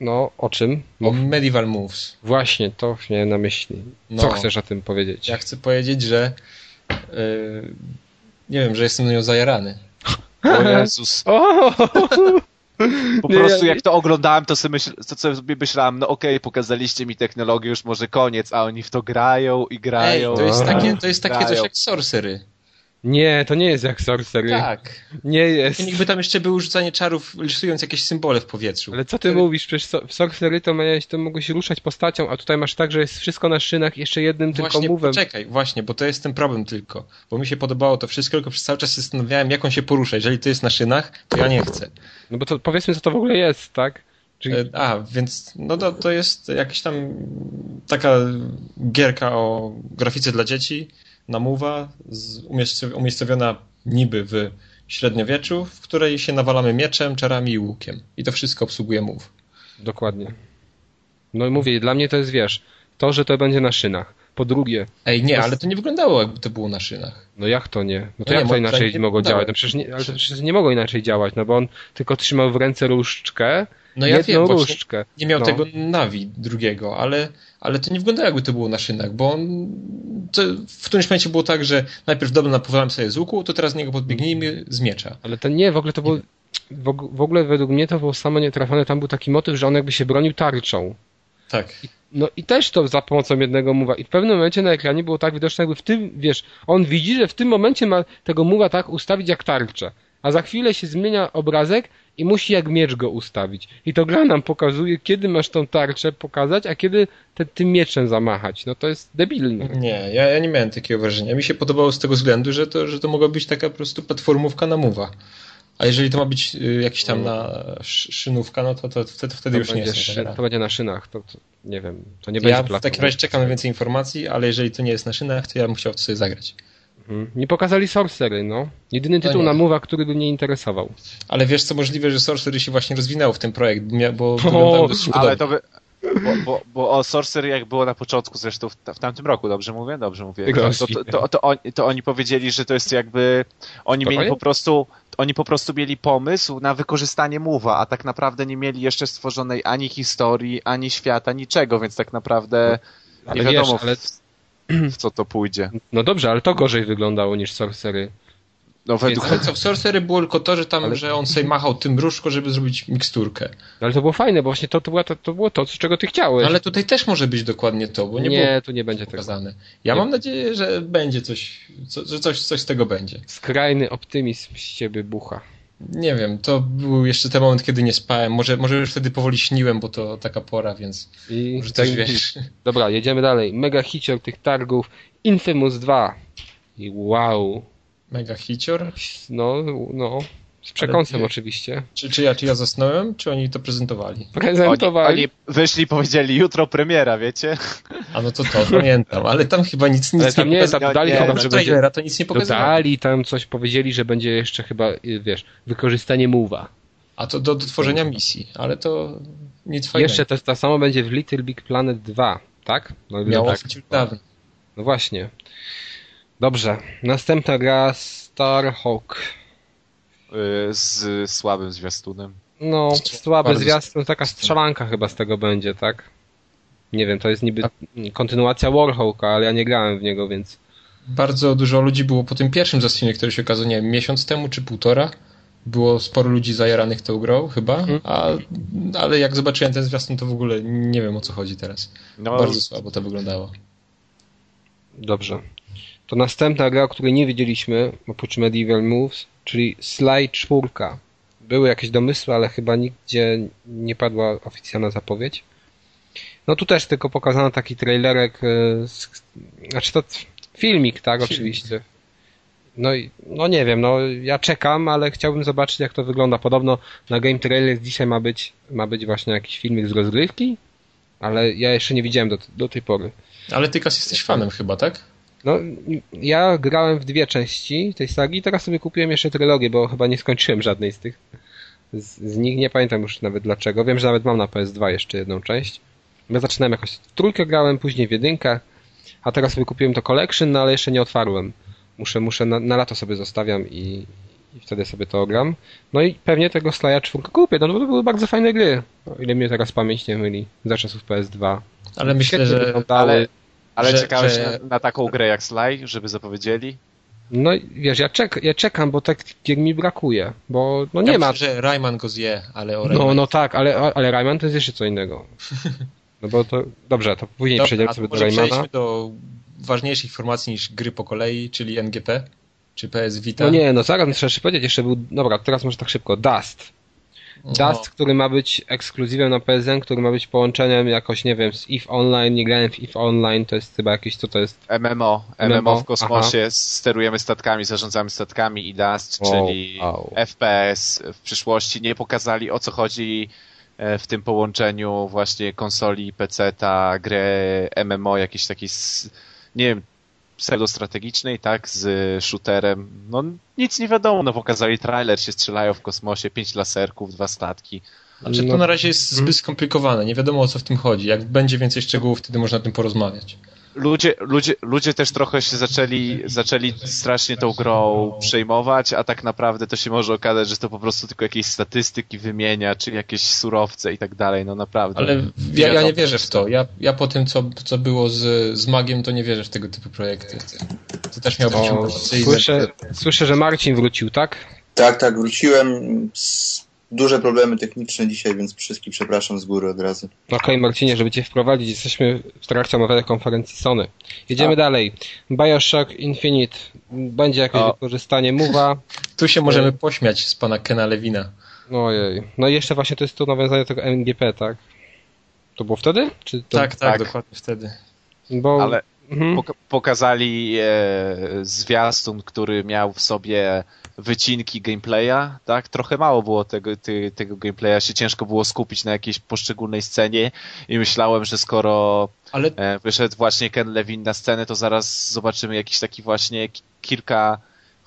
[SPEAKER 1] No, o czym?
[SPEAKER 2] O Medieval Moves.
[SPEAKER 1] Właśnie, to miałem na myśli.
[SPEAKER 2] No.
[SPEAKER 1] Co chcesz o tym powiedzieć?
[SPEAKER 2] Ja chcę powiedzieć, że yy, nie wiem, że jestem nią zajarany.
[SPEAKER 3] O Jezus. Po
[SPEAKER 1] Nie,
[SPEAKER 3] prostu
[SPEAKER 1] ja-
[SPEAKER 3] jak to oglądałem, to sobie, myśl, to sobie myślałem, no okej, pokazaliście mi technologię, już może koniec, a oni w to grają i
[SPEAKER 2] Ej,
[SPEAKER 3] grają.
[SPEAKER 2] to jest takie, to jest takie coś jak Sorcery.
[SPEAKER 1] Nie, to nie jest jak Sorcery.
[SPEAKER 2] Tak.
[SPEAKER 1] Nie jest.
[SPEAKER 2] Niby tam jeszcze było rzucanie czarów, rysując jakieś symbole w powietrzu.
[SPEAKER 1] Ale co ty mówisz? Przecież so- w Sorcery to miałeś, to mogłeś ruszać postacią, a tutaj masz tak, że jest wszystko na szynach jeszcze jednym tylko
[SPEAKER 2] Właśnie,
[SPEAKER 1] mówem.
[SPEAKER 2] poczekaj, właśnie, bo to jest ten problem tylko. Bo mi się podobało to wszystko, tylko przez cały czas się zastanawiałem, jak on się porusza. Jeżeli to jest na szynach, to ja nie chcę.
[SPEAKER 1] No bo to powiedzmy, co to w ogóle jest, tak? Czyli
[SPEAKER 2] E, A, więc no to, to jest jakaś tam taka gierka o grafice dla dzieci, namuwa, umiejscowiona niby w średniowieczu, w której się nawalamy mieczem, czarami i łukiem. I to wszystko obsługuje mów.
[SPEAKER 1] Dokładnie. No i mówię, dla mnie to jest, wiesz, to, że to będzie na szynach. Po drugie,
[SPEAKER 2] Ej, nie,
[SPEAKER 1] To-
[SPEAKER 2] ale to nie wyglądało jakby to było na szynach.
[SPEAKER 1] no jak to nie? No to
[SPEAKER 2] No nie,
[SPEAKER 1] jak to
[SPEAKER 2] moim
[SPEAKER 1] inaczej
[SPEAKER 2] nie
[SPEAKER 1] mogło działać? No przecież nie, ale to przecież nie mogło inaczej działać, no bo on tylko trzymał w ręce różdżkę,
[SPEAKER 2] No ja
[SPEAKER 1] jedną
[SPEAKER 2] wiem,
[SPEAKER 1] różdżkę.
[SPEAKER 2] nie miał
[SPEAKER 1] no.
[SPEAKER 2] tego Navi drugiego, ale, ale to nie wyglądało jakby to było na szynach, bo on, w którymś momencie było tak, że najpierw dobra napływałem sobie z łuku, to teraz z niego podbiegnijmy z miecza.
[SPEAKER 1] Ale to nie, w ogóle to było... W ogóle według mnie to było samo nietrafione. Tam był taki motyw, że on jakby się bronił tarczą.
[SPEAKER 2] Tak.
[SPEAKER 1] No i też to za pomocą jednego muwa. I w pewnym momencie na ekranie było tak widoczne, jakby w tym, wiesz, on widzi, że w tym momencie ma tego muwa tak ustawić jak tarczę. A za chwilę się zmienia obrazek i musi jak miecz go ustawić. I to gra nam pokazuje, kiedy masz tą tarczę pokazać, a kiedy te, tym mieczem zamachać. No to jest debilne.
[SPEAKER 2] Nie, ja, ja nie miałem takiego wrażenia. Mi się podobało z tego względu, że to, że to mogła być taka po prostu platformówka na muwa. A jeżeli to ma być y, jakiś tam na sz, szynówka, no to, to, wtedy, wtedy
[SPEAKER 1] To
[SPEAKER 2] już nie jest.
[SPEAKER 1] szy- to będzie na szynach. To, to nie wiem, to nie
[SPEAKER 2] Ja
[SPEAKER 1] będzie
[SPEAKER 2] w takim razie czekam na więcej informacji, ale jeżeli to nie jest na szynach, to ja bym chciał w to sobie zagrać.
[SPEAKER 1] Mhm. Nie pokazali Sorcery, no. Jedyny tytuł
[SPEAKER 2] nie.
[SPEAKER 1] na muwa, który by mnie interesował.
[SPEAKER 2] Ale wiesz co, możliwe, że Sorcery się właśnie rozwinęło w ten projekt, bo, bo
[SPEAKER 3] Ale to by... Bo, bo, bo o Sorcery jak było na początku zresztą w, w tamtym roku, dobrze mówię? Dobrze mówię. To, to, to, to, oni, to oni powiedzieli, że to jest jakby... Oni
[SPEAKER 1] To
[SPEAKER 3] mieli
[SPEAKER 1] koniec?
[SPEAKER 3] po prostu... Oni po prostu mieli pomysł na wykorzystanie mowa, a tak naprawdę nie mieli jeszcze stworzonej ani historii, ani świata, niczego, więc tak naprawdę nie
[SPEAKER 1] Ale
[SPEAKER 3] wiadomo
[SPEAKER 1] wiesz, ale
[SPEAKER 3] w, co to pójdzie.
[SPEAKER 1] No dobrze, ale to gorzej wyglądało niż Sorcery.
[SPEAKER 3] No według
[SPEAKER 2] Ale co, w Sorcery było tylko to, że tam,
[SPEAKER 1] Ale-
[SPEAKER 2] że on sobie machał tym różdżką, żeby zrobić miksturkę.
[SPEAKER 1] No ale to było fajne, bo właśnie to, to, było, to, to było to, czego ty chciałeś.
[SPEAKER 2] No ale tutaj też może być dokładnie to, bo nie,
[SPEAKER 1] nie,
[SPEAKER 2] było
[SPEAKER 1] tu nie będzie tego.
[SPEAKER 2] pokazane. Ja
[SPEAKER 1] Nie.
[SPEAKER 2] mam nadzieję, że będzie coś, co, że coś, coś z tego będzie.
[SPEAKER 1] Skrajny optymizm z ciebie bucha.
[SPEAKER 2] Nie wiem, to był jeszcze ten moment, kiedy nie spałem. Może, może już wtedy powoli śniłem, bo to taka pora, więc
[SPEAKER 1] I
[SPEAKER 2] może coś wiesz.
[SPEAKER 1] Dobra, jedziemy dalej. Mega hicior tych targów. Infamous 2. I wow.
[SPEAKER 2] Mega hicior.
[SPEAKER 1] No, no. Z przekąsem oczywiście.
[SPEAKER 2] Czy, czy, ja, czy ja zasnąłem, czy oni to prezentowali?
[SPEAKER 3] Oni,
[SPEAKER 1] Prezentowali.
[SPEAKER 3] oni wyszli i powiedzieli jutro premiera, wiecie?
[SPEAKER 2] A no to to, pamiętam, ale tam chyba nic, nic
[SPEAKER 1] Ale tam nie, tam
[SPEAKER 3] nie-
[SPEAKER 1] dali
[SPEAKER 3] nie,
[SPEAKER 1] chyba,
[SPEAKER 3] no
[SPEAKER 1] że będzie...
[SPEAKER 2] trailera to nic nie pokazywali.
[SPEAKER 1] Dodali tam coś, powiedzieli, że będzie jeszcze chyba, y, wiesz, wykorzystanie mowa.
[SPEAKER 2] A to do, do tworzenia misji, ale to nic fajnego.
[SPEAKER 1] Jeszcze to, to samo będzie w Little Big Planet 2, tak? No,
[SPEAKER 2] miało
[SPEAKER 1] tak.
[SPEAKER 2] dawno.
[SPEAKER 1] No właśnie. Dobrze. Następna gra Starhawk.
[SPEAKER 3] Yy, z słabym zwiastunem.
[SPEAKER 1] No, słaby
[SPEAKER 2] Bardzo
[SPEAKER 1] zwiastun, taka strzelanka chyba z tego będzie, tak? Nie wiem, to jest niby kontynuacja Warhawka, ale ja nie grałem w niego, więc...
[SPEAKER 2] Bardzo dużo ludzi było po tym pierwszym zwiastunie, który się okazał, nie wiem, miesiąc temu czy półtora. Było sporo ludzi zajaranych tą grą chyba,
[SPEAKER 1] Mhm.
[SPEAKER 2] a, ale jak zobaczyłem ten zwiastun, to w ogóle nie wiem o co chodzi teraz.
[SPEAKER 3] No,
[SPEAKER 2] Bardzo słabo to wyglądało.
[SPEAKER 1] Dobrze. To następna gra, o której nie wiedzieliśmy, oprócz Medieval Moves, czyli Sly 4. Były jakieś domysły, ale chyba nigdzie nie padła oficjalna zapowiedź. No tu też tylko pokazano taki trailerek, e, z, znaczy to Filmik, tak, oczywiście. No i, no nie wiem, no ja czekam, ale chciałbym zobaczyć jak to wygląda. Podobno na Game Trailers dzisiaj ma być, ma być właśnie jakiś filmik z rozgrywki, ale ja jeszcze nie widziałem do, do tej pory.
[SPEAKER 2] Ale ty, Kas, jesteś fanem chyba, tak?
[SPEAKER 1] No, ja grałem w dwie części tej sagi, teraz sobie kupiłem jeszcze trylogię, bo chyba nie skończyłem żadnej z tych z, z nich, nie pamiętam już nawet dlaczego. Wiem, że nawet mam na PS2 jeszcze jedną część. Ja zaczynałem jakoś w trójkę grałem, później w jedynkę, a teraz sobie kupiłem to Collection, no ale jeszcze nie otwarłem. Muszę, muszę na, na lato sobie zostawiam i, i wtedy sobie to gram. No i pewnie tego Slaya 4 kupię, no bo to były bardzo fajne gry. O ile mnie teraz pamięć nie myli, za czasów PS2.
[SPEAKER 2] Ale myślę, że
[SPEAKER 1] wyglądały.
[SPEAKER 3] Ale, ale
[SPEAKER 2] Że-
[SPEAKER 3] czekałeś
[SPEAKER 2] że-
[SPEAKER 3] na, na taką grę jak Sly, żeby zapowiedzieli?
[SPEAKER 1] No i wiesz, ja, czek, ja czekam, bo tak gier mi brakuje, bo no nie
[SPEAKER 2] ja
[SPEAKER 1] ma.
[SPEAKER 2] myślę, że Rayman go zje, ale o
[SPEAKER 1] No, no tak, ale, ale Rayman to jest jeszcze co innego. No bo to, dobrze, to później
[SPEAKER 2] Dobra,
[SPEAKER 1] przejdziemy sobie do Raymana.
[SPEAKER 2] przejdźmy do ważniejszych informacji niż gry po kolei, czyli NGP, czy PS Vita.
[SPEAKER 1] No nie, no zaraz trzeba jeszcze powiedzieć, jeszcze był, dobra, teraz może tak szybko, Dust. Dust, który ma być ekskluzywem na PSN, który ma być połączeniem jakoś, nie wiem, z EVE Online, nie grałem w EVE Online, to jest chyba jakieś, co to jest?
[SPEAKER 3] MMO,
[SPEAKER 1] MMO,
[SPEAKER 3] MMO w kosmosie, sterujemy statkami, zarządzamy statkami i Dust,
[SPEAKER 1] Wow,
[SPEAKER 3] czyli
[SPEAKER 1] wow.
[SPEAKER 3] FPS w przyszłości. Nie pokazali o co chodzi e, w tym połączeniu właśnie konsoli, PC-ta, grę MMO, jakiejś takiej, s- nie wiem, pseudostrategicznej, tak, z shooterem. No nic nie wiadomo, no pokazali trailer, się strzelają w kosmosie, pięć laserków, dwa statki.
[SPEAKER 2] Znaczy, to
[SPEAKER 1] no-
[SPEAKER 2] na razie jest zbyt skomplikowane, nie wiadomo o co w tym chodzi. Jak będzie więcej szczegółów, wtedy można o tym porozmawiać.
[SPEAKER 3] Ludzie, ludzie, ludzie też trochę się zaczęli, zaczęli strasznie tą grą przejmować, a tak naprawdę to się może okazać, że to po prostu tylko jakieś statystyki wymienia, czy jakieś surowce i tak dalej, no naprawdę.
[SPEAKER 2] Ale ja, ja nie wierzę w to. Ja, ja po tym, co, co było z, z Magiem, to nie wierzę w tego typu projekty. To też miał być
[SPEAKER 1] O,
[SPEAKER 2] innowacyjne.
[SPEAKER 1] słyszę, słyszę, że Marcin wrócił, tak?
[SPEAKER 4] Tak, tak, wróciłem. S- Duże problemy techniczne dzisiaj, więc wszystkich przepraszam z góry od razu.
[SPEAKER 1] Okej, Marcinie, żeby cię wprowadzić, jesteśmy w trakcie omawiania konferencji Sony. Jedziemy
[SPEAKER 4] A.
[SPEAKER 1] dalej. Bioshock Infinite. Będzie jakieś
[SPEAKER 3] O.
[SPEAKER 1] wykorzystanie mowa.
[SPEAKER 2] Tu się możemy pośmiać z pana Kena Lewina.
[SPEAKER 1] Ojej. No i jeszcze właśnie to jest to nawiązanie do tego MGP, tak? To było wtedy? Czy to...
[SPEAKER 2] Tak, tak,
[SPEAKER 3] tak.
[SPEAKER 2] dokładnie wtedy.
[SPEAKER 1] Bo...
[SPEAKER 3] Ale
[SPEAKER 1] Mhm.
[SPEAKER 3] Poka- pokazali e, zwiastun, który miał w sobie wycinki gameplaya, tak? Trochę mało było tego, ty, tego gameplaya, się ciężko było skupić na jakiejś poszczególnej scenie i myślałem, że skoro
[SPEAKER 2] Ale
[SPEAKER 3] e, wyszedł właśnie Ken Levin na scenę, to zaraz zobaczymy jakiś taki właśnie ki- kilka,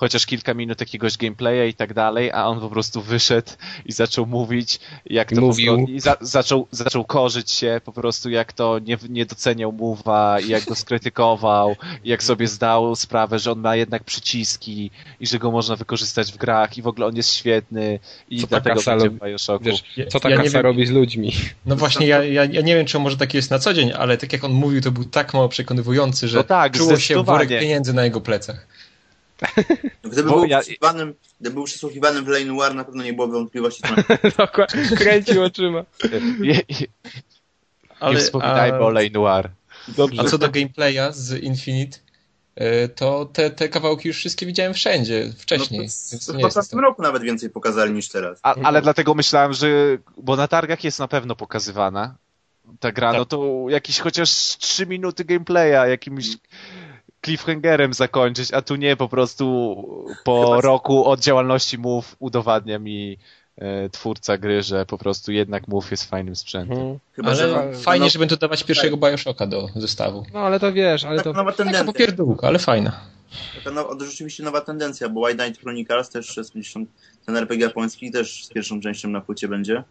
[SPEAKER 3] chociaż kilka minut jakiegoś gameplaya i tak dalej, a on po prostu wyszedł i zaczął mówić, jak to
[SPEAKER 1] Mówił.
[SPEAKER 3] po prostu- i za, zaczął, zaczął korzyć się po prostu, jak to nie, nie doceniał Mowa i jak go skrytykował, i jak sobie zdał sprawę, że on ma jednak przyciski i że go można wykorzystać w grach i w ogóle on jest świetny i
[SPEAKER 1] Co ta
[SPEAKER 3] dlatego
[SPEAKER 1] kasa
[SPEAKER 3] będzie w? Bioshocku.
[SPEAKER 1] Wiesz, co ta
[SPEAKER 2] ja
[SPEAKER 1] kasa
[SPEAKER 2] wiem-
[SPEAKER 1] robi z ludźmi?
[SPEAKER 2] no właśnie, ja, ja, ja nie wiem, czy on może taki jest na co dzień, ale tak jak on mówił, to był tak mało przekonywujący, że
[SPEAKER 3] No tak,
[SPEAKER 2] czuło się worek pieniędzy na jego plecach.
[SPEAKER 4] Gdyby
[SPEAKER 3] Bo
[SPEAKER 4] był,
[SPEAKER 3] ja-
[SPEAKER 4] przesłuchiwanym, gdyby był przesłuchiwanym w Lane Noir, na pewno nie było wątpliwości.
[SPEAKER 1] Dokładnie. Kręcił oczyma.
[SPEAKER 3] I, i,
[SPEAKER 2] Ale,
[SPEAKER 3] nie wspominajmy o Lane Noir.
[SPEAKER 1] Dobrze.
[SPEAKER 2] A co do gameplaya z Infinite, y, to te, te kawałki już wszystkie widziałem wszędzie, wcześniej.
[SPEAKER 4] No
[SPEAKER 2] nie
[SPEAKER 4] w ostatnim roku nawet więcej pokazali niż teraz.
[SPEAKER 3] A, ale dlatego myślałem, że. Bo na targach jest na pewno pokazywana ta gra,
[SPEAKER 2] Tak.
[SPEAKER 3] no to jakieś chociaż 3 minuty gameplaya, jakimś cliffhangerem zakończyć, a tu nie, po prostu po
[SPEAKER 4] Chyba-
[SPEAKER 3] roku od działalności MOVE udowadnia mi e, twórca gry, że po prostu jednak MOVE jest fajnym sprzętem.
[SPEAKER 1] Mhm.
[SPEAKER 4] Chyba,
[SPEAKER 2] Ale
[SPEAKER 4] że
[SPEAKER 2] fajnie,
[SPEAKER 4] no,
[SPEAKER 2] żeby dodawać pierwszego Bioshocka do zestawu.
[SPEAKER 1] No ale to wiesz, ale
[SPEAKER 4] tak,
[SPEAKER 1] to...
[SPEAKER 4] nowa
[SPEAKER 2] Taka
[SPEAKER 4] tendencja.
[SPEAKER 2] popierdółka, ale fajna.
[SPEAKER 4] Taka no, to rzeczywiście nowa tendencja, bo White Knight Chronicles też gdzieś tam, ten RPG japoński też z pierwszą częścią na płycie będzie.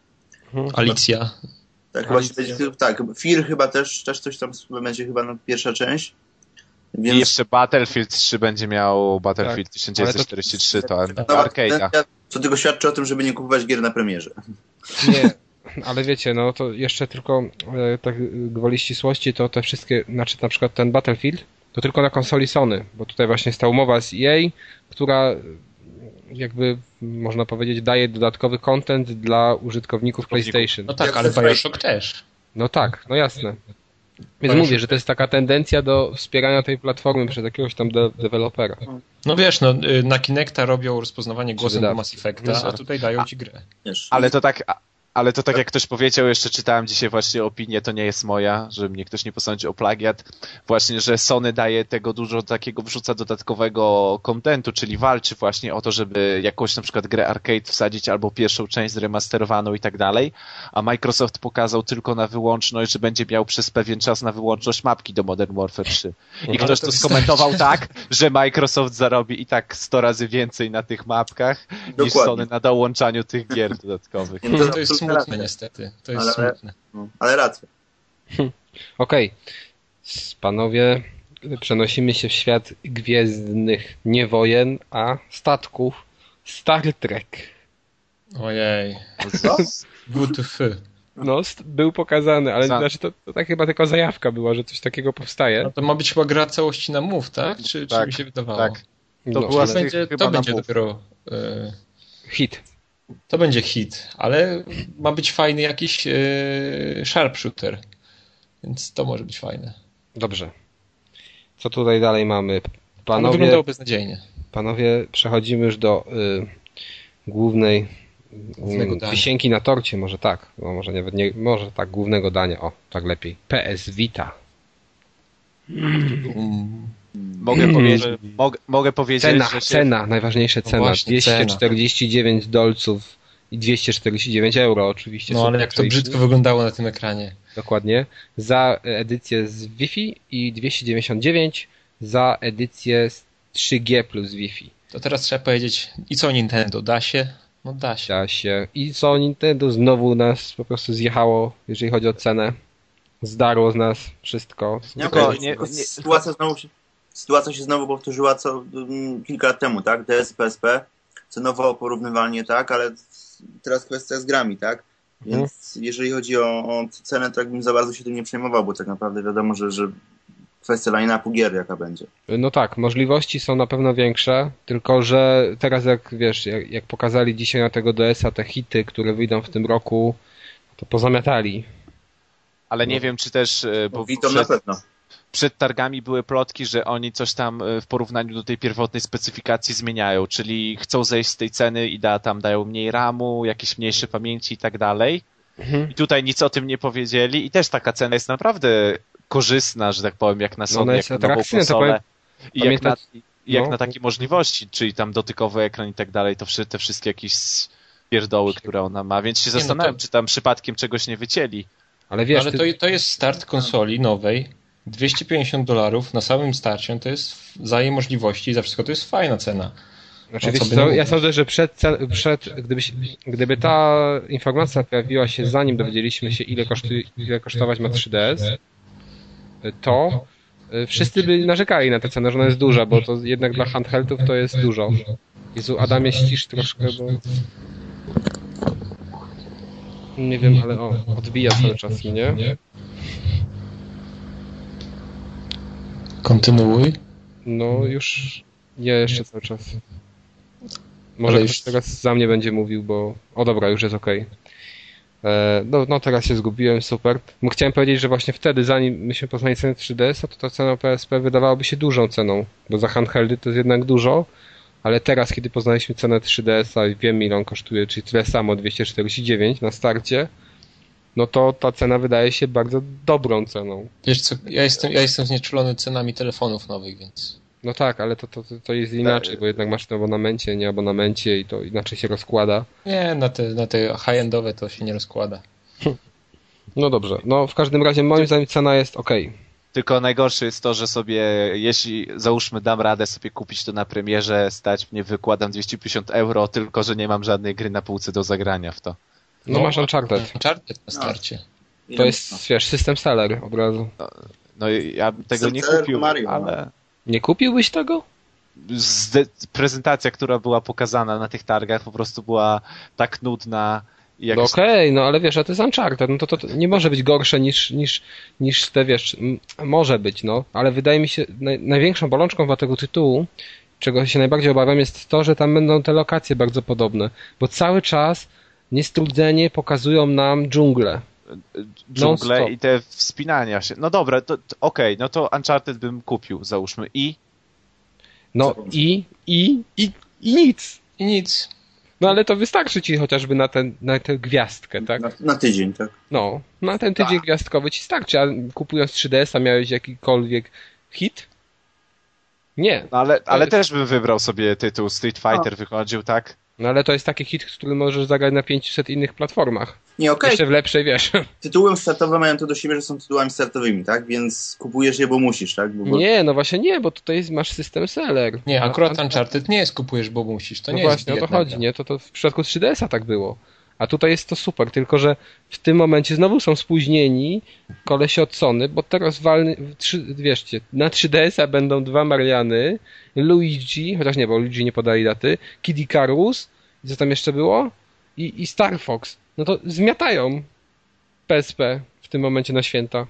[SPEAKER 1] Mhm.
[SPEAKER 2] Alicja.
[SPEAKER 4] Tak, będzie, tak, Fear chyba też, też coś tam będzie chyba na pierwsza część.
[SPEAKER 3] I
[SPEAKER 4] Więc
[SPEAKER 3] jeszcze Battlefield 3 będzie miał Battlefield
[SPEAKER 1] Tak,
[SPEAKER 3] 1943, to,
[SPEAKER 4] nowa
[SPEAKER 3] to arcade'a.
[SPEAKER 4] tendencja, co tylko świadczy o tym, żeby nie kupować gier na premierze.
[SPEAKER 1] Nie, ale wiecie, no to jeszcze tylko e, tak gwoli ścisłości, to te wszystkie, znaczy na przykład ten Battlefield, to tylko na konsoli Sony, bo tutaj właśnie jest ta umowa z EA, która jakby można powiedzieć daje dodatkowy content dla użytkowników PlayStation.
[SPEAKER 2] No tak, ale
[SPEAKER 4] to
[SPEAKER 2] Bioshock też.
[SPEAKER 1] No tak, no jasne. Więc mówię, że to jest taka tendencja do wspierania tej platformy przez jakiegoś tam de dewelopera.
[SPEAKER 2] No wiesz, no, y, na Kinecta robią rozpoznawanie głosem do. Mass Effecta, a tutaj dają ci grę.
[SPEAKER 3] Ale to tak, Ale to tak jak ktoś powiedział, jeszcze czytałem dzisiaj właśnie opinię, to nie jest moja, że mnie ktoś nie posądził o plagiat, właśnie, że Sony daje tego dużo takiego, wrzuca dodatkowego kontentu, czyli walczy właśnie o to, żeby jakąś na przykład grę arcade wsadzić albo pierwszą część zremasterowaną i tak dalej, a Microsoft pokazał tylko na wyłączność, że będzie miał przez pewien czas na wyłączność mapki do Modern Warfare 3. I
[SPEAKER 2] No,
[SPEAKER 3] ktoś
[SPEAKER 2] to
[SPEAKER 3] skomentował tak, że Microsoft zarobi i tak 100 razy więcej na tych mapkach niż
[SPEAKER 4] Dokładnie.
[SPEAKER 3] Sony na dołączaniu tych gier dodatkowych.
[SPEAKER 4] Nie,
[SPEAKER 2] To, jest smutne
[SPEAKER 4] racja.
[SPEAKER 2] niestety. To jest
[SPEAKER 4] Ale-
[SPEAKER 2] smutne.
[SPEAKER 4] No, ale racja.
[SPEAKER 1] Okej. S- Panowie, przenosimy się w świat gwiezdnych nie wojen, a statków. Star Trek.
[SPEAKER 2] Ojej.
[SPEAKER 4] Co?
[SPEAKER 2] WTF.
[SPEAKER 1] No, był pokazany, ale
[SPEAKER 3] Za-
[SPEAKER 1] znaczy to, to tak chyba tylko zajawka była, że coś takiego powstaje.
[SPEAKER 2] No to ma być chyba gra całości na move, tak? Czy,
[SPEAKER 3] Tak,
[SPEAKER 2] czy mi się wydawało?
[SPEAKER 3] tak.
[SPEAKER 1] no,
[SPEAKER 3] była
[SPEAKER 2] To będzie, to będzie dopiero... e,
[SPEAKER 1] hit.
[SPEAKER 2] To będzie hit, ale ma być fajny jakiś e, sharpshooter. Więc to może być fajne.
[SPEAKER 1] Dobrze. Co tutaj dalej mamy? Panowie,
[SPEAKER 2] wyglądało beznadziejnie.
[SPEAKER 1] panowie przechodzimy już do y, głównej mm,
[SPEAKER 2] dania.
[SPEAKER 1] wisienki na torcie, może tak. No, może nawet nie, może tak, głównego dania. O, tak lepiej. PS Vita.
[SPEAKER 2] Mm.
[SPEAKER 3] Mogę powiedzieć, mogę, mogę powiedzieć,
[SPEAKER 1] Cena,
[SPEAKER 3] że się...
[SPEAKER 1] cena, najważniejsze
[SPEAKER 2] No
[SPEAKER 1] cena.
[SPEAKER 2] właśnie, cena.
[SPEAKER 1] 249 dolców i 249 euro oczywiście.
[SPEAKER 2] No ale jak to brzydko wyglądało na tym ekranie.
[SPEAKER 1] Dokładnie. Za edycję z Wi-Fi i 299 za edycję z 3G plus Wi-Fi.
[SPEAKER 2] To teraz trzeba powiedzieć, i co Nintendo, da się? No da się.
[SPEAKER 1] Da się. I co Nintendo znowu nas po prostu zjechało, jeżeli chodzi o cenę. Zdarło z nas wszystko.
[SPEAKER 4] Nie,
[SPEAKER 3] tylko, nie- nie-
[SPEAKER 4] sytuacja, znowu się, sytuacja się znowu powtórzyła co mm, kilka lat temu, tak? DS, PSP, cenowo porównywalnie, tak? Ale teraz kwestia z grami, tak? Więc jeżeli chodzi o, o cenę, to jakbym za bardzo się tym nie przejmował, bo tak naprawdę wiadomo, że, że kwestia line-upu gier jaka będzie.
[SPEAKER 1] No tak, możliwości są na pewno większe, tylko że teraz jak wiesz, jak, jak pokazali dzisiaj na tego DS-a te hity, które wyjdą w tym roku, to pozamiatali.
[SPEAKER 3] Ale
[SPEAKER 1] No.
[SPEAKER 3] nie wiem, czy też, e, bo
[SPEAKER 4] Witam na
[SPEAKER 3] przed,
[SPEAKER 4] pewno.
[SPEAKER 3] Przed targami były plotki, że oni coś tam e, w porównaniu do tej pierwotnej specyfikacji zmieniają, czyli chcą zejść z tej ceny i da, tam dają mniej ramu, jakieś mniejsze pamięci i tak dalej.
[SPEAKER 1] Mhm.
[SPEAKER 3] I tutaj nic o tym nie powiedzieli i też taka cena jest naprawdę korzystna, że tak powiem, jak na
[SPEAKER 1] No
[SPEAKER 3] Sony, jak na nową konsolę. I jak, na, jak
[SPEAKER 1] no.
[SPEAKER 3] na takie możliwości, czyli tam dotykowy ekran i tak dalej, to te wszystkie jakieś pierdoły, które ona ma, więc się
[SPEAKER 2] no to-
[SPEAKER 3] zastanawiam, czy tam przypadkiem czegoś nie wycięli.
[SPEAKER 1] Ale wiesz,
[SPEAKER 2] ale
[SPEAKER 1] ty,
[SPEAKER 2] to, to jest start konsoli nowej. 250 dolarów na samym starcie, to jest za jej możliwości i za wszystko to jest fajna cena.
[SPEAKER 1] Znaczy,
[SPEAKER 2] No, co by
[SPEAKER 1] co, ja sądzę, że przed, przed gdyby, gdyby ta informacja pojawiła się zanim dowiedzieliśmy się ile, kosztuje, ile kosztować ma 3DS, to y, wszyscy by narzekali na tę cenę, że ona jest duża, bo to jednak dla handheldów to jest dużo. Jezu, Adamie ścisz troszkę, bo... Nie wiem, ale o, odbija cały czas mnie.
[SPEAKER 2] Kontynuuj.
[SPEAKER 1] No już nie jeszcze cały czas. Może
[SPEAKER 2] Ale już-
[SPEAKER 1] teraz za mnie będzie mówił, bo. O dobra, już jest okej. E, No, no teraz się zgubiłem, super. Bo Chciałem powiedzieć, że właśnie wtedy, zanim myśmy poznali cenę 3DS, to ta cena PSP wydawałaby się dużą ceną, bo za handheldy to jest jednak dużo, ale teraz, kiedy poznaliśmy cenę 3DS-a i wiem ile on kosztuje, czyli tyle samo, 249 na starcie, no to ta cena wydaje się bardzo dobrą ceną.
[SPEAKER 2] Wiesz co, ja jestem, ja jestem znieczulony cenami telefonów nowych, więc
[SPEAKER 1] No tak, ale to, to, to- jest inaczej, bo jednak masz to w abonamencie, nie abonamencie i to inaczej się rozkłada.
[SPEAKER 2] nie, na te, na te high-endowe to się nie rozkłada.
[SPEAKER 1] No dobrze, no w każdym razie moim zdaniem cena jest ok.
[SPEAKER 3] Tylko najgorsze jest to, że sobie, jeśli załóżmy dam radę sobie kupić to na premierze, stać mnie, wykładam 250 euro, tylko że nie mam żadnej gry na półce do zagrania w to.
[SPEAKER 1] No, masz Uncharted.
[SPEAKER 2] Uncharted na starcie.
[SPEAKER 1] To jest, wiesz, system seller od razu.
[SPEAKER 3] No i ja bym tego nie kupił,
[SPEAKER 4] Mario, no.
[SPEAKER 3] ale
[SPEAKER 1] Nie kupiłbyś tego?
[SPEAKER 3] zde- prezentacja, która była pokazana na tych targach po prostu była tak nudna i
[SPEAKER 1] No okej, no ale wiesz, a to jest Uncharted, no to, to, to nie może być gorsze niż, niż, niż te, wiesz, m, może być, no, ale wydaje mi się, naj, największą bolączką dla tego tytułu, czego się najbardziej obawiam, jest to, że tam będą te lokacje bardzo podobne, bo cały czas niestrudzenie pokazują nam dżunglę.
[SPEAKER 3] dżungle
[SPEAKER 1] non-stop.
[SPEAKER 3] i te wspinania się. No dobra, to, to okej, no to Uncharted bym kupił, załóżmy. I
[SPEAKER 1] No i, i, i, i nic.
[SPEAKER 2] I nic.
[SPEAKER 1] No ale to wystarczy ci chociażby na, ten, na tę gwiazdkę, tak?
[SPEAKER 4] Na, na tydzień, tak.
[SPEAKER 1] No, na ten tydzień
[SPEAKER 4] Tak.
[SPEAKER 1] gwiazdkowy ci starczy, a kupując 3DS-a miałeś jakikolwiek hit? Nie.
[SPEAKER 3] No, ale, ale
[SPEAKER 1] jest-
[SPEAKER 3] też bym wybrał sobie tytuł Street Fighter wychodził, tak?
[SPEAKER 1] No ale to jest taki hit, który możesz zagrać na 500 innych platformach.
[SPEAKER 4] Nie, okej,
[SPEAKER 1] Jeszcze w lepszej, wiesz.
[SPEAKER 4] tytułem startowym mają to do siebie, że są tytułami startowymi, tak? Więc kupujesz je, bo musisz, tak? Bo, bo...
[SPEAKER 1] Nie, no właśnie nie, bo tutaj masz system seller.
[SPEAKER 2] Nie,
[SPEAKER 1] A-
[SPEAKER 2] akurat
[SPEAKER 1] a-
[SPEAKER 2] Uncharted nie jest kupujesz, bo musisz. To
[SPEAKER 1] no
[SPEAKER 2] nie
[SPEAKER 1] właśnie,
[SPEAKER 2] jest
[SPEAKER 1] o to chodzi, nie? To, to w przypadku 3DS-a tak było. A tutaj jest to super, tylko że w tym momencie znowu są spóźnieni kolesi od Sony, bo teraz walny, trzy, na 3DS-a będą dwa Mariany, Luigi, chociaż nie, bo Luigi nie podali daty, Kid Icarus, co tam jeszcze było? I, i Star Fox. No to zmiatają PSP w tym momencie na święta.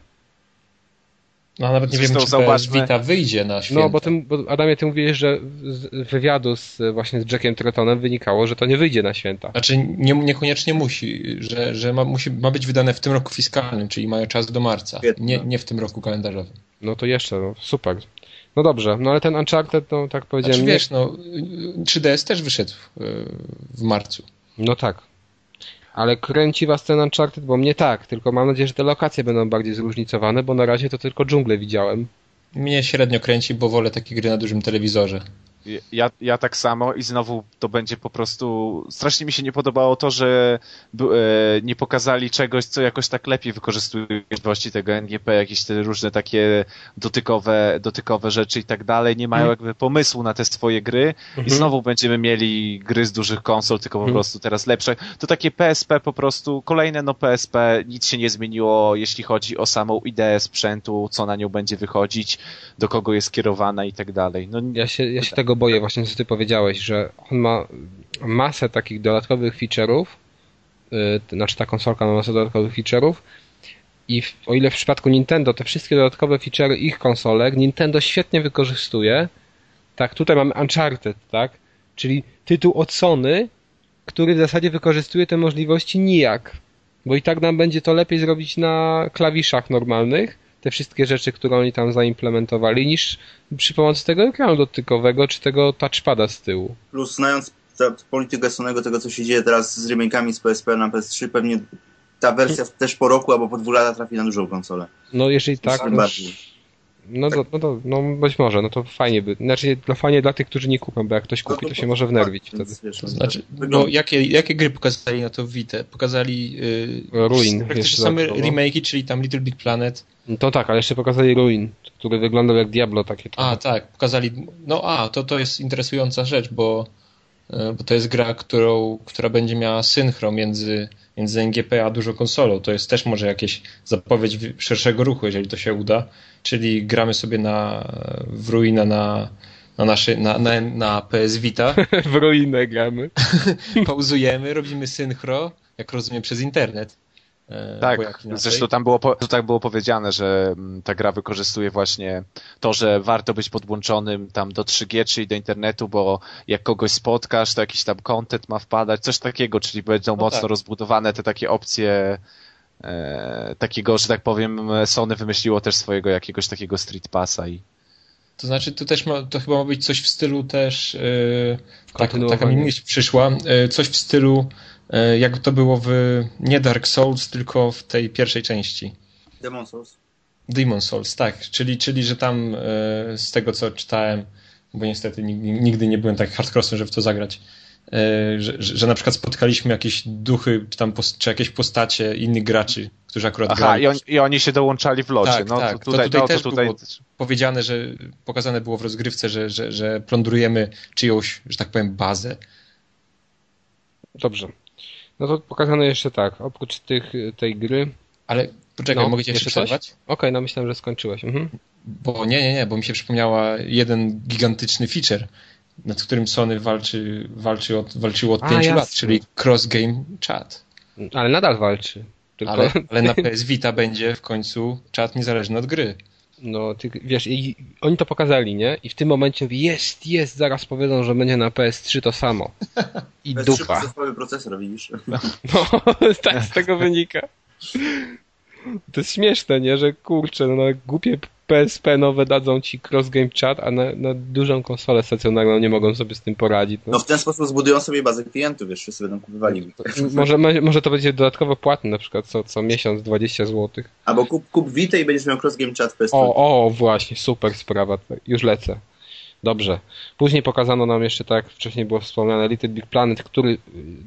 [SPEAKER 2] No a nawet nie wiem, czy
[SPEAKER 3] zauważmy-
[SPEAKER 2] PS Vita wyjdzie na święta.
[SPEAKER 1] No, bo, tym, bo Adamie, ty mówiłeś, że z wywiadu z, właśnie z Jackiem Tretonem wynikało, że to nie wyjdzie na święta.
[SPEAKER 2] Znaczy nie, niekoniecznie musi, że, że ma, musi, ma być wydane w tym roku fiskalnym, czyli mają czas do marca, nie, nie w tym roku kalendarzowym.
[SPEAKER 1] No to jeszcze, no, super. No dobrze, no ale ten Uncharted, no tak powiedziałem,
[SPEAKER 2] Znaczy wiesz, no 3DS też wyszedł y, w marcu.
[SPEAKER 1] no tak. Ale kręci was ten Uncharted, bo mnie tak, tylko mam nadzieję, że te lokacje będą bardziej zróżnicowane, bo na razie to tylko dżunglę widziałem.
[SPEAKER 2] Mnie średnio kręci, bo wolę takie gry na dużym telewizorze.
[SPEAKER 3] Ja, ja tak samo i znowu to będzie po prostu. Strasznie mi się nie podobało to, że e, nie pokazali czegoś, co jakoś tak lepiej wykorzystuje możliwości tego NGP, jakieś te różne takie dotykowe, dotykowe rzeczy i tak dalej. Nie mają jakby pomysłu na te swoje gry i znowu będziemy mieli gry z dużych konsol, tylko po
[SPEAKER 1] Mhm.
[SPEAKER 3] prostu teraz lepsze. To takie PSP po prostu, kolejne no PSP, nic się nie zmieniło, jeśli chodzi o samą ideę sprzętu, co na nią będzie wychodzić, do kogo jest kierowana i tak dalej. No,
[SPEAKER 1] Ja się, ja się tego boję, właśnie co ty powiedziałeś, że on ma masę takich dodatkowych feature'ów, yy, znaczy ta konsolka ma masę dodatkowych feature'ów i w, o ile w przypadku Nintendo te wszystkie dodatkowe feature'y ich konsolek Nintendo świetnie wykorzystuje, tak tutaj mamy Uncharted, tak? Czyli tytuł od Sony, który w zasadzie wykorzystuje te możliwości nijak, bo i tak nam będzie to lepiej zrobić na klawiszach normalnych, te wszystkie rzeczy, które oni tam zaimplementowali, niż przy pomocy tego ekranu dotykowego, czy tego touchpada z tyłu.
[SPEAKER 4] Plus znając politykę Sonego, tego co się dzieje teraz z remake'ami z PSP na PS3, pewnie ta wersja też po roku albo po dwóch latach trafi na dużą konsolę.
[SPEAKER 1] No jeżeli tak, no,
[SPEAKER 4] bardziej.
[SPEAKER 1] no, to, no, to, no być może, no to fajnie by. Znaczy dla fajnie dla tych, którzy nie kupią, bo jak ktoś kupi, to się może wnerwić
[SPEAKER 4] Więc,
[SPEAKER 1] wtedy.
[SPEAKER 4] wiesz,
[SPEAKER 2] To znaczy,
[SPEAKER 4] wygląda.
[SPEAKER 2] no, jakie, jakie gry pokazali na to Vita? Pokazali yy,
[SPEAKER 1] Ruin
[SPEAKER 2] praktycznie same remake'i, czyli tam Little Big Planet.
[SPEAKER 1] No to tak, ale jeszcze pokazali Ruin, który wyglądał jak Diablo takie.
[SPEAKER 2] A, tak, pokazali. No a, to, to jest interesująca rzecz, bo, e, bo to jest gra, którą, która będzie miała synchro między, między NGP a dużą konsolą. To jest też może jakieś zapowiedź wi- szerszego ruchu, jeżeli to się uda. Czyli gramy sobie na, w Ruina na, na, naszy, na, na, na PS Vita,
[SPEAKER 1] w Ruinę gramy.
[SPEAKER 2] pauzujemy, robimy synchro, jak rozumiem, przez internet. E,
[SPEAKER 3] Tak, zresztą tam było, tak było powiedziane, że mm, ta gra wykorzystuje właśnie to, że warto być podłączonym tam do 3G, czyli do internetu, bo jak kogoś spotkasz, to jakiś tam content ma wpadać, coś takiego, czyli będą
[SPEAKER 2] No
[SPEAKER 3] mocno
[SPEAKER 2] tak.
[SPEAKER 3] rozbudowane te takie opcje e, takiego, że tak powiem, Sony wymyśliło też swojego jakiegoś takiego Street Passa i
[SPEAKER 2] To znaczy, to też ma, to chyba ma być coś w stylu też, yy, tak, taka mi myśl przyszła, yy, coś w stylu, yy, jak to było w, nie Dark Souls, tylko w tej pierwszej części.
[SPEAKER 4] Demon Souls.
[SPEAKER 2] Demon Souls, tak, czyli, czyli że tam yy, z tego co czytałem, bo niestety nigdy, nie byłem tak hardcrossem, żeby w to zagrać, yy, że, że, że na przykład spotkaliśmy jakieś duchy, czy, tam czy jakieś postacie innych graczy, którzy akurat
[SPEAKER 3] Aha,
[SPEAKER 2] grali.
[SPEAKER 3] i, on, i oni się dołączali w locie.
[SPEAKER 2] Tak,
[SPEAKER 3] no,
[SPEAKER 2] tak.
[SPEAKER 3] To
[SPEAKER 2] To
[SPEAKER 3] tutaj,
[SPEAKER 2] tutaj
[SPEAKER 3] no, to
[SPEAKER 2] też
[SPEAKER 3] tutaj
[SPEAKER 2] było- powiedziane, że pokazane było w rozgrywce, że, że, że plądrujemy czyjąś, że tak powiem, bazę.
[SPEAKER 1] Dobrze. No to pokazano jeszcze tak, oprócz tych, tej gry.
[SPEAKER 2] Ale poczekaj,
[SPEAKER 1] No,
[SPEAKER 2] mogę cię jeszcze przerwać?
[SPEAKER 1] Okej, no myślałem, że skończyłeś. Mhm.
[SPEAKER 2] Bo nie, nie, nie, bo mi się przypomniała jeden gigantyczny feature, nad którym Sony walczy, walczy od, walczyło od
[SPEAKER 1] A,
[SPEAKER 2] pięciu
[SPEAKER 1] jasne.
[SPEAKER 2] lat, czyli cross-game chat.
[SPEAKER 1] Ale nadal walczy. Tylko,
[SPEAKER 2] Ale, ale na PS Vita będzie w końcu czat niezależny od gry.
[SPEAKER 1] No, ty, wiesz, i, oni to pokazali, nie? I w tym momencie mówi, jest, jest, zaraz powiedzą, że będzie na PS3 to samo. I
[SPEAKER 4] PS3
[SPEAKER 1] dupa.
[SPEAKER 4] procesorowy procesor, widzisz?
[SPEAKER 1] No, tak z tego wynika. To jest śmieszne, nie? Że kurczę, no, no głupie PSP nowe dadzą ci cross game chat, a na, na dużą konsolę stacjonarną nie mogą sobie z tym poradzić.
[SPEAKER 4] No w ten sposób zbudują sobie bazę klientów, wiesz, wszyscy będą kupowali.
[SPEAKER 1] Może, może to będzie dodatkowo płatne, na przykład co, co miesiąc 20 zł.
[SPEAKER 4] Albo kup, kup Vita i będziesz miał cross game chat w PSP.
[SPEAKER 1] O, o, właśnie, super sprawa. Już lecę. Dobrze. Później pokazano nam jeszcze, tak jak wcześniej było wspomniane, Little Big Planet, który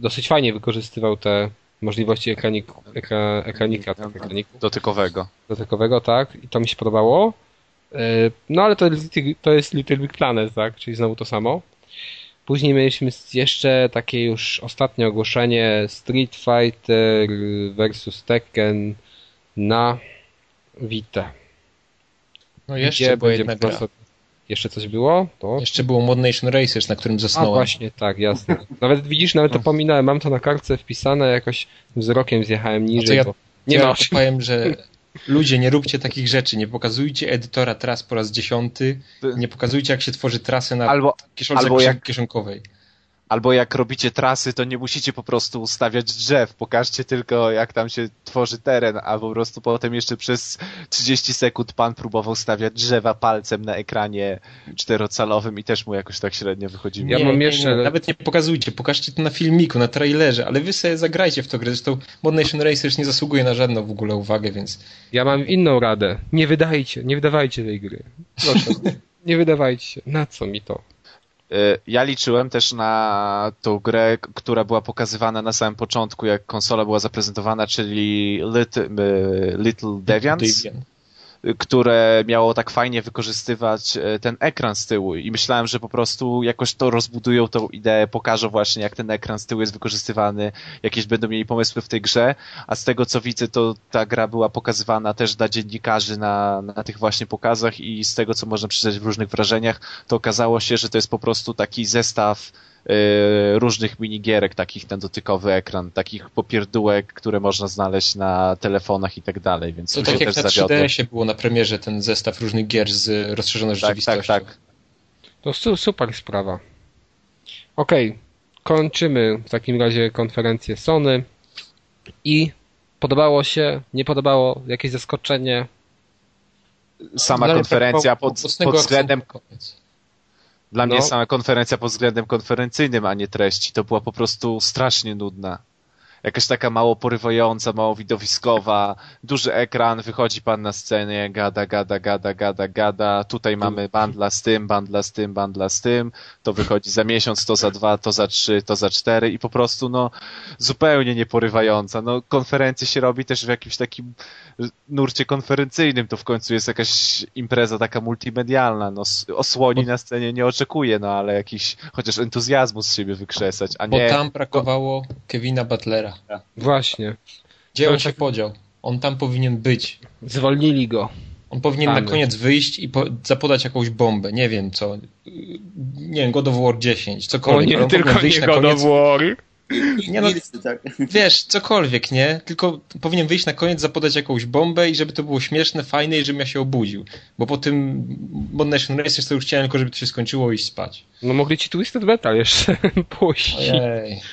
[SPEAKER 1] dosyć fajnie wykorzystywał te możliwości ekranik, ekra, ekranika, tak, ekraniku
[SPEAKER 3] Dotykowego.
[SPEAKER 1] dotykowego, tak, i to mi się podobało. Y, No ale to, jest- to jest Little Big Planet, tak, czyli znowu to samo. Później mieliśmy jeszcze takie już ostatnie ogłoszenie Street Fighter vs Tekken na Vita.
[SPEAKER 2] No jeszcze
[SPEAKER 1] Gdzie
[SPEAKER 2] była jedna gra.
[SPEAKER 1] Jeszcze coś było? To?
[SPEAKER 2] Jeszcze było Mod Nation Racers, na którym
[SPEAKER 1] A
[SPEAKER 2] zasnąłem.
[SPEAKER 1] właśnie, tak, jasne. Nawet widzisz, nawet to pominąłem, mam to na kartce wpisane, jakoś wzrokiem zjechałem niżej,
[SPEAKER 2] to ja-
[SPEAKER 1] bo nie
[SPEAKER 2] ja
[SPEAKER 1] ma
[SPEAKER 2] powiem, że ludzie, nie róbcie takich rzeczy. Nie pokazujcie edytora tras po raz dziesiąty. Nie pokazujcie, jak się tworzy trasę na
[SPEAKER 3] Albo,
[SPEAKER 2] kieszonce
[SPEAKER 3] albo jak-
[SPEAKER 2] kieszonkowej.
[SPEAKER 3] Albo jak robicie trasy, to nie musicie po prostu ustawiać drzew. Pokażcie tylko, jak tam się tworzy teren, a po prostu potem jeszcze przez 30 sekund pan próbował stawiać drzewa palcem na ekranie czterocalowym i też mu jakoś tak średnio wychodziło.
[SPEAKER 1] Ja mam jeszcze-
[SPEAKER 2] Nawet nie pokazujcie, pokażcie to na filmiku, na trailerze, ale wy sobie zagrajcie w to grę. Zresztą Mod Nation Racers nie zasługuje na żadną w ogóle uwagę, więc
[SPEAKER 1] Ja mam inną radę. Nie wydajcie, nie wydawajcie tej gry. Proszę. nie wydawajcie się. Na co mi to?
[SPEAKER 3] Y, Ja liczyłem też na tą grę, która była pokazywana na samym początku, jak konsola była zaprezentowana, czyli Little, y, Little Deviants.
[SPEAKER 2] Deviant.
[SPEAKER 3] Które miało tak fajnie wykorzystywać e, ten ekran z tyłu. I myślałem, że po prostu jakoś to rozbudują tą ideę, pokażą właśnie jak ten ekran z tyłu jest wykorzystywany, jakieś będą mieli pomysły w tej grze, a z tego co widzę to ta gra była pokazywana też dla dziennikarzy na, na tych właśnie pokazach i z tego co można przeczytać w różnych wrażeniach, to okazało się, że to jest po prostu taki zestaw różnych minigierek, takich ten dotykowy ekran, takich popierdółek, które można znaleźć na telefonach i tak dalej, więc
[SPEAKER 2] To tak
[SPEAKER 3] się
[SPEAKER 2] jak
[SPEAKER 3] też
[SPEAKER 2] na
[SPEAKER 3] zawiodłem.
[SPEAKER 2] 3DS-ie było na premierze ten zestaw różnych gier z rozszerzoną
[SPEAKER 3] Tak,
[SPEAKER 2] rzeczywistością.
[SPEAKER 3] tak, tak.
[SPEAKER 1] To su super sprawa. Okej, kończymy w takim razie konferencję Sony i podobało się, nie podobało, jakieś zaskoczenie.
[SPEAKER 3] sama konferencja
[SPEAKER 2] tak po-
[SPEAKER 3] pod, pod względem,
[SPEAKER 2] akcentu
[SPEAKER 3] dla mnie
[SPEAKER 1] No.
[SPEAKER 3] sama konferencja pod względem konferencyjnym, a nie treści, to była po prostu strasznie nudna. Jakaś taka mało porywająca, mało widowiskowa, duży ekran, wychodzi pan na scenę, gada, gada, gada, gada, gada, tutaj mamy bandla z tym, bandla z tym, bandla z tym, to wychodzi za miesiąc, to za dwa, to za trzy, to za cztery i po prostu no zupełnie nieporywająca. No konferencje się robi też w jakimś takim nurcie konferencyjnym, to w końcu jest jakaś impreza taka multimedialna, no osłoni na scenie nie oczekuję, no ale jakiś chociaż entuzjazmu z siebie wykrzesać, a
[SPEAKER 2] Bo
[SPEAKER 3] nie...
[SPEAKER 2] tam brakowało Kevina Butlera.
[SPEAKER 1] Właśnie,
[SPEAKER 2] Gdzie on się
[SPEAKER 1] tak-
[SPEAKER 2] podział? On tam powinien być.
[SPEAKER 1] zwolnili go.
[SPEAKER 2] On powinien
[SPEAKER 1] Mamy.
[SPEAKER 2] na koniec wyjść i po, zapodać jakąś bombę. Nie wiem co. Nie wiem, God of War 10,
[SPEAKER 1] O
[SPEAKER 2] cokolwiek.
[SPEAKER 1] nie,
[SPEAKER 2] On powinien
[SPEAKER 1] tylko
[SPEAKER 2] wyjść
[SPEAKER 1] nie God of War.
[SPEAKER 2] Nie no,
[SPEAKER 4] tak.
[SPEAKER 2] wiesz, cokolwiek, nie? Tylko powinien wyjść na koniec, zapodać jakąś bombę i żeby to było śmieszne, fajne i żebym ja się obudził. Bo po tym Mod Nation Racers to już chciałem tylko, żeby to się skończyło i iść spać.
[SPEAKER 1] No mogli ci Twisted Metal jeszcze puścić.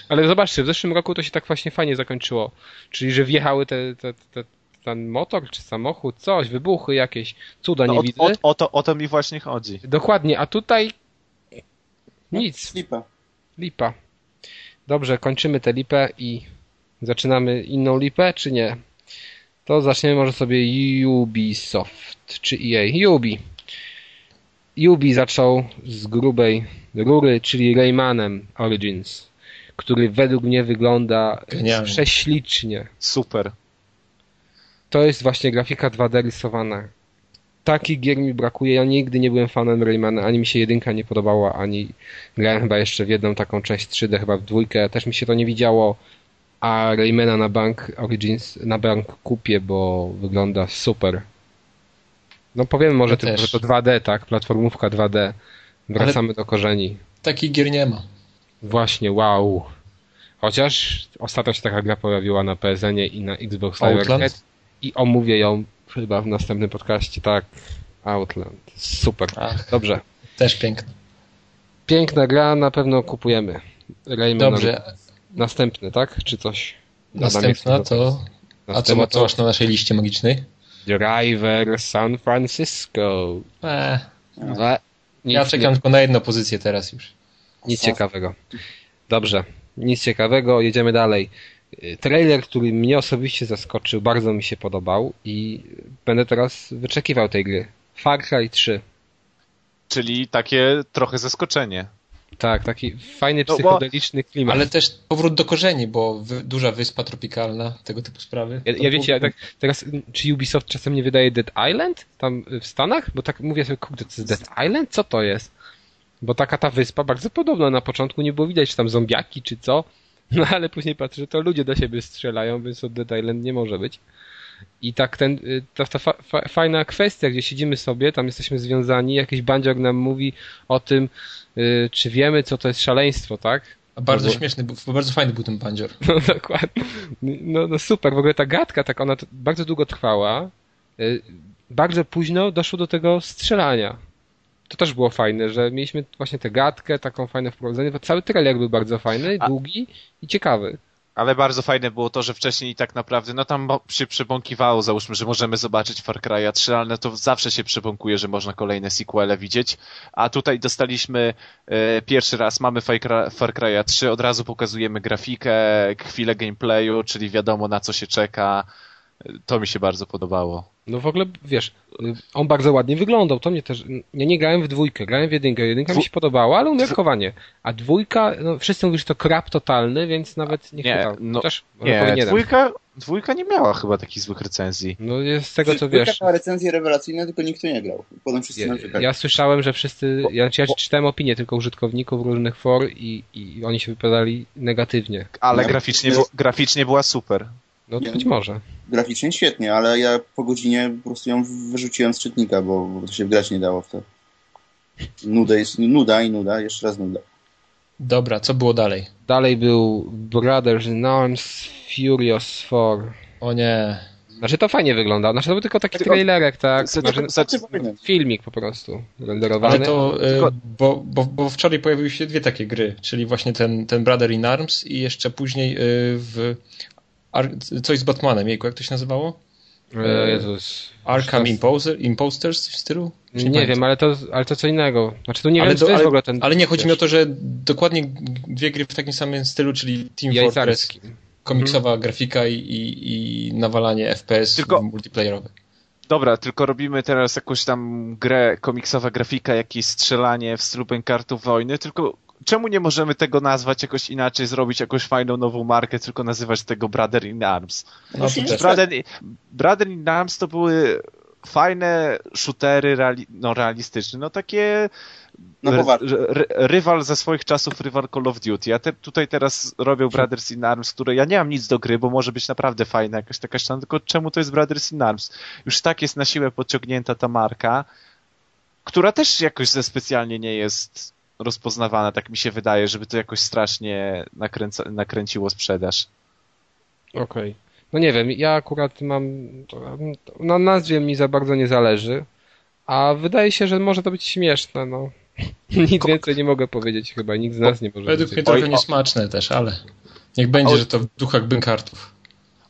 [SPEAKER 1] Ale zobaczcie, w zeszłym roku to się tak właśnie fajnie zakończyło. Czyli, że wjechały te, te, te, ten motor czy samochód, coś, wybuchy jakieś, cuda
[SPEAKER 3] No,
[SPEAKER 1] nie
[SPEAKER 3] o,
[SPEAKER 1] widzę.
[SPEAKER 3] o, o, to, o to mi właśnie chodzi.
[SPEAKER 1] Dokładnie, a tutaj nic,
[SPEAKER 4] Lipa.
[SPEAKER 1] lipa. Dobrze, kończymy tę lipę i zaczynamy inną lipę, czy nie? To zaczniemy może sobie Ubisoft, czy EA. Ubi. Ubi zaczął z grubej rury, czyli Raymanem Origins, który według mnie wygląda
[SPEAKER 2] Genialnie.
[SPEAKER 1] prześlicznie.
[SPEAKER 3] Super.
[SPEAKER 1] To jest właśnie grafika 2D rysowana. Takich gier mi brakuje. Ja nigdy nie byłem fanem Raymana, ani mi się jedynka nie podobała, ani grałem chyba jeszcze w jedną taką część 3D, chyba w dwójkę. Też mi się to nie widziało. A Raymana na bank Origins, na bank kupię, bo wygląda super. No powiemy może
[SPEAKER 2] Ja
[SPEAKER 1] tylko, że to 2D, tak? Platformówka 2D. Wracamy do korzeni.
[SPEAKER 2] Takich gier nie ma.
[SPEAKER 1] Właśnie, wow. Chociaż ostatnio się taka gra pojawiła na PSN-ie i na Xbox Live? Arcade i omówię ją chyba w następnym podcaście. Tak, Outland. Super.
[SPEAKER 2] Ach,
[SPEAKER 1] Dobrze.
[SPEAKER 2] też piękne.
[SPEAKER 1] Piękna gra, na pewno kupujemy. Rayman
[SPEAKER 2] Dobrze,
[SPEAKER 1] Następny, tak? Czy coś?
[SPEAKER 2] następna
[SPEAKER 1] Adam,
[SPEAKER 2] to... A co, co masz na naszej liście magicznej?
[SPEAKER 1] Driver San Francisco.
[SPEAKER 2] Eee,
[SPEAKER 1] nic,
[SPEAKER 2] ja czekam tylko na jedną pozycję teraz już.
[SPEAKER 1] Nic ciekawego. Dobrze, nic ciekawego, jedziemy dalej. Y, Trailer, który mnie osobiście zaskoczył, bardzo mi się podobał i będę teraz wyczekiwał tej gry. Far Cry 3.
[SPEAKER 3] Czyli takie trochę zaskoczenie.
[SPEAKER 1] Tak, taki fajny,
[SPEAKER 3] No
[SPEAKER 1] psychodeliczny klimat.
[SPEAKER 2] Ale też powrót do korzeni, bo wy, duża wyspa tropikalna, tego typu sprawy.
[SPEAKER 1] Ja, ja wiecie, ja tak teraz, czy Ubisoft czasem nie wydaje Dead Island tam w Stanach? Bo tak mówię sobie, kurde, to jest Dead Island? Co to jest? Bo taka ta wyspa bardzo podobna. Na początku nie było widać, czy tam zombiaki, czy co. No ale później patrzę, że to ludzie do siebie strzelają, więc to Dead Island nie może być. I tak ten, y, ta, ta fa, fa, fajna kwestia, gdzie siedzimy sobie, tam jesteśmy związani, jakiś bandziok nam mówi o tym, y, czy wiemy, co to jest szaleństwo, tak?
[SPEAKER 2] A bardzo
[SPEAKER 1] No bo-
[SPEAKER 2] śmieszny, był- bardzo fajny był ten bandzior.
[SPEAKER 1] No dokładnie. No, no super, w ogóle ta gadka, tak ona bardzo długo trwała. Y, Bardzo późno doszło do tego strzelania. To też było fajne, że mieliśmy właśnie tę gadkę, taką fajne wprowadzenie. bo Cały trailer był bardzo fajny,
[SPEAKER 3] A-
[SPEAKER 1] długi i ciekawy.
[SPEAKER 3] Ale bardzo fajne było to, że wcześniej tak naprawdę, no tam się przebąkiwało, załóżmy, że możemy zobaczyć Far Cry'a 3, ale no to zawsze się przebąkuje, że można kolejne sequele widzieć. A tutaj dostaliśmy e, pierwszy raz, mamy Far Cry- Far Cry'a 3, od razu pokazujemy grafikę, chwilę gameplayu, czyli wiadomo na co się czeka. E, To mi się bardzo podobało.
[SPEAKER 1] No w ogóle, wiesz, on bardzo ładnie wyglądał, to mnie też, ja nie grałem w dwójkę, grałem w jedynkę, jedynka mi się podobała, ale umiarkowanie. A dwójka, no wszyscy mówią, że to krap totalny, więc nawet nie
[SPEAKER 3] Nie,
[SPEAKER 1] chwytał.
[SPEAKER 3] no,
[SPEAKER 1] też
[SPEAKER 3] Nie,
[SPEAKER 1] powinienem.
[SPEAKER 3] dwójka, dwójka nie miała chyba takich złych recenzji.
[SPEAKER 1] No jest z tego co
[SPEAKER 4] Dwójka
[SPEAKER 1] wiesz.
[SPEAKER 4] miała recenzje rewelacyjne, tylko nikt tu nie grał. Potem wszyscy
[SPEAKER 1] Ja, ja słyszałem, że wszyscy, ja, ja czytałem opinie tylko użytkowników różnych for i, i oni się wypowiadali negatywnie.
[SPEAKER 3] Ale
[SPEAKER 4] No.
[SPEAKER 3] graficznie, graficznie była super.
[SPEAKER 1] No to być może.
[SPEAKER 4] Graficznie świetnie, ale ja po godzinie po prostu ją wyrzuciłem z czytnika, bo, bo to się grać nie dało w to. Nuda jest nuda i nuda, jeszcze raz nuda.
[SPEAKER 2] Dobra, co było dalej?
[SPEAKER 1] Dalej był Brothers in Arms Furious 4.
[SPEAKER 2] O nie.
[SPEAKER 1] Znaczy to fajnie wygląda. Znaczy to był tylko taki
[SPEAKER 3] Tylko-
[SPEAKER 1] trailerek, tak? Znaczy,
[SPEAKER 3] za-
[SPEAKER 4] Przypominam.
[SPEAKER 1] filmik po prostu renderowany.
[SPEAKER 2] Ale to,
[SPEAKER 3] Tylko-
[SPEAKER 2] bo, bo, bo wczoraj pojawiły się dwie takie gry, czyli właśnie ten, ten Brother in Arms i jeszcze później e, w Ar coś z Batmanem, jejku, jak to się nazywało?
[SPEAKER 1] E, Jezus.
[SPEAKER 2] Arkham Imposter, Imposters w stylu? Czy
[SPEAKER 1] Nie, wiem, ale to, ale to co innego. Znaczy to nie
[SPEAKER 2] ale,
[SPEAKER 1] wiem, czy
[SPEAKER 2] do,
[SPEAKER 1] to jest
[SPEAKER 2] ale,
[SPEAKER 1] w ogóle ten...
[SPEAKER 2] ale nie, chodzi mi o to, że dokładnie dwie gry w takim samym stylu, czyli Team Fortress,
[SPEAKER 1] jajcarskim.
[SPEAKER 2] komiksowa grafika i, i, i nawalanie FPS
[SPEAKER 3] Tylko-
[SPEAKER 2] multiplayerowe.
[SPEAKER 3] Dobra, tylko robimy teraz jakąś tam grę, komiksowa grafika, jakieś strzelanie w stylu kartów wojny, tylko czemu nie możemy tego nazwać jakoś inaczej, zrobić jakąś fajną nową markę, tylko nazywać tego Brother in Arms?
[SPEAKER 2] No,
[SPEAKER 4] nie
[SPEAKER 2] też.
[SPEAKER 3] Brother, Brother in Arms to były fajne shootery reali no, realistyczne, no takie
[SPEAKER 4] No poważnie.
[SPEAKER 3] r- r- rywal ze swoich czasów, rywal Call of Duty. Ja te, tutaj teraz robię Brothers in Arms, które ja nie mam nic do gry, bo może być naprawdę fajna jakaś taka ściana, tylko czemu to jest Brothers in Arms? Już tak jest na siłę podciągnięta ta marka, która też jakoś ze specjalnie nie jest rozpoznawana, tak mi się wydaje, żeby to jakoś strasznie nakręca, nakręciło sprzedaż.
[SPEAKER 1] Okej. No nie wiem, ja akurat mam. Na nazwie mi za bardzo nie zależy. A wydaje się, że może to być śmieszne, no. Nic więcej nie mogę powiedzieć chyba, nikt z nas nie może
[SPEAKER 2] Według mnie trochę
[SPEAKER 3] o-
[SPEAKER 2] niesmaczne też, ale niech będzie,
[SPEAKER 3] Oj.
[SPEAKER 2] że to w duchach bękartów.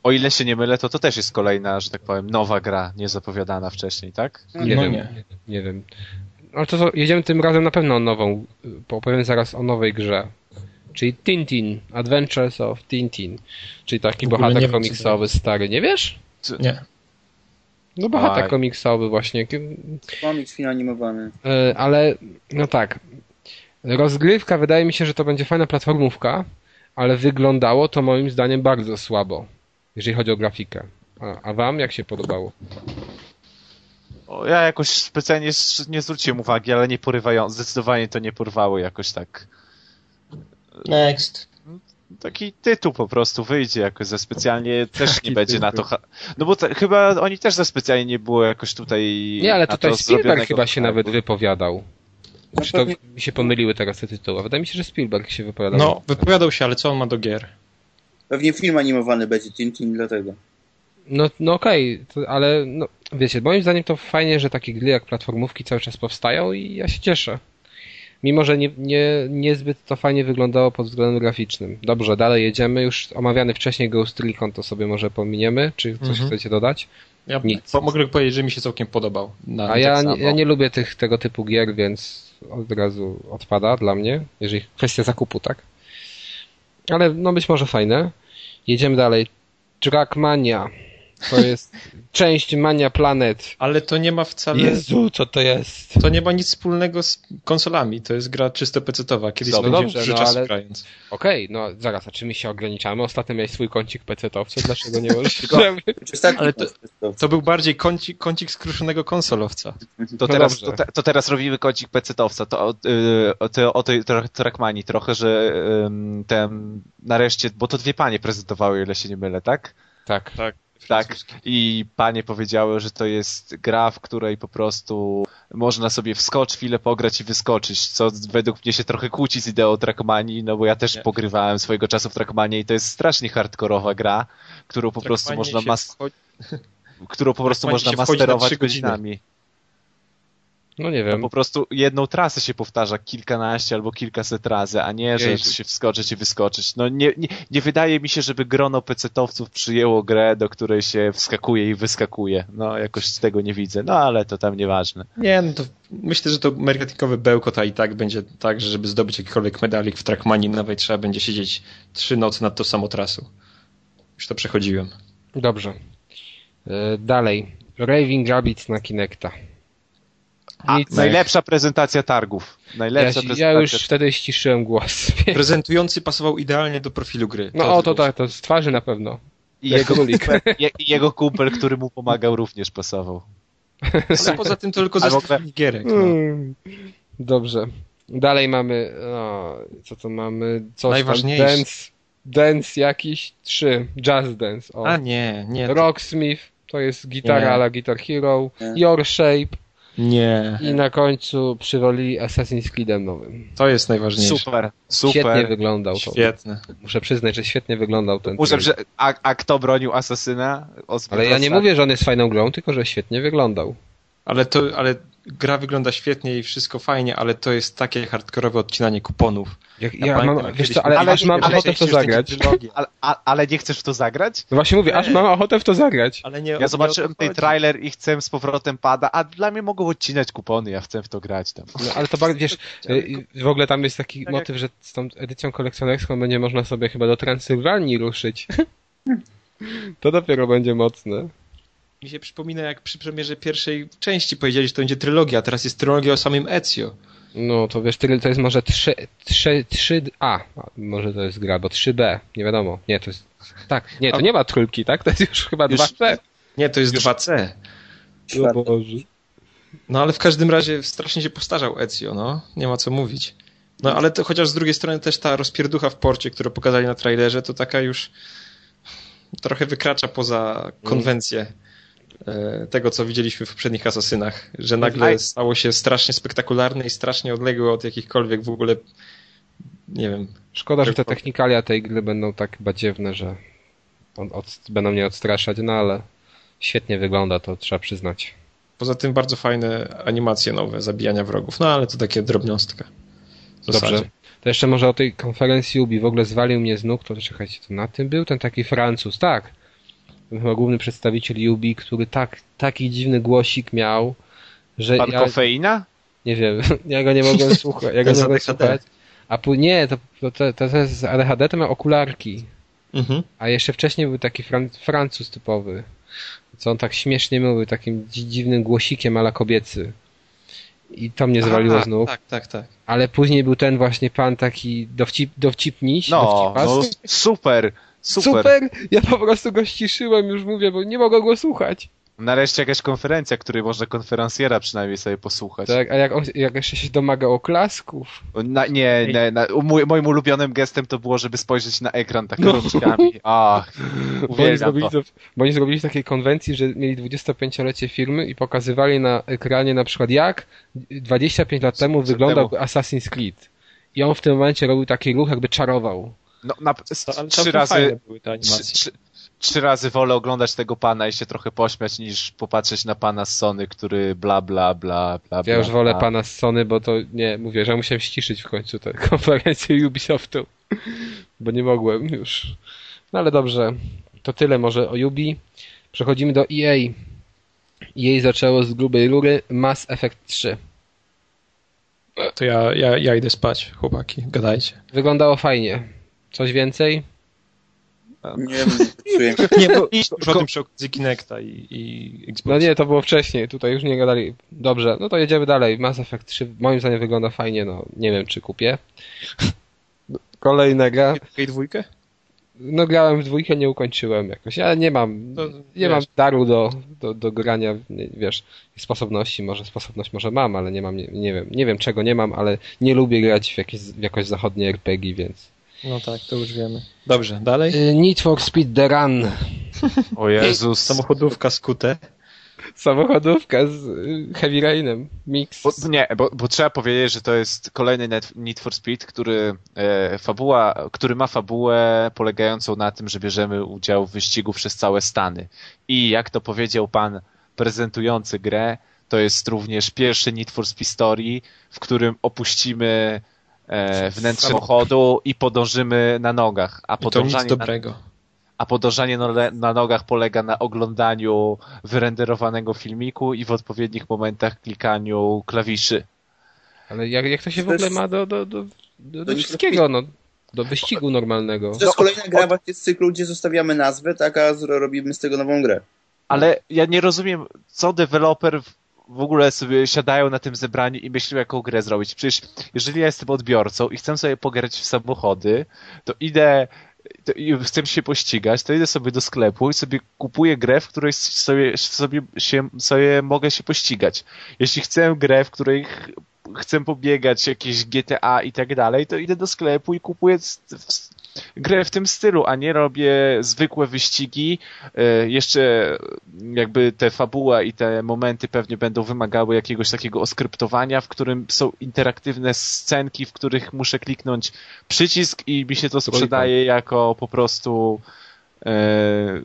[SPEAKER 3] O ile się nie mylę, to to też jest kolejna, że tak powiem, nowa gra, niezapowiadana wcześniej, tak?
[SPEAKER 1] Nie
[SPEAKER 2] No
[SPEAKER 1] wiem,
[SPEAKER 2] nie.
[SPEAKER 1] nie. nie wiem. Ale to, to jedziemy tym razem na pewno o nową. y, Opowiem zaraz o nowej grze. Czyli Tintin, Adventures of Tintin. Czyli taki bohater
[SPEAKER 2] wiem, co
[SPEAKER 1] komiksowy stary. Nie wiesz?
[SPEAKER 2] Nie.
[SPEAKER 1] No bohater
[SPEAKER 3] Aj.
[SPEAKER 1] komiksowy właśnie.
[SPEAKER 4] Komiks film animowany.
[SPEAKER 1] E, ale no tak. Rozgrywka wydaje mi się, że to będzie fajna platformówka, ale wyglądało to moim zdaniem bardzo słabo, jeżeli chodzi o grafikę. A, a wam jak się podobało?
[SPEAKER 3] Ja jakoś specjalnie nie zwróciłem uwagi, ale nie porywają, zdecydowanie to nie porwało jakoś tak.
[SPEAKER 2] Next.
[SPEAKER 3] Taki tytuł po prostu wyjdzie jakoś za specjalnie, też
[SPEAKER 1] Taki
[SPEAKER 3] nie będzie na to.
[SPEAKER 1] tytuł.
[SPEAKER 3] Ha- no bo ta, chyba oni też za specjalnie nie było jakoś tutaj.
[SPEAKER 1] Nie, ale tutaj
[SPEAKER 3] to
[SPEAKER 1] Spielberg chyba się nawet wypowiadał.
[SPEAKER 4] No
[SPEAKER 1] Czy to mi się pomyliły teraz te tytuły? Wydaje mi się, że Spielberg się wypowiadał.
[SPEAKER 2] No, wypowiadał się, ale co on ma do gier?
[SPEAKER 4] Pewnie film animowany będzie Tintin, dlatego.
[SPEAKER 1] No, no okej, to- ale no, wiecie, moim zdaniem to fajnie, że takie gry jak platformówki cały czas powstają i ja się cieszę. Mimo, że nie, nie, niezbyt to fajnie wyglądało pod względem graficznym. Dobrze, dalej jedziemy. Już omawiany wcześniej Ghost Recon to sobie może pominiemy. Czy coś
[SPEAKER 2] Mhm.
[SPEAKER 1] chcecie dodać?
[SPEAKER 2] Ja
[SPEAKER 1] Nic.
[SPEAKER 2] mogę powiedzieć, że mi się całkiem podobał.
[SPEAKER 1] A
[SPEAKER 2] tak
[SPEAKER 1] ja, nie- ja nie lubię tych, tego typu gier, więc od razu odpada dla mnie, jeżeli kwestia zakupu, tak? Ale no być może fajne. Jedziemy dalej. Trackmania. To jest część Mania Planet.
[SPEAKER 2] Ale to nie ma wcale...
[SPEAKER 1] Jezu, co to jest?
[SPEAKER 2] To nie ma nic wspólnego z konsolami. To jest gra czysto pecetowa. Kiedyś
[SPEAKER 1] No dobrze, no ale-
[SPEAKER 2] grając.
[SPEAKER 1] Okej, no zaraz, a czy my się ograniczamy? Ostatnio miałeś swój kącik PC-towca, dlaczego nie możesz?
[SPEAKER 2] Ale to-
[SPEAKER 4] to...
[SPEAKER 2] Był bardziej kącik, kącik skruszonego konsolowca.
[SPEAKER 3] To,
[SPEAKER 1] No
[SPEAKER 3] teraz, to, te, to teraz robimy kącik pecetowca. To, o- y, o, tej tra- Trackmanii trochę, że ym, ten nareszcie, bo to dwie panie prezentowały, ile się nie mylę, tak?
[SPEAKER 1] Tak.
[SPEAKER 2] Tak.
[SPEAKER 3] Tak. I panie powiedziały, że to jest gra, w której po prostu można sobie wskocz, chwilę pograć i wyskoczyć, co według mnie się trochę kłóci z ideą Trackmanii, no bo ja też
[SPEAKER 2] Nie.
[SPEAKER 3] pogrywałem swojego czasu w Trackmanie i to jest strasznie hardkorowa gra, którą po prostu
[SPEAKER 2] Trackmanie
[SPEAKER 3] można
[SPEAKER 2] się
[SPEAKER 3] mas-
[SPEAKER 2] wchodzi-
[SPEAKER 3] którą po prostu
[SPEAKER 2] Trackmanie
[SPEAKER 3] można masterować godzinami.
[SPEAKER 1] No nie
[SPEAKER 3] To
[SPEAKER 1] wiem.
[SPEAKER 3] po prostu jedną trasę się powtarza kilkanaście albo kilkaset razy, a nie, że
[SPEAKER 1] Jezu.
[SPEAKER 3] się wskoczyć i wyskoczyć. No nie, nie, nie wydaje mi się, żeby grono pecetowców przyjęło grę, do której się wskakuje i wyskakuje. No jakoś z tego nie widzę, no ale to tam nieważne.
[SPEAKER 2] Nie, no to myślę, że to marketingowy bełkot, a i tak będzie tak, że żeby zdobyć jakikolwiek medalik w Trackmanii nowej trzeba będzie siedzieć trzy nocy nad tą samą trasą. Już to przechodziłem.
[SPEAKER 1] Dobrze. E, dalej. Raving Rabbids na Kinecta. Nic.
[SPEAKER 3] najlepsza prezentacja targów.
[SPEAKER 1] Ja,
[SPEAKER 3] Najlepsza
[SPEAKER 1] ja
[SPEAKER 3] prezentacja.
[SPEAKER 1] już wtedy ściszyłem głos.
[SPEAKER 2] Prezentujący pasował idealnie do profilu gry.
[SPEAKER 1] No o, to tak, to z twarzy na pewno.
[SPEAKER 3] I jego, kumpel, je, jego kumpel, który mu pomagał, również pasował.
[SPEAKER 2] Ale poza tym to tylko zestaw gierek. No.
[SPEAKER 1] Mm. Dobrze. Dalej mamy, no, co to mamy? Coś
[SPEAKER 2] Najważniejsze.
[SPEAKER 1] Tam, dance, dance jakiś, trzy, Jazz Dance. O.
[SPEAKER 2] A nie, nie. to-
[SPEAKER 1] Rocksmith, to jest gitara
[SPEAKER 2] Nie.
[SPEAKER 1] ala Guitar Hero,
[SPEAKER 4] Nie.
[SPEAKER 1] Your Shape
[SPEAKER 2] Nie.
[SPEAKER 1] i na końcu przywolili Assassin's Creedem nowym.
[SPEAKER 2] To jest najważniejsze.
[SPEAKER 3] Super,
[SPEAKER 1] Świetnie
[SPEAKER 3] super.
[SPEAKER 1] wyglądał to.
[SPEAKER 2] Świetne.
[SPEAKER 1] Muszę przyznać, że świetnie wyglądał ten
[SPEAKER 3] Muszę, że, a, a kto bronił Asasyna?
[SPEAKER 1] Ale ja nie mówię, że on jest fajną grą, tylko że świetnie wyglądał.
[SPEAKER 2] Ale to, ale gra wygląda świetnie i wszystko fajnie, ale to jest takie hardkorowe odcinanie kuponów.
[SPEAKER 1] Jak,
[SPEAKER 2] Ja
[SPEAKER 1] ja mam,
[SPEAKER 2] jak
[SPEAKER 1] wiesz co, ale,
[SPEAKER 3] ale-
[SPEAKER 1] aż mam
[SPEAKER 3] ale
[SPEAKER 1] ochotę w to zagrać.
[SPEAKER 3] Ale, ale nie chcesz w to zagrać?
[SPEAKER 1] No właśnie mówię, aż mam ochotę w to zagrać.
[SPEAKER 2] Ale nie,
[SPEAKER 3] Ja zobaczyłem tej trailer i chcę z powrotem pada, a dla mnie mogą odcinać kupony, ja chcę w to grać tam.
[SPEAKER 1] No, ale to bardzo, wiesz, y, w ogóle tam jest taki
[SPEAKER 2] Tak jak-
[SPEAKER 1] motyw, że z tą edycją kolekcjonerską będzie można sobie chyba do Transylwanii ruszyć. To dopiero będzie mocne.
[SPEAKER 2] Mi się przypomina, jak przy premierze pierwszej części powiedzieli, że to będzie trylogia, a teraz jest trylogia o samym Ezio.
[SPEAKER 1] No to wiesz, tyle- to jest może 3, 3, 3A. A, Może to jest gra, bo 3B. Nie wiadomo. Nie, to jest. Tak, nie, to nie ma trójki, tak? To jest już chyba
[SPEAKER 3] Już-
[SPEAKER 1] 2C.
[SPEAKER 2] Nie, to jest
[SPEAKER 3] Już-
[SPEAKER 2] 2C.
[SPEAKER 1] O Boże.
[SPEAKER 2] No ale w każdym razie strasznie się postarzał Ezio, no. Nie ma co mówić. No ale to chociaż z drugiej strony też ta rozpierducha w porcie, którą pokazali na trailerze, to taka już trochę wykracza poza konwencję e, tego, co widzieliśmy w poprzednich Asasynach, że nagle stało się strasznie spektakularne i strasznie odległe od jakichkolwiek w ogóle nie wiem.
[SPEAKER 1] Szkoda, że te technikalia tej gry będą tak badziewne, że on, od, będą mnie odstraszać, no ale świetnie wygląda, to trzeba przyznać.
[SPEAKER 2] Poza tym bardzo fajne animacje nowe, zabijania wrogów, no ale to takie drobnostka.
[SPEAKER 1] Dobrze. To jeszcze może o tej konferencji Ubi. W ogóle zwalił mnie z nóg, to czekajcie, to na tym był ten taki Francuz, tak. Chyba główny przedstawiciel Ubi, który tak, taki dziwny głosik miał, że
[SPEAKER 3] Pan
[SPEAKER 1] ja
[SPEAKER 3] Kofeina?
[SPEAKER 1] nie wiem, ja go nie mogłem słuchać. Ja go nie mogłem słuchać. A później, nie, to, to, to, to jest z ADHD to miał okularki.
[SPEAKER 2] Mhm.
[SPEAKER 1] A jeszcze wcześniej był taki Fran Francuz typowy. Co on tak śmiesznie mówił, takim dzi- dziwnym głosikiem ala kobiecy. I to mnie zwaliło
[SPEAKER 2] A,
[SPEAKER 1] z nóg.
[SPEAKER 2] Tak, tak, tak.
[SPEAKER 1] Ale później był ten właśnie pan taki dowcip, dowcipniś.
[SPEAKER 3] No, no super, super,
[SPEAKER 1] Super! Ja po prostu go ściszyłem, już mówię, bo nie mogę go słuchać.
[SPEAKER 3] Nareszcie jakaś konferencja, której można konferencjera przynajmniej sobie posłuchać.
[SPEAKER 1] Tak, a jak, on, jak jeszcze się domaga oklasków.
[SPEAKER 3] Na, nie, nie, na, mój, moim ulubionym gestem to było, żeby spojrzeć na ekran tak rączkami. Ach,
[SPEAKER 1] Bo oni, zrobili
[SPEAKER 3] to.
[SPEAKER 1] bo oni zrobili takiej konwencji, że mieli 25-lecie firmy i pokazywali na ekranie na przykład jak 25 lat temu wyglądał
[SPEAKER 3] temu?
[SPEAKER 1] Assassin's Creed. I on w tym momencie robił taki ruch, jakby czarował.
[SPEAKER 3] No, na,
[SPEAKER 2] To,
[SPEAKER 3] trzy razy,
[SPEAKER 2] fajne były te
[SPEAKER 3] trzy,
[SPEAKER 2] animacje.
[SPEAKER 3] trzy, trzy razy wolę oglądać tego pana i się trochę pośmiać, niż popatrzeć na pana z Sony, który bla bla bla bla.
[SPEAKER 1] Ja już
[SPEAKER 3] bla,
[SPEAKER 1] wolę
[SPEAKER 3] bla.
[SPEAKER 1] pana z Sony, bo to nie, mówię, że musiałem ściszyć w końcu tę konferencję Ubisoftu. Bo nie mogłem już. No ale dobrze. To tyle może o Ubi. Przechodzimy do EA. Jej zaczęło z grubej rury Mass Effect 3.
[SPEAKER 2] To ja, ja, ja idę spać, chłopaki, gadajcie.
[SPEAKER 1] Wyglądało fajnie. Coś więcej?
[SPEAKER 4] Nie wiem.
[SPEAKER 2] Nie, bo iść już o tym przy okazji Kinecta i, i Xbox.
[SPEAKER 1] No nie, to było wcześniej, tutaj już nie gadali. Dobrze, no to jedziemy dalej. Mass Effect 3 moim zdaniem wygląda fajnie, no nie wiem czy kupię. Kolejna gra.
[SPEAKER 2] I dwójkę?
[SPEAKER 1] No grałem w dwójkę, nie ukończyłem jakoś. Ja nie mam,
[SPEAKER 2] To,
[SPEAKER 1] nie
[SPEAKER 2] wiesz,
[SPEAKER 1] mam daru do, do, do grania, nie, wiesz, sposobności, może sposobność może mam, ale nie mam, nie, nie wiem, nie wiem czego nie mam, ale nie lubię grać w jakieś, w jakoś zachodnie RPG, więc.
[SPEAKER 2] No tak, to już wiemy. Dobrze, dalej.
[SPEAKER 1] Y, Need for Speed The Run.
[SPEAKER 3] O Jezus.
[SPEAKER 2] Samochodówka skute.
[SPEAKER 1] Samochodówka z y, Heavy Rainem. Mix.
[SPEAKER 3] Bo, nie, bo, bo trzeba powiedzieć, że to jest kolejny Need for Speed, który, e, fabuła, który ma fabułę polegającą na tym, że bierzemy udział w wyścigu przez całe Stany. I jak to powiedział pan prezentujący grę, to jest również pierwszy Need for Speed Story, w którym opuścimy e, wnętrze samochodu i podążymy na nogach. A
[SPEAKER 2] I to nic
[SPEAKER 3] podążanie na,
[SPEAKER 2] dobrego.
[SPEAKER 3] a podążanie na, na nogach polega na oglądaniu wyrenderowanego filmiku i w odpowiednich momentach klikaniu klawiszy.
[SPEAKER 1] Ale jak, jak to się w ogóle ma do, do, do, do, do wszystkiego, no. Do wyścigu normalnego.
[SPEAKER 4] To jest kolejna gra właśnie z cyklu, gdzie zostawiamy nazwę, tak, a robimy z tego nową grę.
[SPEAKER 3] Ale ja nie rozumiem, co deweloper w- ogóle sobie siadają na tym zebraniu i myślą, jaką grę zrobić. Przecież jeżeli ja jestem odbiorcą i chcę sobie pograć w samochody, to idę to i chcę się pościgać, to idę sobie do sklepu i sobie kupuję grę, w której sobie, sobie, się, sobie mogę się pościgać. Jeśli chcę grę, w której ch- chcę pobiegać, jakieś GTA i tak dalej, to idę do sklepu i kupuję grę w tym stylu, a nie robię zwykłe wyścigi. E, Jeszcze jakby te fabuła i te momenty pewnie będą wymagały jakiegoś takiego oskryptowania, w którym są interaktywne scenki, w których muszę kliknąć przycisk i mi się to sprzedaje jako po prostu e,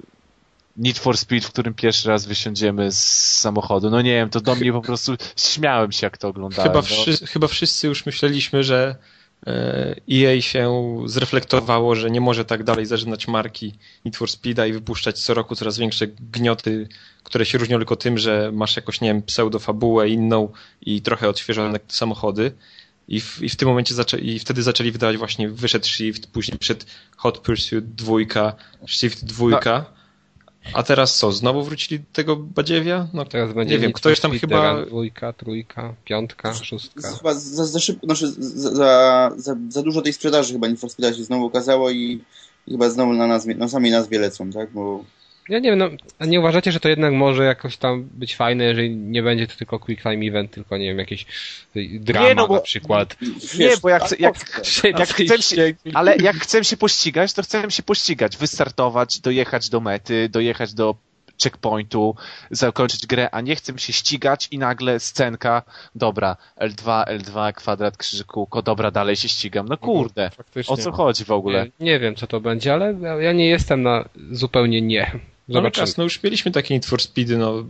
[SPEAKER 3] Need for Speed, w którym pierwszy raz wysiądziemy z samochodu. No nie wiem, to do mnie po prostu śmiałem się, jak to oglądałem.
[SPEAKER 2] Chyba,
[SPEAKER 3] no.
[SPEAKER 2] wszy, chyba wszyscy już myśleliśmy, że EA się zreflektowało, że nie może tak dalej zażynać marki Need for Speeda i wypuszczać co roku coraz większe gnioty, które się różnią tylko tym, że masz jakoś, nie wiem, pseudofabułę inną i trochę odświeżone samochody. I w, I w tym momencie zaczę, i wtedy zaczęli wydawać właśnie, wyszedł Shift, później przed Hot Pursuit 2, Shift 2. A teraz co, znowu wrócili do tego badziewia? No
[SPEAKER 1] Teraz będzie
[SPEAKER 2] nie wiem, ktoś tam chyba...
[SPEAKER 1] Dwójka, trójka, piątka, szóstka.
[SPEAKER 4] Chyba za, za szybko, znaczy za, za, za, za dużo tej sprzedaży chyba Need for Speeda się znowu okazało i, i chyba znowu na, nazwie, na samej nazwie lecą, tak? Bo
[SPEAKER 1] Ja nie wiem, no, a nie uważacie, że to jednak może jakoś tam być fajne, jeżeli nie będzie to tylko quick time event, tylko nie wiem, jakieś y, drama
[SPEAKER 3] no bo-
[SPEAKER 1] na przykład.
[SPEAKER 3] Nie, bo jak,
[SPEAKER 4] tak,
[SPEAKER 3] chcę- jak,
[SPEAKER 4] tak,
[SPEAKER 3] jak chcę się, ale jak chcę się pościgać, to chcę się pościgać, wystartować, dojechać do mety, dojechać do checkpointu, zakończyć grę, a nie chcę się ścigać i nagle scenka, dobra, L2, L2, kwadrat, krzyżyk, kółko, dobra, dalej się ścigam. No kurde,
[SPEAKER 1] Faktycznie.
[SPEAKER 3] o co chodzi w ogóle?
[SPEAKER 1] Nie, nie wiem, co to będzie, ale ja nie jestem na zupełnie nie.
[SPEAKER 2] No
[SPEAKER 1] Zobaczymy.
[SPEAKER 2] czas, no już mieliśmy takie Need for Speedy, no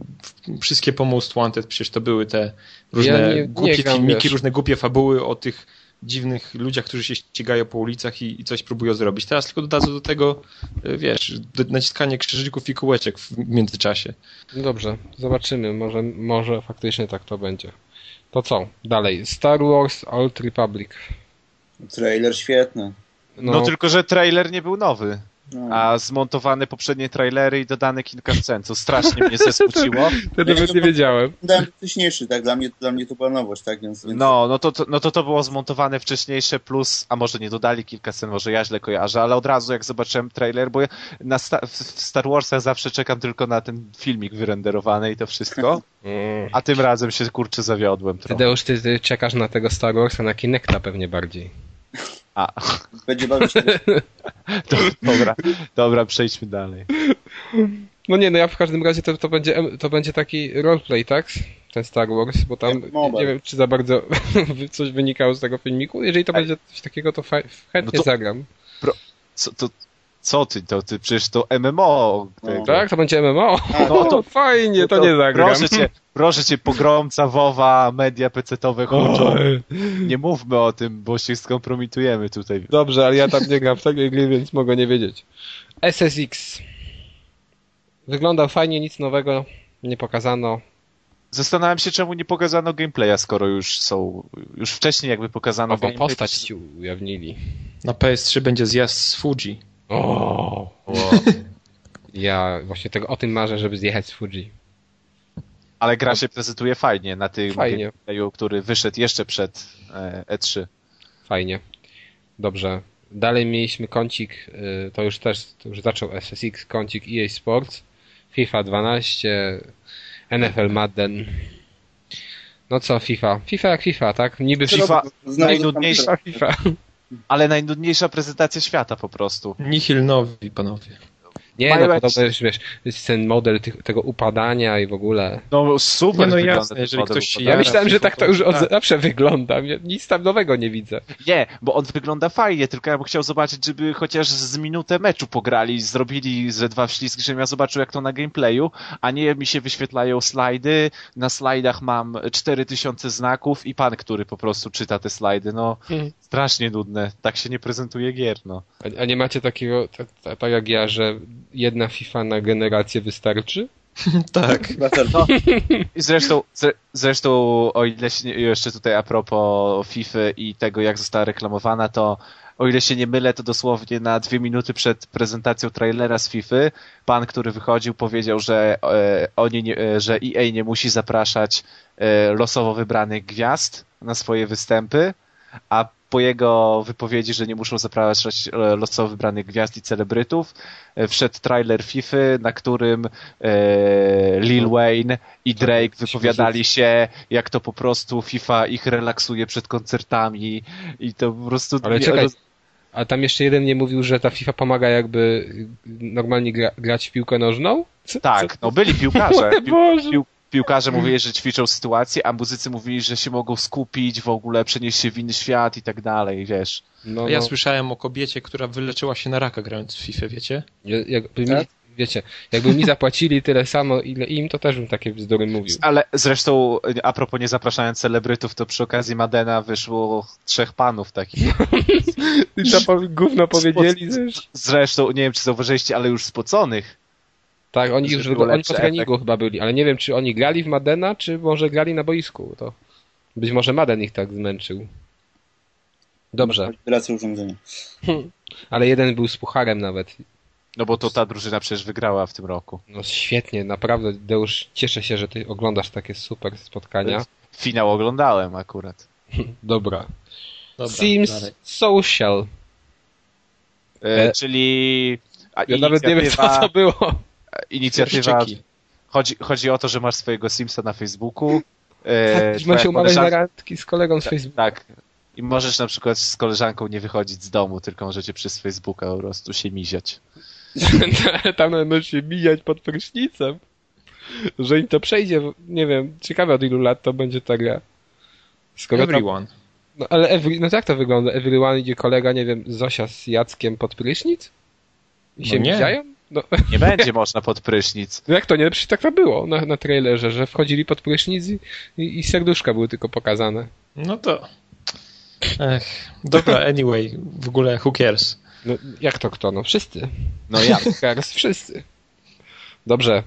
[SPEAKER 2] wszystkie po Most Wanted przecież to były te różne
[SPEAKER 1] Ja nie- nie
[SPEAKER 2] głupie
[SPEAKER 1] gram,
[SPEAKER 2] filmiki,
[SPEAKER 1] wiesz.
[SPEAKER 2] różne głupie fabuły o tych dziwnych ludziach, którzy się ścigają po ulicach i, i coś próbują zrobić. Teraz tylko dodadzą do tego, y, wiesz, do, naciskanie krzyżyków i kółeczek w międzyczasie.
[SPEAKER 1] No Dobrze, zobaczymy. Może, może faktycznie tak to będzie. To co? Dalej. Star Wars Old Republic.
[SPEAKER 4] trailer świetny.
[SPEAKER 1] No,
[SPEAKER 3] No tylko, że trailer nie był nowy,
[SPEAKER 4] No.
[SPEAKER 3] A zmontowane poprzednie trailery i dodane kilka scen, co strasznie mnie zesmuciło.
[SPEAKER 1] to nawet nie wiedziałem.
[SPEAKER 4] Dałem wcześniejszy, tak? Dla mnie, dla mnie to była nowość, tak? Więc, więc
[SPEAKER 3] No, no to, to, no to to było zmontowane wcześniejsze plus, a może nie dodali kilka scen, może ja źle kojarzę, ale od razu jak zobaczyłem trailer, bo ja na sta w w Star Warsach zawsze czekam tylko na ten filmik wyrenderowany i to wszystko,
[SPEAKER 1] Mm.
[SPEAKER 3] a tym razem się kurczę zawiodłem trochę.
[SPEAKER 1] Tadeusz, ty, ty czekasz na tego Star Warsa na Kinecta pewnie bardziej.
[SPEAKER 3] A,
[SPEAKER 4] będzie bawić się.
[SPEAKER 3] to, dobra, dobra, przejdźmy dalej.
[SPEAKER 1] No nie, no ja w każdym razie to, to, będzie, to będzie taki roleplay, tak? Ten Star Wars, bo tam
[SPEAKER 4] mobile.
[SPEAKER 1] nie wiem, czy za bardzo coś wynikało z tego filmiku. Jeżeli to
[SPEAKER 3] Ej.
[SPEAKER 1] będzie coś takiego, to chętnie
[SPEAKER 3] No to-
[SPEAKER 1] zagram.
[SPEAKER 3] Co, to, co ty, to ty, przecież to MMO. tego.
[SPEAKER 1] Tak? To będzie MMO?
[SPEAKER 4] A,
[SPEAKER 1] No to fajnie, to, nie zagram.
[SPEAKER 3] Proszę cię, proszę cię, pogromca WoWa, media huczą.
[SPEAKER 1] Oj.
[SPEAKER 3] Nie mówmy o tym, bo się skompromitujemy tutaj.
[SPEAKER 1] Dobrze, ale ja tam nie gram w takie gry, więc mogę nie wiedzieć. SSX. Wygląda fajnie, nic nowego nie pokazano.
[SPEAKER 3] Zastanawiam się, czemu nie pokazano gameplaya, skoro już są, już wcześniej jakby pokazano
[SPEAKER 1] Nową postać ci ujawnili.
[SPEAKER 2] Na PS3 będzie zjazd z Fuji.
[SPEAKER 1] O, Ja właśnie tego o tym marzę, żeby zjechać z Fuji.
[SPEAKER 3] Ale gra się prezentuje fajnie na tym
[SPEAKER 1] Fajnie.
[SPEAKER 3] gameplayu, który wyszedł jeszcze przed e, E3.
[SPEAKER 1] Fajnie. Dobrze. Dalej mieliśmy kącik, y, to już też, to już zaczął SSX, kącik EA Sports, FIFA 12, NFL Madden. No co FIFA? FIFA jak FIFA, tak? Niby
[SPEAKER 3] FIFA-
[SPEAKER 1] FIFA.
[SPEAKER 4] Znowu
[SPEAKER 3] najnudniejsza-
[SPEAKER 1] FIFA.
[SPEAKER 3] Ale najnudniejsza prezentacja świata po prostu.
[SPEAKER 2] Nihil nowi, panowie.
[SPEAKER 1] Nie,
[SPEAKER 3] Mają
[SPEAKER 1] no podobno jest, wiesz, jest ten model tych, tego upadania i w ogóle.
[SPEAKER 3] No super
[SPEAKER 2] Nie, no jasne, jeżeli ktoś się.
[SPEAKER 1] Ja myślałem, że tak to już od
[SPEAKER 2] tak.
[SPEAKER 1] zawsze wygląda. Nic tam nowego nie widzę.
[SPEAKER 3] Nie, bo on wygląda fajnie, tylko ja bym chciał zobaczyć, żeby chociaż z minutę meczu pograli, zrobili ze dwa wślizgi, żebym ja zobaczył jak to na gameplayu, a nie mi się wyświetlają slajdy, na slajdach mam 4000 znaków i pan, który po prostu czyta te slajdy, no
[SPEAKER 1] Hmm.
[SPEAKER 3] strasznie nudne, tak się nie prezentuje gier, no.
[SPEAKER 1] A, a nie macie takiego, tak, tak, tak jak ja, że jedna FIFA na generację wystarczy?
[SPEAKER 2] Tak.
[SPEAKER 3] I zresztą, zre, zresztą o ile się nie, jeszcze tutaj a propos FIFA i tego jak została reklamowana, to o ile się nie mylę, to dosłownie na dwie minuty przed prezentacją trailera z FIFA, pan, który wychodził, powiedział, że e, oni nie, e, że EA nie musi zapraszać e, losowo wybranych gwiazd na swoje występy, a po jego wypowiedzi, że nie muszą zapraszać e, losowo wybranych gwiazd i celebrytów, e, wszedł trailer FIFA, na którym e, Lil Wayne i Drake wypowiadali się, jak to po prostu FIFA ich relaksuje przed koncertami i to po prostu...
[SPEAKER 1] Ale czekaj, a tam jeszcze jeden nie mówił, że ta FIFA pomaga jakby normalnie gra, grać w piłkę nożną? Co,
[SPEAKER 3] Tak, no byli
[SPEAKER 1] co?
[SPEAKER 3] piłkarze. Pił, pił, piłkarze mówili, że ćwiczą sytuację, a muzycy mówili, że się mogą skupić, w ogóle przenieść się w inny świat i tak dalej, wiesz.
[SPEAKER 1] No,
[SPEAKER 2] ja
[SPEAKER 1] no.
[SPEAKER 2] słyszałem o kobiecie, która wyleczyła się na raka grając w FIFA, wiecie?
[SPEAKER 1] Ja- Jakby mi,
[SPEAKER 4] Tak?
[SPEAKER 1] wiecie, jakby mi zapłacili tyle samo, ile im, to też bym takie bzdury mówił.
[SPEAKER 3] Ale zresztą, a propos nie zapraszając celebrytów, to przy okazji Madena wyszło trzech panów takich.
[SPEAKER 1] I po, gówno powiedzieli też?
[SPEAKER 3] Zresztą, nie wiem czy zauważyliście, ale już spoconych.
[SPEAKER 1] Tak, oni już oni po treningu
[SPEAKER 3] efekt.
[SPEAKER 1] chyba byli, ale nie wiem, czy oni grali w Madena, czy może grali na boisku. To być może Maden ich tak zmęczył. Dobrze,
[SPEAKER 4] Manipulacja urządzenia.
[SPEAKER 1] ale jeden był z pucharem nawet.
[SPEAKER 3] No bo to ta drużyna przecież wygrała w tym roku.
[SPEAKER 1] No świetnie, naprawdę, Deusz, cieszę się, że ty oglądasz takie super spotkania.
[SPEAKER 3] Finał oglądałem akurat.
[SPEAKER 1] Dobra.
[SPEAKER 2] Dobra,
[SPEAKER 1] Sims
[SPEAKER 2] dalej.
[SPEAKER 1] Social.
[SPEAKER 3] E,
[SPEAKER 1] E,
[SPEAKER 3] czyli a
[SPEAKER 1] Ja nawet nie wiem, co to było.
[SPEAKER 3] Inicjatywa chodzi, chodzi o to, że masz swojego Simsa na Facebooku. E,
[SPEAKER 1] Tak,
[SPEAKER 3] twoja
[SPEAKER 1] ma się umawiać na randki z kolegą z Facebooka.
[SPEAKER 3] Tak. I możesz na przykład z koleżanką nie wychodzić z domu, tylko możecie przez Facebooka po prostu się miziać.
[SPEAKER 1] Tam będą się mijać pod prysznicem. Że im to przejdzie, nie wiem, ciekawe od ilu lat to będzie ta gra. Skoro tam,
[SPEAKER 2] Everyone.
[SPEAKER 1] no ale every, no jak to wygląda? Everyone idzie kolega, nie wiem, Zosia z Jackiem pod prysznic? I
[SPEAKER 2] No
[SPEAKER 1] się
[SPEAKER 2] nie.
[SPEAKER 1] miziają? No,
[SPEAKER 3] Nie będzie można pod prysznic.
[SPEAKER 1] no jak to nie? Przecież tak to było na, na trailerze, że wchodzili pod prysznic i, i, i serduszka były tylko pokazane.
[SPEAKER 2] No to... Ech, dobra, anyway, w ogóle who cares?
[SPEAKER 1] No jak to kto? No wszyscy.
[SPEAKER 3] No ja.
[SPEAKER 1] Teraz wszyscy. Dobrze.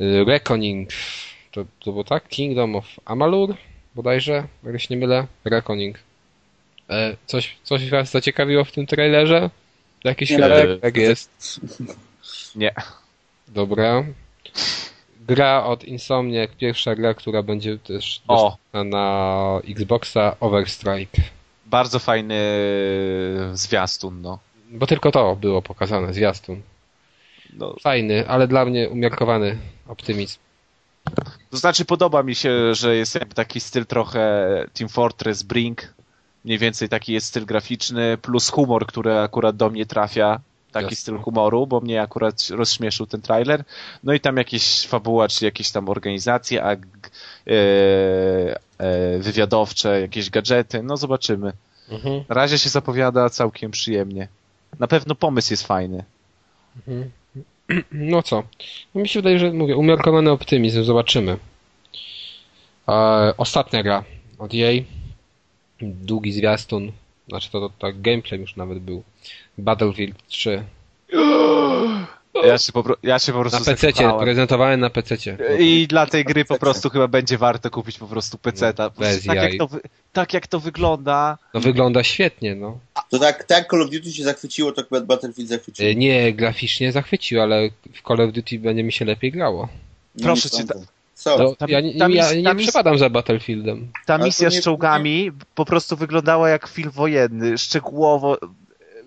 [SPEAKER 1] Y, Reckoning. To, to było tak? Kingdom of Amalur? Bodajże, jak się nie mylę. Reckoning. E, coś, coś was zaciekawiło w tym trailerze? Jakiś
[SPEAKER 4] Nie,
[SPEAKER 1] Tak jest.
[SPEAKER 3] Nie.
[SPEAKER 1] Dobra. Gra od Insomniac, pierwsza gra, która będzie też dostępna na Xboxa Overstrike.
[SPEAKER 3] Bardzo fajny zwiastun, no.
[SPEAKER 1] Bo tylko to było pokazane, zwiastun.
[SPEAKER 3] no.
[SPEAKER 1] Fajny, ale dla mnie umiarkowany optymizm.
[SPEAKER 3] To znaczy podoba mi się, że jest jakby taki styl trochę Team Fortress Brink. Mniej więcej taki jest styl graficzny, plus humor, który akurat do mnie trafia. Taki
[SPEAKER 1] Jasne.
[SPEAKER 3] styl humoru, bo mnie akurat rozśmieszył ten trailer. No i tam jakieś fabuła, czy jakieś tam organizacje, a, e, e, wywiadowcze, jakieś gadżety. No zobaczymy.
[SPEAKER 1] Mhm.
[SPEAKER 3] Na razie się zapowiada całkiem przyjemnie. Na pewno pomysł jest fajny.
[SPEAKER 1] Mhm. No co? No mi się wydaje, że mówię, umiarkowany optymizm, zobaczymy. E, ostatnia gra od jej. Długi zwiastun. Znaczy to, to tak gameplay już nawet był. Battlefield 3.
[SPEAKER 3] ja, się po, ja się po prostu
[SPEAKER 1] Na PC, prezentowałem na PC.
[SPEAKER 3] I dla tej gry po prostu chyba będzie warto kupić po prostu
[SPEAKER 1] Bez
[SPEAKER 3] prostu tak,
[SPEAKER 1] jaj.
[SPEAKER 3] jak to, tak jak to wygląda,
[SPEAKER 1] No wygląda świetnie, no.
[SPEAKER 4] To tak, tak Call of Duty się zachwyciło, to chyba Battlefield zachwyciło.
[SPEAKER 1] E, Nie, graficznie zachwycił, ale w Call of Duty będzie mi się lepiej grało.
[SPEAKER 4] No,
[SPEAKER 3] proszę cię.
[SPEAKER 4] Co?
[SPEAKER 1] No,
[SPEAKER 3] tam-
[SPEAKER 1] ja nie,
[SPEAKER 3] tam
[SPEAKER 1] ja nie przepadam za Battlefieldem.
[SPEAKER 3] ta
[SPEAKER 4] to
[SPEAKER 3] misja
[SPEAKER 4] nie-
[SPEAKER 3] z czołgami po prostu wyglądała jak film wojenny. Szczegółowo,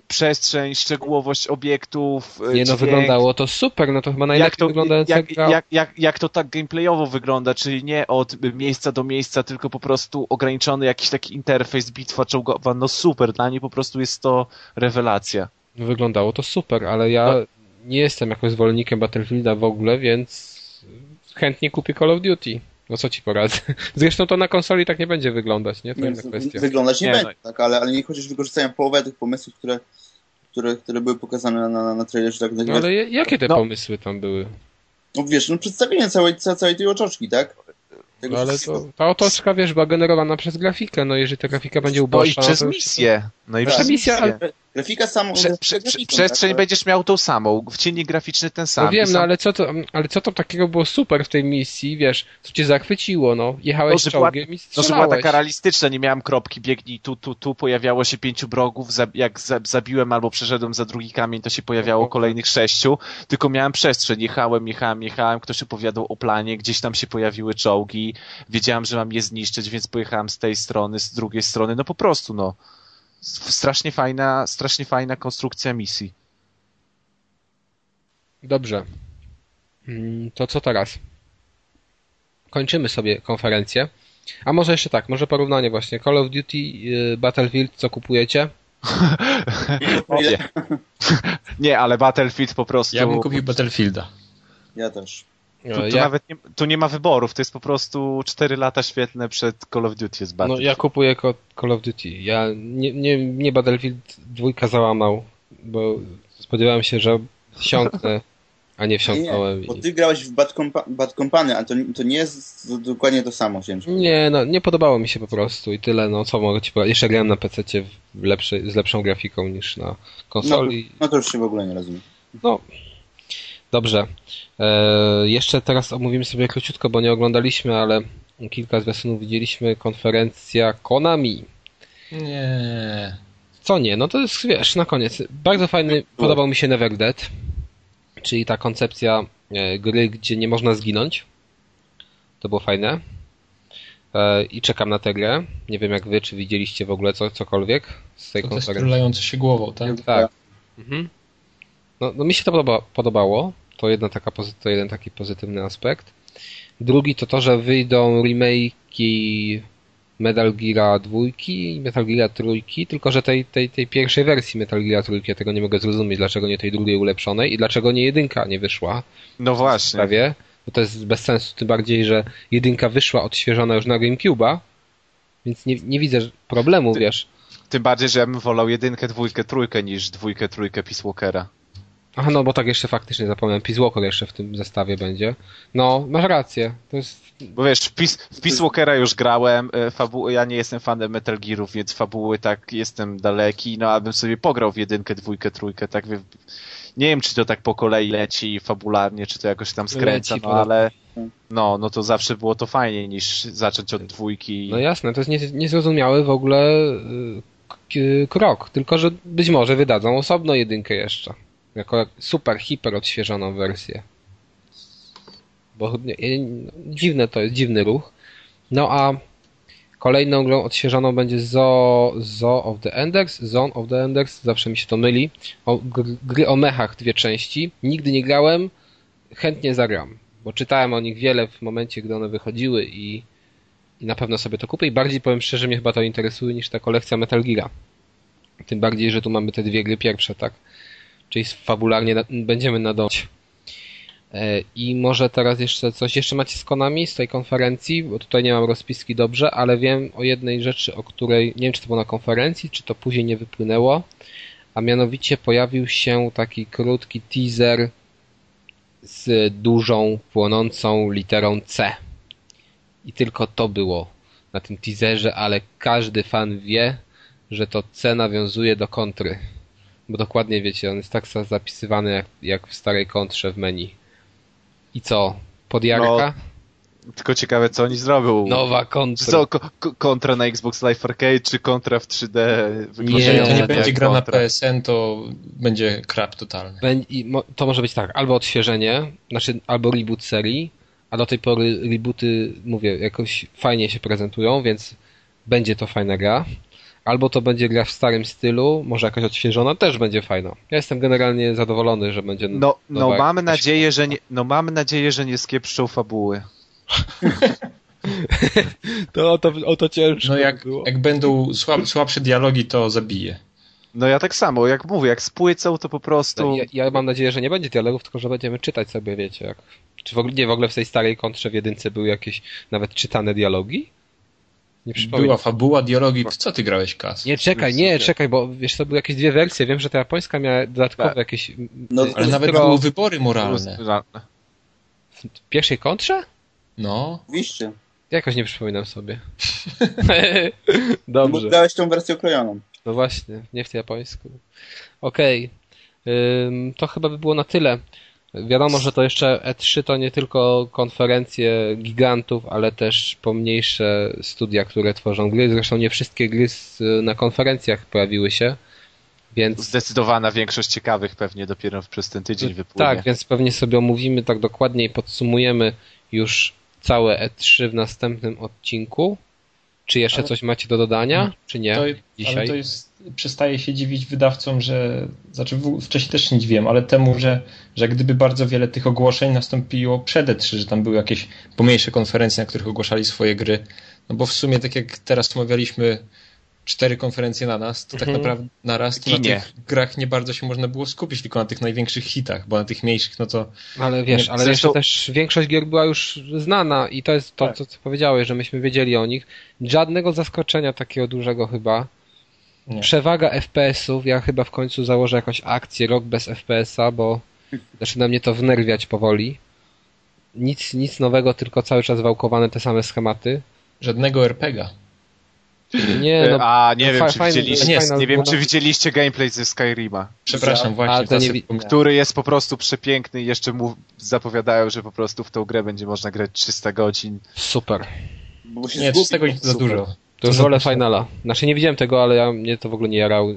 [SPEAKER 3] przestrzeń, szczegółowość obiektów, e,
[SPEAKER 1] Nie no,
[SPEAKER 3] dźwięk.
[SPEAKER 1] wyglądało to super, no to chyba
[SPEAKER 3] jak
[SPEAKER 1] najlepiej
[SPEAKER 3] to,
[SPEAKER 1] wyglądająca
[SPEAKER 3] jak,
[SPEAKER 1] gra.
[SPEAKER 3] jak, jak, jak to tak gameplayowo wygląda, czyli nie od miejsca do miejsca, tylko po prostu ograniczony jakiś taki interfejs, bitwa czołgowa, no super, dla mnie po prostu jest to rewelacja.
[SPEAKER 1] Wyglądało to super, ale ja
[SPEAKER 3] No.
[SPEAKER 1] nie jestem jakoś zwolennikiem Battlefielda w ogóle, więc chętnie kupię Call of Duty. No co ci poradzę. Zresztą to na konsoli tak nie będzie wyglądać, nie? To
[SPEAKER 4] Nie,
[SPEAKER 1] inna kwestia.
[SPEAKER 4] wyglądać nie,
[SPEAKER 3] Nie,
[SPEAKER 4] będzie, tak, ale, ale niech chociaż wykorzystają połowę tych pomysłów, które, które, które były pokazane na, na, na trailerze. Tak,
[SPEAKER 1] No ale jakie te
[SPEAKER 3] No.
[SPEAKER 1] pomysły tam były?
[SPEAKER 4] no wiesz, no przedstawienie całej, ca- całej tej otoczki, tak? Tego
[SPEAKER 1] No ale
[SPEAKER 4] wszystkiego.
[SPEAKER 1] to, ta otoczka, wiesz, była generowana przez grafikę, no jeżeli ta grafika będzie
[SPEAKER 3] No i
[SPEAKER 1] uboższa...
[SPEAKER 3] przez
[SPEAKER 1] to
[SPEAKER 3] misję. No i
[SPEAKER 4] Tak.
[SPEAKER 3] przez
[SPEAKER 1] Misja,
[SPEAKER 3] misję.
[SPEAKER 1] ale-
[SPEAKER 4] Grafika samą...
[SPEAKER 3] Prze, prze, prze, przestrzeń
[SPEAKER 4] tak,
[SPEAKER 3] będziesz miał tą samą, wciennik graficzny ten sam.
[SPEAKER 1] No wiem, no
[SPEAKER 3] sam-
[SPEAKER 1] ale co to, ale co to takiego było super w tej misji, wiesz, co cię zachwyciło, no? Jechałeś
[SPEAKER 3] No, że była-
[SPEAKER 1] czołgiem i
[SPEAKER 3] No, że była
[SPEAKER 1] strzelałeś.
[SPEAKER 3] taka realistyczna, nie miałem kropki, biegnij tu, tu, tu, pojawiało się pięciu wrogów, za, jak za, zabiłem albo przeszedłem za drugi kamień, to się pojawiało kolejnych sześciu, tylko miałem przestrzeń, jechałem, jechałem, jechałem, ktoś opowiadał o planie, gdzieś tam się pojawiły czołgi, wiedziałem, że mam je zniszczyć, więc pojechałem z tej strony, z drugiej strony, no po prostu, no. Strasznie fajna, strasznie fajna konstrukcja misji.
[SPEAKER 1] Dobrze. Mm, To co teraz? Kończymy sobie konferencję. A może jeszcze tak, może porównanie właśnie. Call of Duty, y, Battlefield, co kupujecie?
[SPEAKER 3] Nie. nie, ale Battlefield po prostu...
[SPEAKER 2] Ja bym kupił Battlefielda.
[SPEAKER 4] Ja też.
[SPEAKER 3] Tu, tu
[SPEAKER 1] E, ja,
[SPEAKER 3] nawet nie, tu nie ma wyborów, to jest po prostu 4 lata świetne przed Call of Duty jest
[SPEAKER 1] no, ja kupuję Call of Duty. Ja nie, nie, nie Battlefield dwójka załamał, bo spodziewałem się, że wsiąknę, a nie wsiąknąłem.
[SPEAKER 4] Nie, bo ty grałeś w Bad, Compa- Bad Company, a to, to nie jest to dokładnie to samo, ciężko.
[SPEAKER 1] Nie, no, nie podobało mi się po prostu i tyle, no co mogę ci powiedzieć. Jeszcze grałem na PC z lepszą grafiką niż na konsoli.
[SPEAKER 4] No to już się w ogóle nie rozumiem.
[SPEAKER 1] No, dobrze. E, jeszcze teraz omówimy sobie króciutko, bo nie oglądaliśmy, ale kilka zwiastunów widzieliśmy. Konferencja Konami.
[SPEAKER 2] Nie.
[SPEAKER 1] Co nie? No to jest, wiesz, na koniec. Bardzo fajny, podobał mi się Never Dead, czyli ta koncepcja e, gry, gdzie nie można zginąć. To było fajne. E, I czekam na tę grę. Nie wiem jak wy, czy widzieliście w ogóle co, cokolwiek z tej
[SPEAKER 2] To
[SPEAKER 1] konferencji.
[SPEAKER 2] królający się głową, tak?
[SPEAKER 1] Tak. Mhm. No, no mi się to podoba, podobało. To, jedna taka, to jeden taki pozytywny aspekt. Drugi to to, że wyjdą remake'i Metal Gear 2 i Metal Gear 3, tylko że tej, tej, tej pierwszej wersji Metal Gear 3, ja tego nie mogę zrozumieć, dlaczego nie tej drugiej ulepszonej i dlaczego nie jedynka nie wyszła
[SPEAKER 3] No właśnie.
[SPEAKER 1] prawie, bo to jest bez sensu, tym bardziej, że jedynka wyszła odświeżona już na GameCube'a, więc nie, nie widzę problemu,
[SPEAKER 3] Ty-
[SPEAKER 1] wiesz.
[SPEAKER 3] Tym bardziej, że ja bym wolał jedynkę, dwójkę, trójkę niż dwójkę, trójkę Peace Walkera.
[SPEAKER 1] Aha, no bo tak jeszcze faktycznie zapomniałem, Peace Walker jeszcze w tym zestawie będzie. No, masz rację, to jest...
[SPEAKER 3] Bo wiesz, w Peace, w Peace Walkera już grałem, e, fabuły, ja nie jestem fanem Metal Gearów, więc fabuły tak jestem daleki, no abym sobie pograł w jedynkę, dwójkę, trójkę, tak nie wiem, czy to tak po kolei leci fabularnie, czy to jakoś tam skręca,
[SPEAKER 1] Leci
[SPEAKER 3] no ale no, no to zawsze było to fajniej niż zacząć od dwójki.
[SPEAKER 1] No jasne, to jest nie, niezrozumiały w ogóle y, krok, tylko że być może wydadzą osobno jedynkę jeszcze. Jako super, hiper odświeżoną wersję. Bo nie, dziwne to jest, dziwny ruch. No a kolejną grą odświeżoną będzie Zoo, Zoo of the Enders, Zone of the Enders, zawsze mi się to myli. O, gr- gry o mechach, dwie części. Nigdy nie grałem, chętnie zagram. Bo czytałem o nich wiele w momencie, gdy one wychodziły i i na pewno sobie to kupię i bardziej powiem szczerze, mnie chyba to interesuje niż ta kolekcja Metal Gear. Tym bardziej, że tu mamy te dwie gry pierwsze, tak? Czyli fabularnie na, będziemy nadążać. E, I może teraz jeszcze coś jeszcze macie z Konami z tej konferencji, bo tutaj nie mam rozpiski dobrze, ale wiem o jednej rzeczy, o której nie wiem czy to było na konferencji, czy to później nie wypłynęło, a mianowicie pojawił się taki krótki teaser z dużą, płonącą literą C. I tylko to było na tym teaserze, ale każdy fan wie, że to C nawiązuje do kontry. Bo dokładnie wiecie, on jest tak za- zapisywany jak, jak w starej kontrze w menu. I co? Podjarka?
[SPEAKER 3] Tylko ciekawe, co oni zrobią.
[SPEAKER 1] Nowa kontra.
[SPEAKER 3] co, ko- ko- kontra na Xbox Live Arcade, czy kontra w 3D?
[SPEAKER 2] Jeżeli
[SPEAKER 1] Nie,
[SPEAKER 2] to nie będzie gra na? PSN, to będzie krap totalny.
[SPEAKER 1] Bę- i mo- To może być tak, albo odświeżenie, znaczy albo reboot serii, a do tej pory rebooty, mówię, jakoś fajnie się prezentują, więc będzie to fajna gra. Albo to będzie gra w starym stylu, może jakaś odświeżona, też będzie fajna. Ja jestem generalnie zadowolony, że będzie
[SPEAKER 3] No, no mamy
[SPEAKER 1] jakaś-
[SPEAKER 3] nadzieję, że nie, no mamy nadzieję, że nie skiepszą fabuły.
[SPEAKER 1] To o to, o to ciężko
[SPEAKER 2] No jak,
[SPEAKER 1] było.
[SPEAKER 2] jak będą słab, słabsze dialogi, to zabije.
[SPEAKER 3] No ja tak samo, jak mówię, jak spłycą, to po prostu...
[SPEAKER 1] Ja, ja mam nadzieję, że nie będzie dialogów, tylko że będziemy czytać sobie, wiecie, jak... Czy w ogóle, nie, w ogóle w tej starej kontrze w jedynce były jakieś nawet czytane dialogi? Nie przypominam.
[SPEAKER 2] Była fabuła, dialogi. W co ty grałeś, Kas?
[SPEAKER 1] Nie, czekaj, nie, czekaj, bo wiesz, to były jakieś dwie wersje. Wiem, że ta japońska miała dodatkowe
[SPEAKER 3] Tak.
[SPEAKER 1] jakieś.
[SPEAKER 4] No,
[SPEAKER 2] Ale nawet były wybory moralne.
[SPEAKER 1] w pierwszej kontrze?
[SPEAKER 2] No.
[SPEAKER 4] Oczywiście.
[SPEAKER 1] Jakoś nie przypominam sobie.
[SPEAKER 4] No, bo
[SPEAKER 1] Dobrze.
[SPEAKER 4] grałeś tą wersję okrojoną.
[SPEAKER 1] No właśnie, nie w japońsku. Okej. Ym, To chyba by było na tyle. Wiadomo, że to jeszcze E3 to nie tylko konferencje gigantów, ale też pomniejsze studia, które tworzą gry. Zresztą nie wszystkie gry na konferencjach pojawiły się, więc
[SPEAKER 3] Zdecydowana większość ciekawych pewnie dopiero przez ten tydzień wypłynie.
[SPEAKER 1] Tak, więc pewnie sobie omówimy tak dokładnie i podsumujemy już całe E3 w następnym odcinku. Czy jeszcze
[SPEAKER 2] Ale-
[SPEAKER 1] coś macie do dodania, czy nie?
[SPEAKER 2] To,
[SPEAKER 1] Dzisiaj?
[SPEAKER 2] Przestaje się dziwić wydawcom, że, znaczy wcześniej też nie dziwiłem, ale temu, że, że gdyby bardzo wiele tych ogłoszeń nastąpiło przed E3, że tam były jakieś pomniejsze konferencje, na których ogłaszali swoje gry, no bo w sumie tak jak teraz omawialiśmy cztery konferencje na nas, to tak
[SPEAKER 1] Mhm.
[SPEAKER 2] naprawdę na raz to na tych grach nie bardzo się można było skupić, tylko na tych największych hitach, bo na tych mniejszych, no to
[SPEAKER 1] Ale wiesz,
[SPEAKER 2] Nie,
[SPEAKER 1] ale
[SPEAKER 3] zresztą-
[SPEAKER 1] jeszcze też większość gier była już znana i to jest to,
[SPEAKER 2] Tak.
[SPEAKER 1] co, co powiedziałeś, że myśmy wiedzieli o nich. Żadnego zaskoczenia takiego dużego chyba.
[SPEAKER 2] Nie.
[SPEAKER 1] Przewaga FPS-ów, ja chyba w końcu założę jakąś akcję, rok bez FPS-a, bo zaczyna mnie to wnerwiać powoli. Nic, nic nowego, tylko cały czas wałkowane te same schematy.
[SPEAKER 2] Żadnego RPGa.
[SPEAKER 1] Nie,
[SPEAKER 3] E,
[SPEAKER 1] no,
[SPEAKER 3] A nie
[SPEAKER 1] no
[SPEAKER 3] wiem, czy widzieliście,
[SPEAKER 2] nie,
[SPEAKER 3] nie wiem, czy widzieliście gameplay ze Skyrima,
[SPEAKER 2] Przepraszam,
[SPEAKER 1] A,
[SPEAKER 2] właśnie, teraz
[SPEAKER 1] nie
[SPEAKER 3] który jest po prostu przepiękny i jeszcze mu zapowiadają, że po prostu w tą grę będzie można grać 300 godzin.
[SPEAKER 1] super.
[SPEAKER 4] Bo się
[SPEAKER 2] Nie,
[SPEAKER 4] zgubi.
[SPEAKER 2] z tego za
[SPEAKER 3] Super.
[SPEAKER 2] dużo.
[SPEAKER 1] To już wolę. Finala. Znaczy nie widziałem tego, ale ja, mnie to w ogóle nie jarał.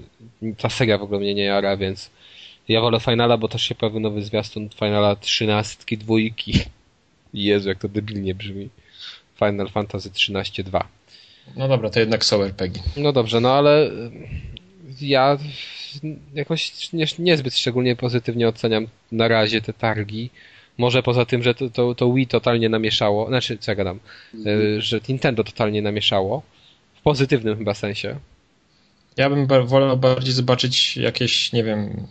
[SPEAKER 1] Ta seria w ogóle mnie nie jara, więc ja wolę Finala, bo też się pojawił nowy zwiastun Finala trzynastki, dwójki. Jezu, jak to debilnie brzmi. Final Fantasy 13.2.
[SPEAKER 2] No dobra, to jednak są RPG.
[SPEAKER 1] No dobrze, no ale y, ja jakoś nie, niezbyt szczególnie pozytywnie oceniam na razie te targi. Może poza tym, że to, to, to Wii totalnie namieszało, znaczy co ja gadam, y, że Nintendo totalnie namieszało. Pozytywnym chyba sensie.
[SPEAKER 2] Ja bym wolał bardziej zobaczyć jakieś, nie wiem,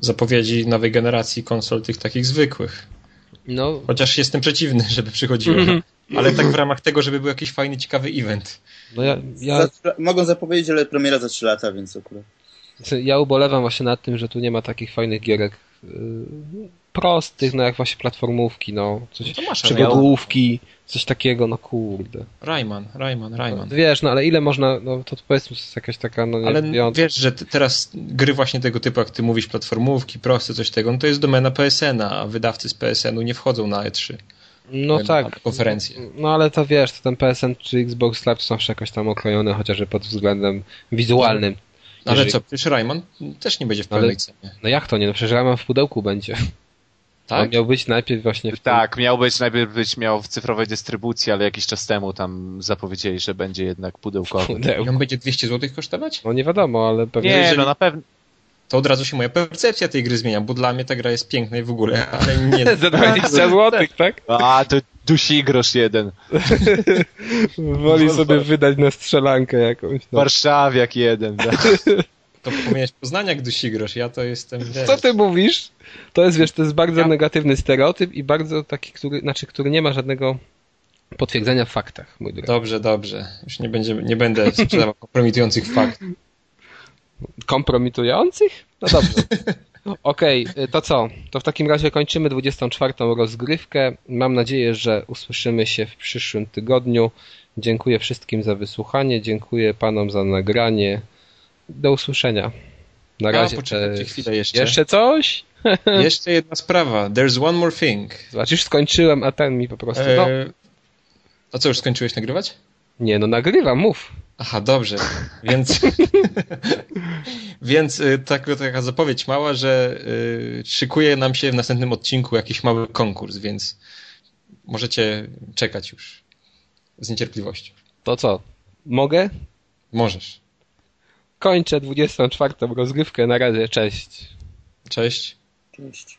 [SPEAKER 2] zapowiedzi nowej generacji konsol tych takich zwykłych.
[SPEAKER 1] No,
[SPEAKER 2] Chociaż jestem przeciwny, żeby przychodziło. Ale tak w ramach tego, żeby był jakiś fajny, ciekawy event.
[SPEAKER 1] no ja, ja,
[SPEAKER 4] Za, mogą zapowiedzieć, ale premiera za 3 lata, więc akurat.
[SPEAKER 1] ja ubolewam właśnie nad tym, że tu nie ma takich fajnych gierek y, prostych, no jak właśnie platformówki, no, coś,
[SPEAKER 2] No
[SPEAKER 1] przygodówki, coś takiego, no kurde.
[SPEAKER 2] Rayman, Rayman, Rayman.
[SPEAKER 1] Wiesz, no ale ile można, no to powiedzmy, to jest jakaś taka, no nie
[SPEAKER 2] Ale wiesz, że teraz gry właśnie tego typu, jak ty mówisz, platformówki, proste, coś tego, no to jest domena PSN-a, a wydawcy z PSN-u nie wchodzą na E3.
[SPEAKER 1] No
[SPEAKER 2] na
[SPEAKER 1] tak. No ale to wiesz, to ten PSN czy Xbox Live są jakoś tam okrojone, chociażby pod względem wizualnym.
[SPEAKER 2] Ale
[SPEAKER 1] Jeżeli-
[SPEAKER 2] co, przecież Rayman też nie będzie w
[SPEAKER 1] Ale-
[SPEAKER 2] pełnej cenie.
[SPEAKER 1] No jak to nie? No przecież ja mam w pudełku będzie.
[SPEAKER 2] Tak?
[SPEAKER 1] On miał być najpierw właśnie w.
[SPEAKER 3] Tak, miał być, najpierw być miał w cyfrowej dystrybucji, ale jakiś czas temu tam zapowiedzieli, że będzie jednak pudełkowy.
[SPEAKER 2] I
[SPEAKER 1] pudełku.
[SPEAKER 2] on będzie 200 zł kosztować?
[SPEAKER 1] No nie wiadomo, ale pewnie...
[SPEAKER 3] Nie,
[SPEAKER 2] jeżeli-
[SPEAKER 3] no na pewno.
[SPEAKER 2] To od razu się moja percepcja tej gry zmienia, bo dla mnie ta gra jest piękna i w ogóle, ale nie...
[SPEAKER 1] Za 20 zł, tak?
[SPEAKER 3] A, to dusi grosz jeden.
[SPEAKER 1] Woli sobie wydać na strzelankę jakąś. No.
[SPEAKER 3] Warszawiak jeden. Tak.
[SPEAKER 2] To powinieneś Poznaniak dusi grosz, ja to jestem... Wiesz,
[SPEAKER 1] Co ty mówisz? To jest, wiesz, to jest bardzo
[SPEAKER 2] Ja-
[SPEAKER 1] negatywny stereotyp i bardzo taki, który, znaczy, który nie ma żadnego potwierdzenia w faktach, mój drogi.
[SPEAKER 2] Dobrze, dobrze. Już nie, będzie, nie będę sprzedawał kompromitujących faktów.
[SPEAKER 1] Kompromitujących? No dobrze. Okej, y, to co? To w takim razie kończymy 24. rozgrywkę. Mam nadzieję, że usłyszymy się w przyszłym tygodniu. Dziękuję wszystkim za wysłuchanie, dziękuję panom za nagranie. Do usłyszenia. Na razie.
[SPEAKER 2] A, poczekajcie chwilę jeszcze.
[SPEAKER 1] Jeszcze coś?
[SPEAKER 2] Jeszcze jedna sprawa. There's one more thing.
[SPEAKER 1] Zobacz, już skończyłem, a ten mi po prostu. No,
[SPEAKER 2] E, A co, już skończyłeś nagrywać?
[SPEAKER 1] nie, no nagrywam, mów.
[SPEAKER 2] Aha, dobrze. Więc, więc y, tak, taka zapowiedź mała, że y, szykuje nam się w następnym odcinku jakiś mały konkurs, więc możecie czekać już z niecierpliwością.
[SPEAKER 1] To co? Mogę?
[SPEAKER 2] Możesz.
[SPEAKER 1] Kończę 24. rozgrywkę. Na razie, cześć.
[SPEAKER 2] Cześć.
[SPEAKER 4] Cześć.